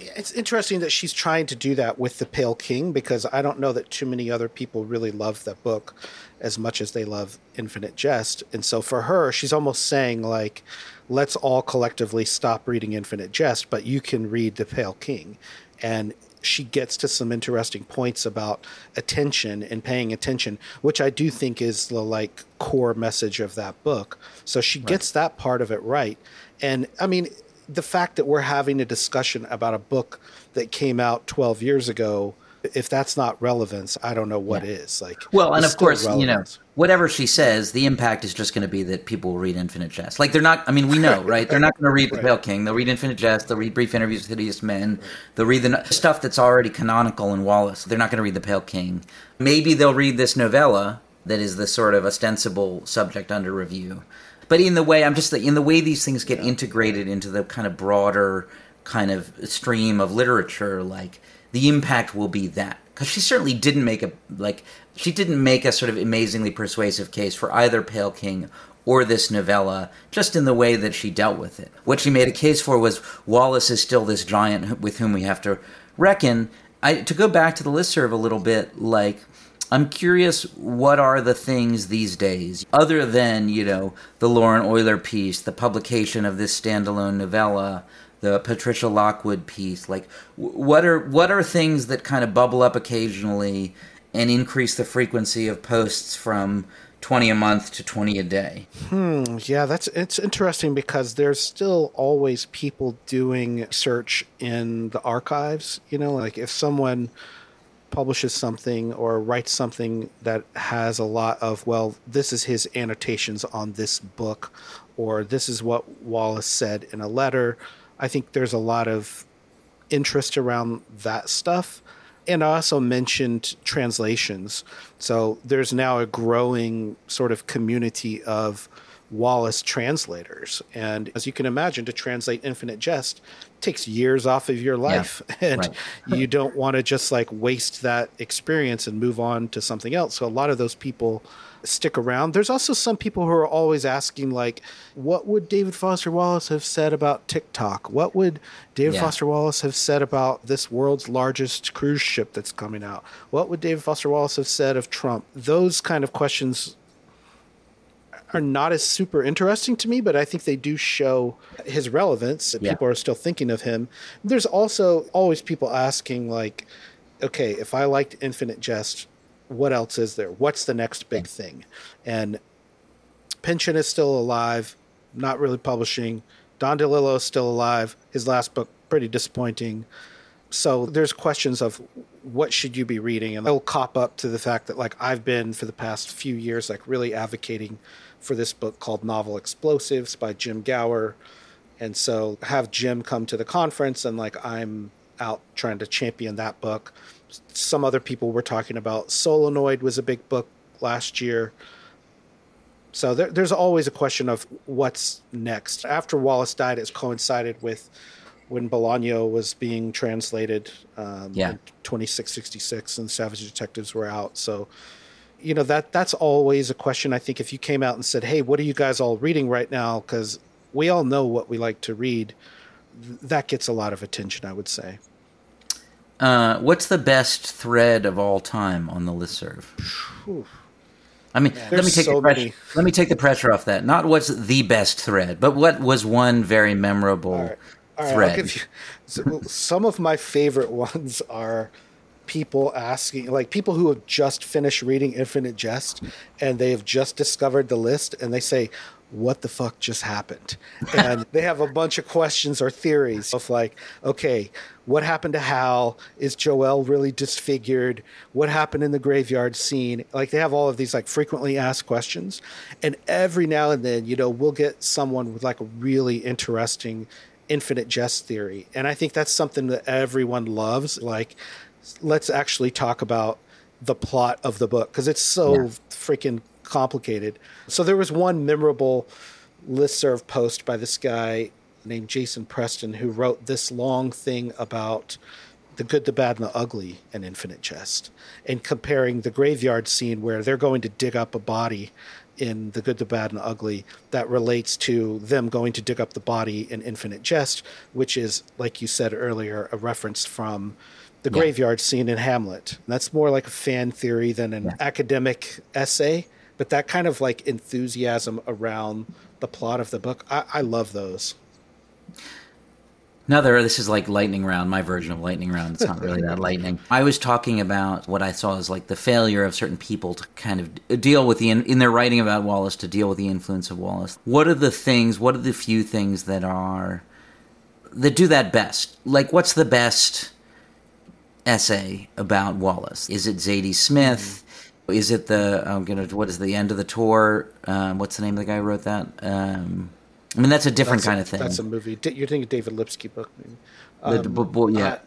It's interesting that she's trying to do that with the Pale King because I don't know that too many other people really love that book as much as they love Infinite Jest. And so for her, she's almost saying like, let's all collectively stop reading Infinite Jest, but you can read the Pale King. And she gets to some interesting points about attention and paying attention, which I do think is the like core message of that book. So she gets that part of it right. And I mean, the fact that we're having a discussion about a book that came out 12 years ago, if that's not relevance, I don't know what is. Like, Well, and of course, you know, whatever she says, the impact is just going to be that people will read Infinite Jest. Like they're not. I mean, we know, right? They're not going to read The Pale King. They'll read Infinite Jest. They'll read Brief Interviews with Hideous Men. They'll read the stuff that's already canonical in Wallace. They're not going to read The Pale King. Maybe they'll read this novella that is the sort of ostensible subject under review. But in the way, I'm just in the way these things get integrated into the kind of broader kind of stream of literature, like the impact will be that because she certainly didn't make a like she didn't make a sort of amazingly persuasive case for either Pale King or this novella, just in the way that she dealt with it. What she made a case for was Wallace is still this giant with whom we have to reckon. I, to go back to the listserv a little bit, like I'm curious, what are the things these days, other than you know the Lauren Oyler piece, the publication of this standalone novella, the Patricia Lockwood piece? Like, what are what are things that kind of bubble up occasionally and increase the frequency of posts from 20 a month to 20 a day? Hmm, yeah, that's it's interesting because there's still always people doing search in the archives. You know, like if someone publishes something or writes something that has a lot of well, this is his annotations on this book, or this is what Wallace said in a letter. I think there's a lot of interest around that stuff. And I also mentioned translations. So there's now a growing sort of community of Wallace translators. And as you can imagine, to translate Infinite Jest takes years off of your life. And right. you don't want to just like waste that experience and move on to something else. So a lot of those people stick around. There's also some people who are always asking, like, what would David Foster Wallace have said about TikTok? What would David Yeah. Foster Wallace have said about this world's largest cruise ship that's coming out? What would David Foster Wallace have said of Trump? Those kind of questions are not as super interesting to me, but I think they do show his relevance. that Yeah. People are still thinking of him. There's also always people asking, like, okay, if I liked Infinite Jest, what else is there? What's the next big thing? And Pynchon is still alive, not really publishing. Don DeLillo is still alive. His last book, pretty disappointing. So there's questions of what should you be reading, and it'll cop up to the fact that like I've been for the past few years like really advocating for this book called Novel Explosives by Jim Gauer, and so have Jim come to the conference and like I'm out trying to champion that book. Some other people were talking about Solenoid was a big book last year. So there, there's always a question of what's next. After Wallace died, it's coincided with when Bolaño was being translated. Um, Yeah. in 2666 and Savage Detectives were out. So, you know, that that's always a question. I think if you came out and said, hey, what are you guys all reading right now? Because we all know what we like to read, that gets a lot of attention, I would say. Uh, what's the best thread of all time on the listserv? I mean, let me take so the pressure, many. let me take the pressure off that. Not what's the best thread, but what was one very memorable All right, thread. you- so, some of my favorite ones are people asking, like people who have just finished reading Infinite Jest and they have just discovered the list and they say, what the fuck just happened? And they have a bunch of questions or theories of like, okay, what happened to Hal? Is Joel really disfigured? What happened in the graveyard scene? Like they have all of these like frequently asked questions. And every now and then, you know, we'll get someone with like a really interesting infinite jest theory. And I think that's something that everyone loves. Like, let's actually talk about the plot of the book because it's so Yeah. freaking complicated. So there was one memorable listserv post by this guy named Jason Preston who wrote this long thing about the good, the bad, and the ugly in Infinite Jest, and comparing the graveyard scene where they're going to dig up a body in the good, the bad, and the ugly that relates to them going to dig up the body in Infinite Jest, which is, like you said earlier, a reference from the Yeah. graveyard scene in Hamlet. That's more like a fan theory than an academic essay, but that kind of like enthusiasm around the plot of the book, I, I love those. Another, this is like lightning round, my version of lightning round. It's not really that lightning. I was talking about what I saw as like the failure of certain people to kind of deal with the, in, in their writing about Wallace, to deal with the influence of Wallace. What are the things, what are the few things that are, that do that best? Like, what's the best essay about Wallace? Is it Zadie Smith? Is it the, I'm gonna, what is the end of the tour? Um, what's the name of the guy who wrote that? Um, I mean, that's a different That's a- kind of thing. That's a movie. You're thinking David Lipsky book. Maybe. The- yeah.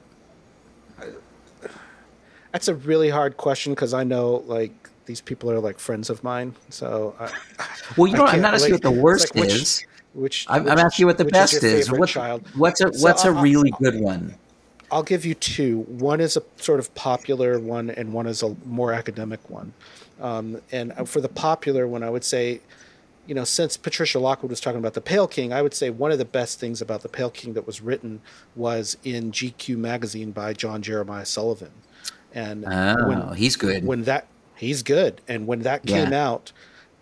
That's a really hard question because I know like these people are like friends of mine. So I, Well, you know, I'm can't, asking like- what the worst like is. Which I'm, which- I'm asking you what the best is. favorite What, child? what's a So what's a I- really good one? I'll give you two. One is a sort of popular one, and one is a more academic one. Um, and for the popular one, I would say, you know, since Patricia Lockwood was talking about the Pale King, I would say one of the best things about the Pale King that was written was in GQ magazine by John Jeremiah Sullivan. And Oh, he's good. when that he's good and when that Yeah. came out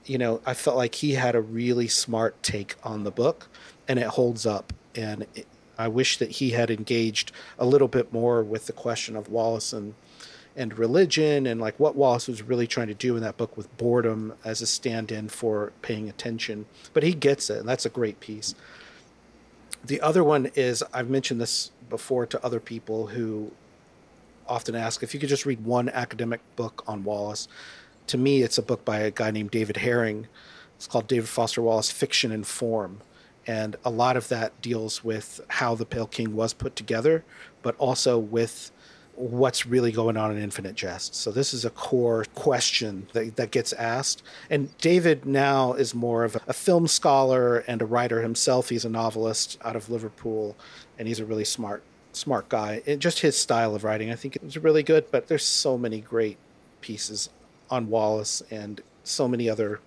you know i felt like he had a really smart take on the book and it holds up and it, i wish that he had engaged a little bit more with the question of wallace and and religion and like what wallace was really trying to do in that book with boredom as a stand-in for paying attention but he gets it and that's a great piece the other one is I've mentioned this before to other people who often ask if you could just read one academic book on Wallace. To me, it's a book by a guy named David Hering. It's called David Foster Wallace Fiction and Form. And a lot of that deals with how the Pale King was put together, but also with what's really going on in Infinite Jest. So this is a core question that, that gets asked. And David now is more of a film scholar and a writer himself. He's a novelist out of Liverpool, and he's a really smart smart guy. And just his style of writing, I think was really good. But there's so many great pieces on Wallace and so many other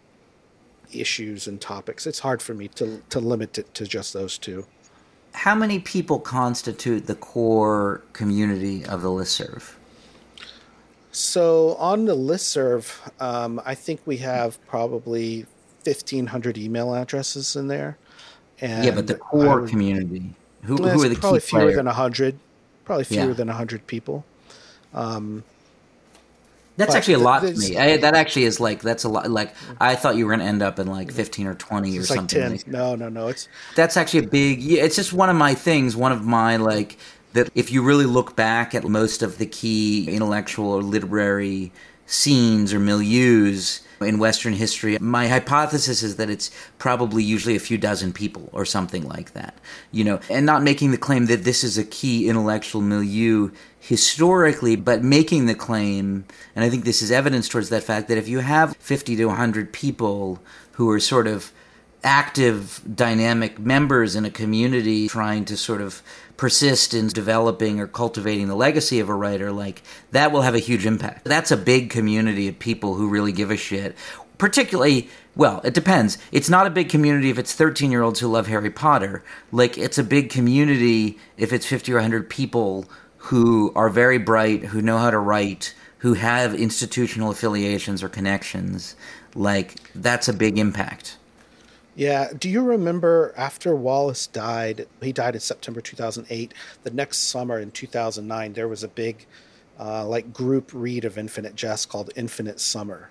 issues and topics. It's hard for me to to limit it to just those two. How many people constitute the core community of the listserv? So on the listserv, um, I think we have probably fifteen hundred email addresses in there. And yeah, but the core would- community. Who, who are the probably fewer players? than hundred. Probably fewer Yeah. than hundred people. That's but actually a lot to me. I, that actually is like that's a lot. Like I thought you were going to end up in like fifteen or twenty or something. like- No, no, no. It's that's actually a big yeah, it's just one of my things one of my like that if you really look back at most of the key intellectual or literary scenes or milieus in western history my hypothesis is that it's probably usually a few dozen people or something like that you know and not making the claim that this is a key intellectual milieu historically but making the claim and i think this is evidence towards that fact that if you have 50 to 100 people who are sort of active, dynamic members in a community trying to sort of persist in developing or cultivating the legacy of a writer, like that will have a huge impact. That's a big community of people who really give a shit. Particularly, well, it depends. It's not a big community if it's 13 year olds who love Harry Potter. Like, it's a big community if it's 50 or 100 people who are very bright, who know how to write, who have institutional affiliations or connections. Like, that's a big impact. Yeah. Do you remember after Wallace died? He died in September 2008. The next summer in 2009, there was a big, uh, like, group read of Infinite Jest called Infinite Summer.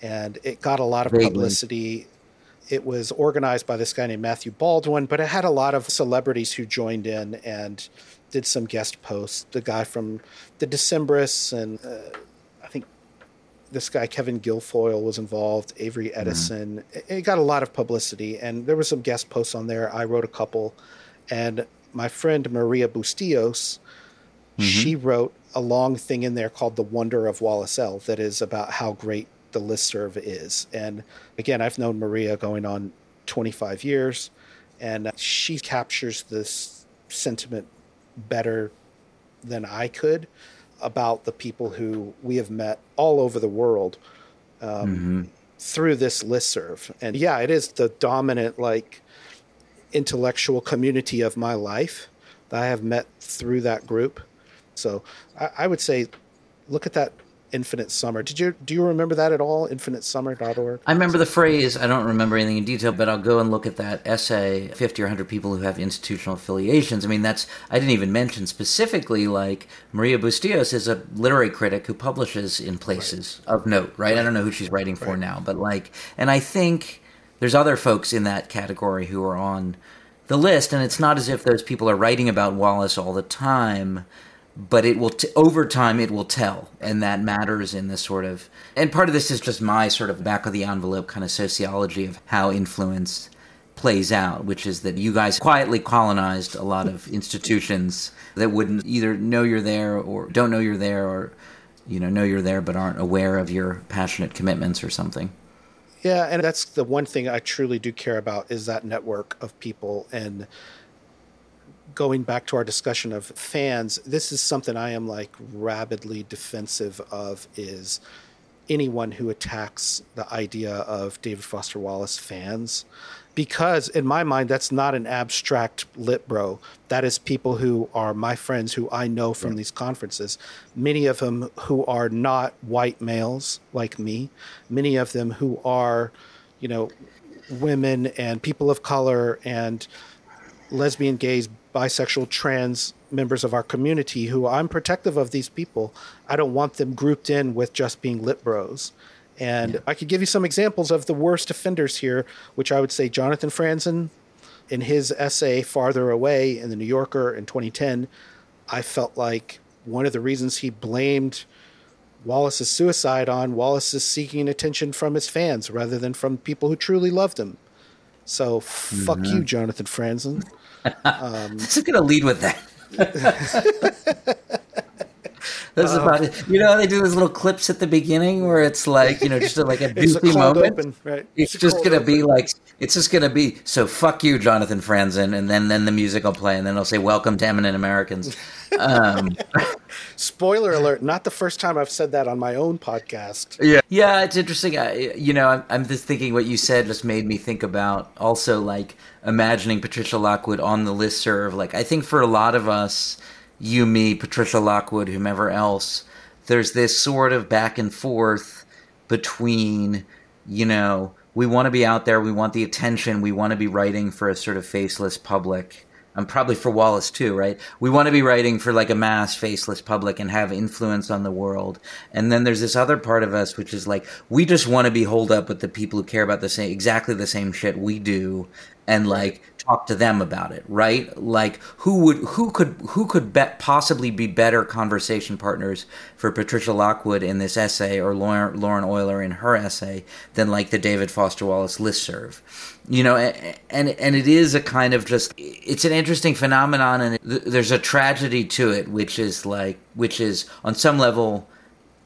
And it got a lot of Vaguely. publicity. It was organized by this guy named Matthew Baldwin, but it had a lot of celebrities who joined in and did some guest posts. The guy from the Decemberists and uh, this guy Kevin Guilfoile was involved, Avery mm-hmm. Edison. It, it got a lot of publicity, and there were some guest posts on there. I wrote a couple, and my friend Maria Bustillos, mm-hmm. she wrote a long thing in there called "The Wonder of Wallace-L." That is about how great the listserv is. And again, I've known Maria going on 25 years, and she captures this sentiment better than I could about the people who we have met all over the world um, through this listserv. And yeah, it is the dominant like intellectual community of my life that I have met through that group. So I, I would say, look at that Infinite Summer. Did you do you remember that at all? InfiniteSummer.org. I remember the phrase. I don't remember anything in detail, but I'll go and look at that essay. Fifty or hundred people who have institutional affiliations. I mean, that's. I didn't even mention specifically. Like Maria Bustillos is a literary critic who publishes in places of note. Right? I don't know who she's writing for now, but like, and I think there's other folks in that category who are on the list, and it's not as if those people are writing about Wallace all the time but it will t- over time it will tell and that matters in this sort of and part of this is just my sort of back of the envelope kind of sociology of how influence plays out which is that you guys quietly colonized a lot of institutions that wouldn't either know you're there or don't know you're there or you know know you're there but aren't aware of your passionate commitments or something Yeah, and that's the one thing I truly do care about is that network of people. And going back to our discussion of fans, this is something I am like rabidly defensive of is anyone who attacks the idea of David Foster Wallace fans. Because in my mind, that's not an abstract lit bro. That is people who are my friends who I know from these conferences. Many of them who are not white males like me. Many of them who are, you know, women and people of color and lesbian, gays, bisexual, trans members of our community who I'm protective of these people. I don't want them grouped in with just being lit bros. And I could give you some examples of the worst offenders here, which I would say Jonathan Franzen, in his essay Farther Away in the New Yorker in 2010, I felt like one of the reasons he blamed Wallace's suicide on Wallace is seeking attention from his fans rather than from people who truly loved him. So fuck mm-hmm. you, Jonathan Franzen. Um, this is going to lead with that. That's about it. You know, they do those little clips at the beginning where it's like, you know, just a, like a goofy moment. open, right? It's It's just gonna be like, it's just gonna be so. Fuck you, Jonathan Franzen, and then then the music will play, and then they'll say, "Welcome to Eminent Americans." Um, Spoiler alert, not the first time I've said that on my own podcast. yeah, yeah, it's interesting. I, you know, I'm, I'm just thinking what you said just made me think about also like imagining Patricia Lockwood on the listserv. Like, I think for a lot of us, you, me, Patricia Lockwood, whomever else, there's this sort of back and forth between, you know, we want to be out there, we want the attention, we want to be writing for a sort of faceless public. And probably for Wallace too, right? We want to be writing for like a mass faceless public and have influence on the world. And then there's this other part of us which is like we just want to be holed up with the people who care about the same exactly the same shit we do and like talk to them about it, right? Like who would who could who could bet possibly be better conversation partners for Patricia Lockwood in this essay or Lauren, Lauren Oyler in her essay than like the David Foster Wallace listserv, you know? And and it is a kind of just it's an interesting phenomenon, and there's a tragedy to it, which is like which is on some level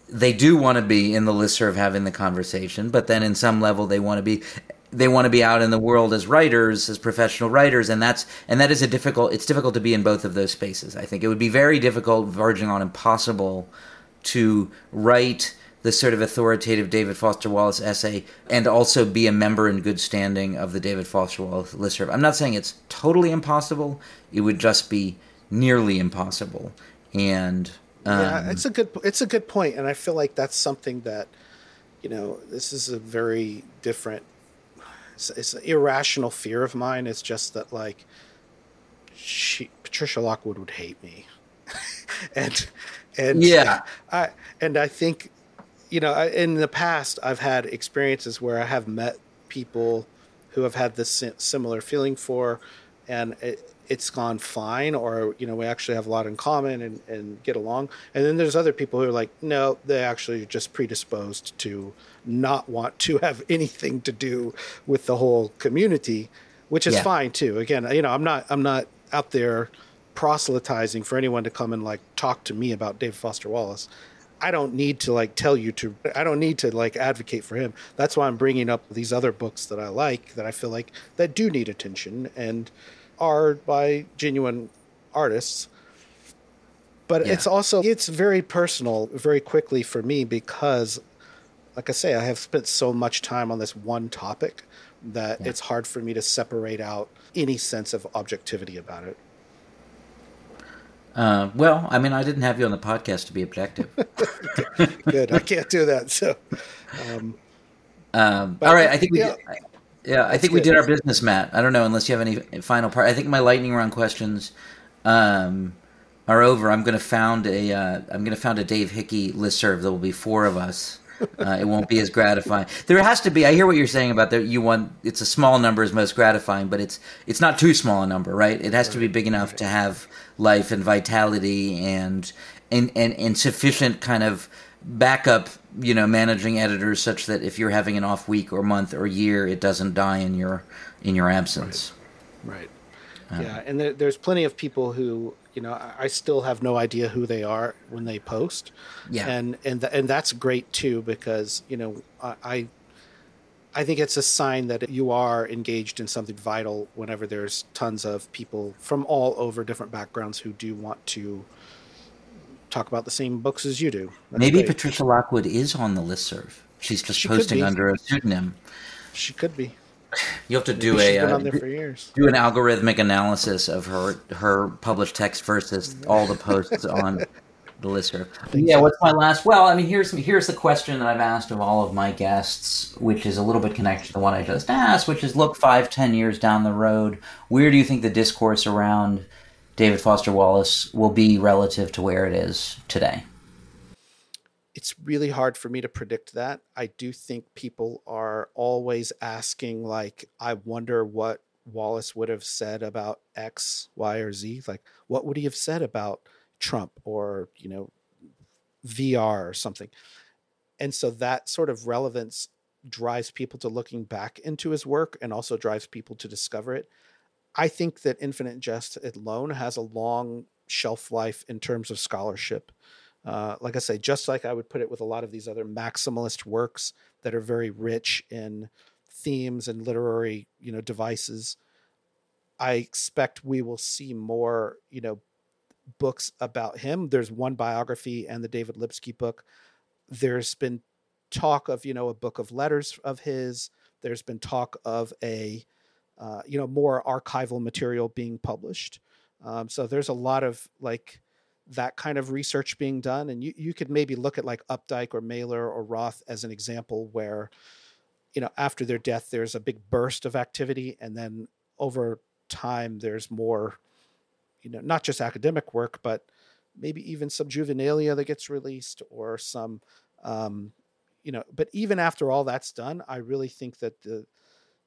they do want to be in the listserv having the conversation, but then in some level they want to be they want to be out in the world as writers, as professional writers, and that's and that is a difficult. It's difficult to be in both of those spaces. I think it would be very difficult, verging on impossible, to write the sort of authoritative David Foster Wallace essay and also be a member in good standing of the David Foster Wallace listserv. I'm not saying it's totally impossible. It would just be nearly impossible. And um, yeah, it's a good it's a good point, and I feel like that's something that you know this is a very different. It's, it's an irrational fear of mine. It's just that like she Patricia Lockwood would hate me, and and yeah, I and I think you know I, in the past I've had experiences where I have met people who have had this similar feeling for, and it, it's gone fine or you know we actually have a lot in common and, and get along and then there's other people who are like no they actually are just predisposed to not want to have anything to do with the whole community which is yeah. fine too again you know i'm not i'm not out there proselytizing for anyone to come and like talk to me about david foster wallace I don't need to like tell you to I don't need to like advocate for him. That's why I'm bringing up these other books that I like that I feel like that do need attention and are by genuine artists but yeah. it's also it's very personal very quickly for me because like i say i have spent so much time on this one topic that yeah. it's hard for me to separate out any sense of objectivity about it uh, well i mean i didn't have you on the podcast to be objective good i can't do that so um, um, all right i think we yeah. Yeah, I think we did our business, Matt. I don't know unless you have any final part. I think my lightning round questions um, are over. I'm going to found a uh, I'm going to found a Dave Hickey listserv. There will be four of us. Uh, it won't be as gratifying. There has to be. I hear what you're saying about that. You want it's a small number is most gratifying, but it's it's not too small a number, right? It has to be big enough to have life and vitality and and and, and sufficient kind of backup, you know, managing editors such that if you're having an off week or month or year, it doesn't die in your in your absence. Right. right. Uh, yeah, and there, there's plenty of people who you know I still have no idea who they are when they post. Yeah, and and th- and that's great too because you know I. I think it's a sign that you are engaged in something vital whenever there's tons of people from all over different backgrounds who do want to talk about the same books as you do. That's Maybe great. Patricia Lockwood is on the listserv. She's just she posting under a pseudonym. She could be. You have to do Maybe a uh, do an algorithmic analysis of her her published text versus all the posts on the listserv. Yeah, what's my last? Well, I mean, here's here's the question that I've asked of all of my guests, which is a little bit connected to the one I just asked, which is: look, five, ten years down the road, where do you think the discourse around David Foster Wallace will be relative to where it is today? It's really hard for me to predict that. I do think people are always asking, like, I wonder what Wallace would have said about X, Y, or Z. Like, what would he have said about Trump or, you know, VR or something? And so that sort of relevance drives people to looking back into his work and also drives people to discover it. I think that Infinite Jest alone has a long shelf life in terms of scholarship. Uh, like I say, just like I would put it with a lot of these other maximalist works that are very rich in themes and literary, you know, devices. I expect we will see more, you know, books about him. There's one biography and the David Lipsky book. There's been talk of, you know, a book of letters of his. There's been talk of a uh, you know more archival material being published. Um, so there's a lot of like that kind of research being done, and you you could maybe look at like Updike or Mailer or Roth as an example where you know after their death there's a big burst of activity, and then over time there's more you know not just academic work but maybe even some juvenilia that gets released or some um, you know but even after all that's done i really think that the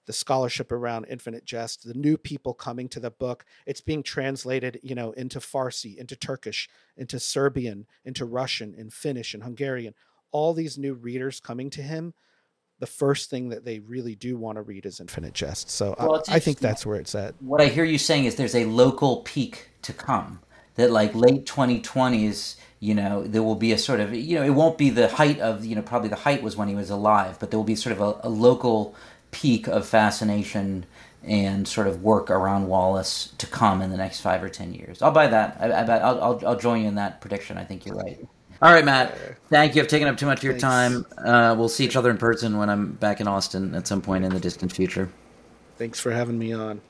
the scholarship around Infinite Jest, the new people coming to the book. It's being translated, you know, into Farsi, into Turkish, into Serbian, into Russian, and Finnish, and Hungarian. All these new readers coming to him. The first thing that they really do want to read is Infinite Jest. So well, I, I think that's where it's at. What I hear you saying is there's a local peak to come. That like late 2020s, you know, there will be a sort of, you know, it won't be the height of, you know, probably the height was when he was alive, but there will be sort of a, a local peak of fascination and sort of work around Wallace to come in the next five or ten years. I'll buy that. I, I, I'll, I'll, I'll join you in that prediction. I think you're right. All right, Matt. Thank you. I've taken up too much of your Thanks. time. Uh, we'll see each other in person when I'm back in Austin at some point in the distant future. Thanks for having me on.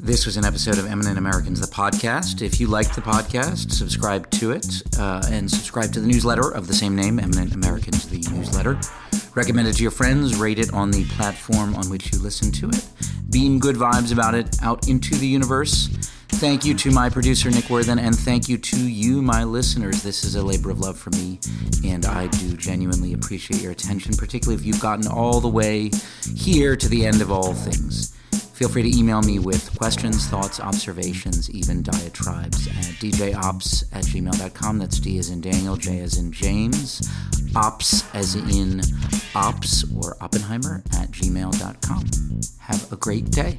This was an episode of Eminent Americans, the podcast. If you liked the podcast, subscribe to it uh, and subscribe to the newsletter of the same name, Eminent Americans, the newsletter. Recommend it to your friends, rate it on the platform on which you listen to it. Beam good vibes about it out into the universe. Thank you to my producer, Nick Worthen, and thank you to you, my listeners. This is a labor of love for me, and I do genuinely appreciate your attention, particularly if you've gotten all the way here to the end of all things. Feel free to email me with questions, thoughts, observations, even diatribes at djops at gmail.com. That's D as in Daniel, J as in James, ops as in ops or Oppenheimer at gmail.com. Have a great day.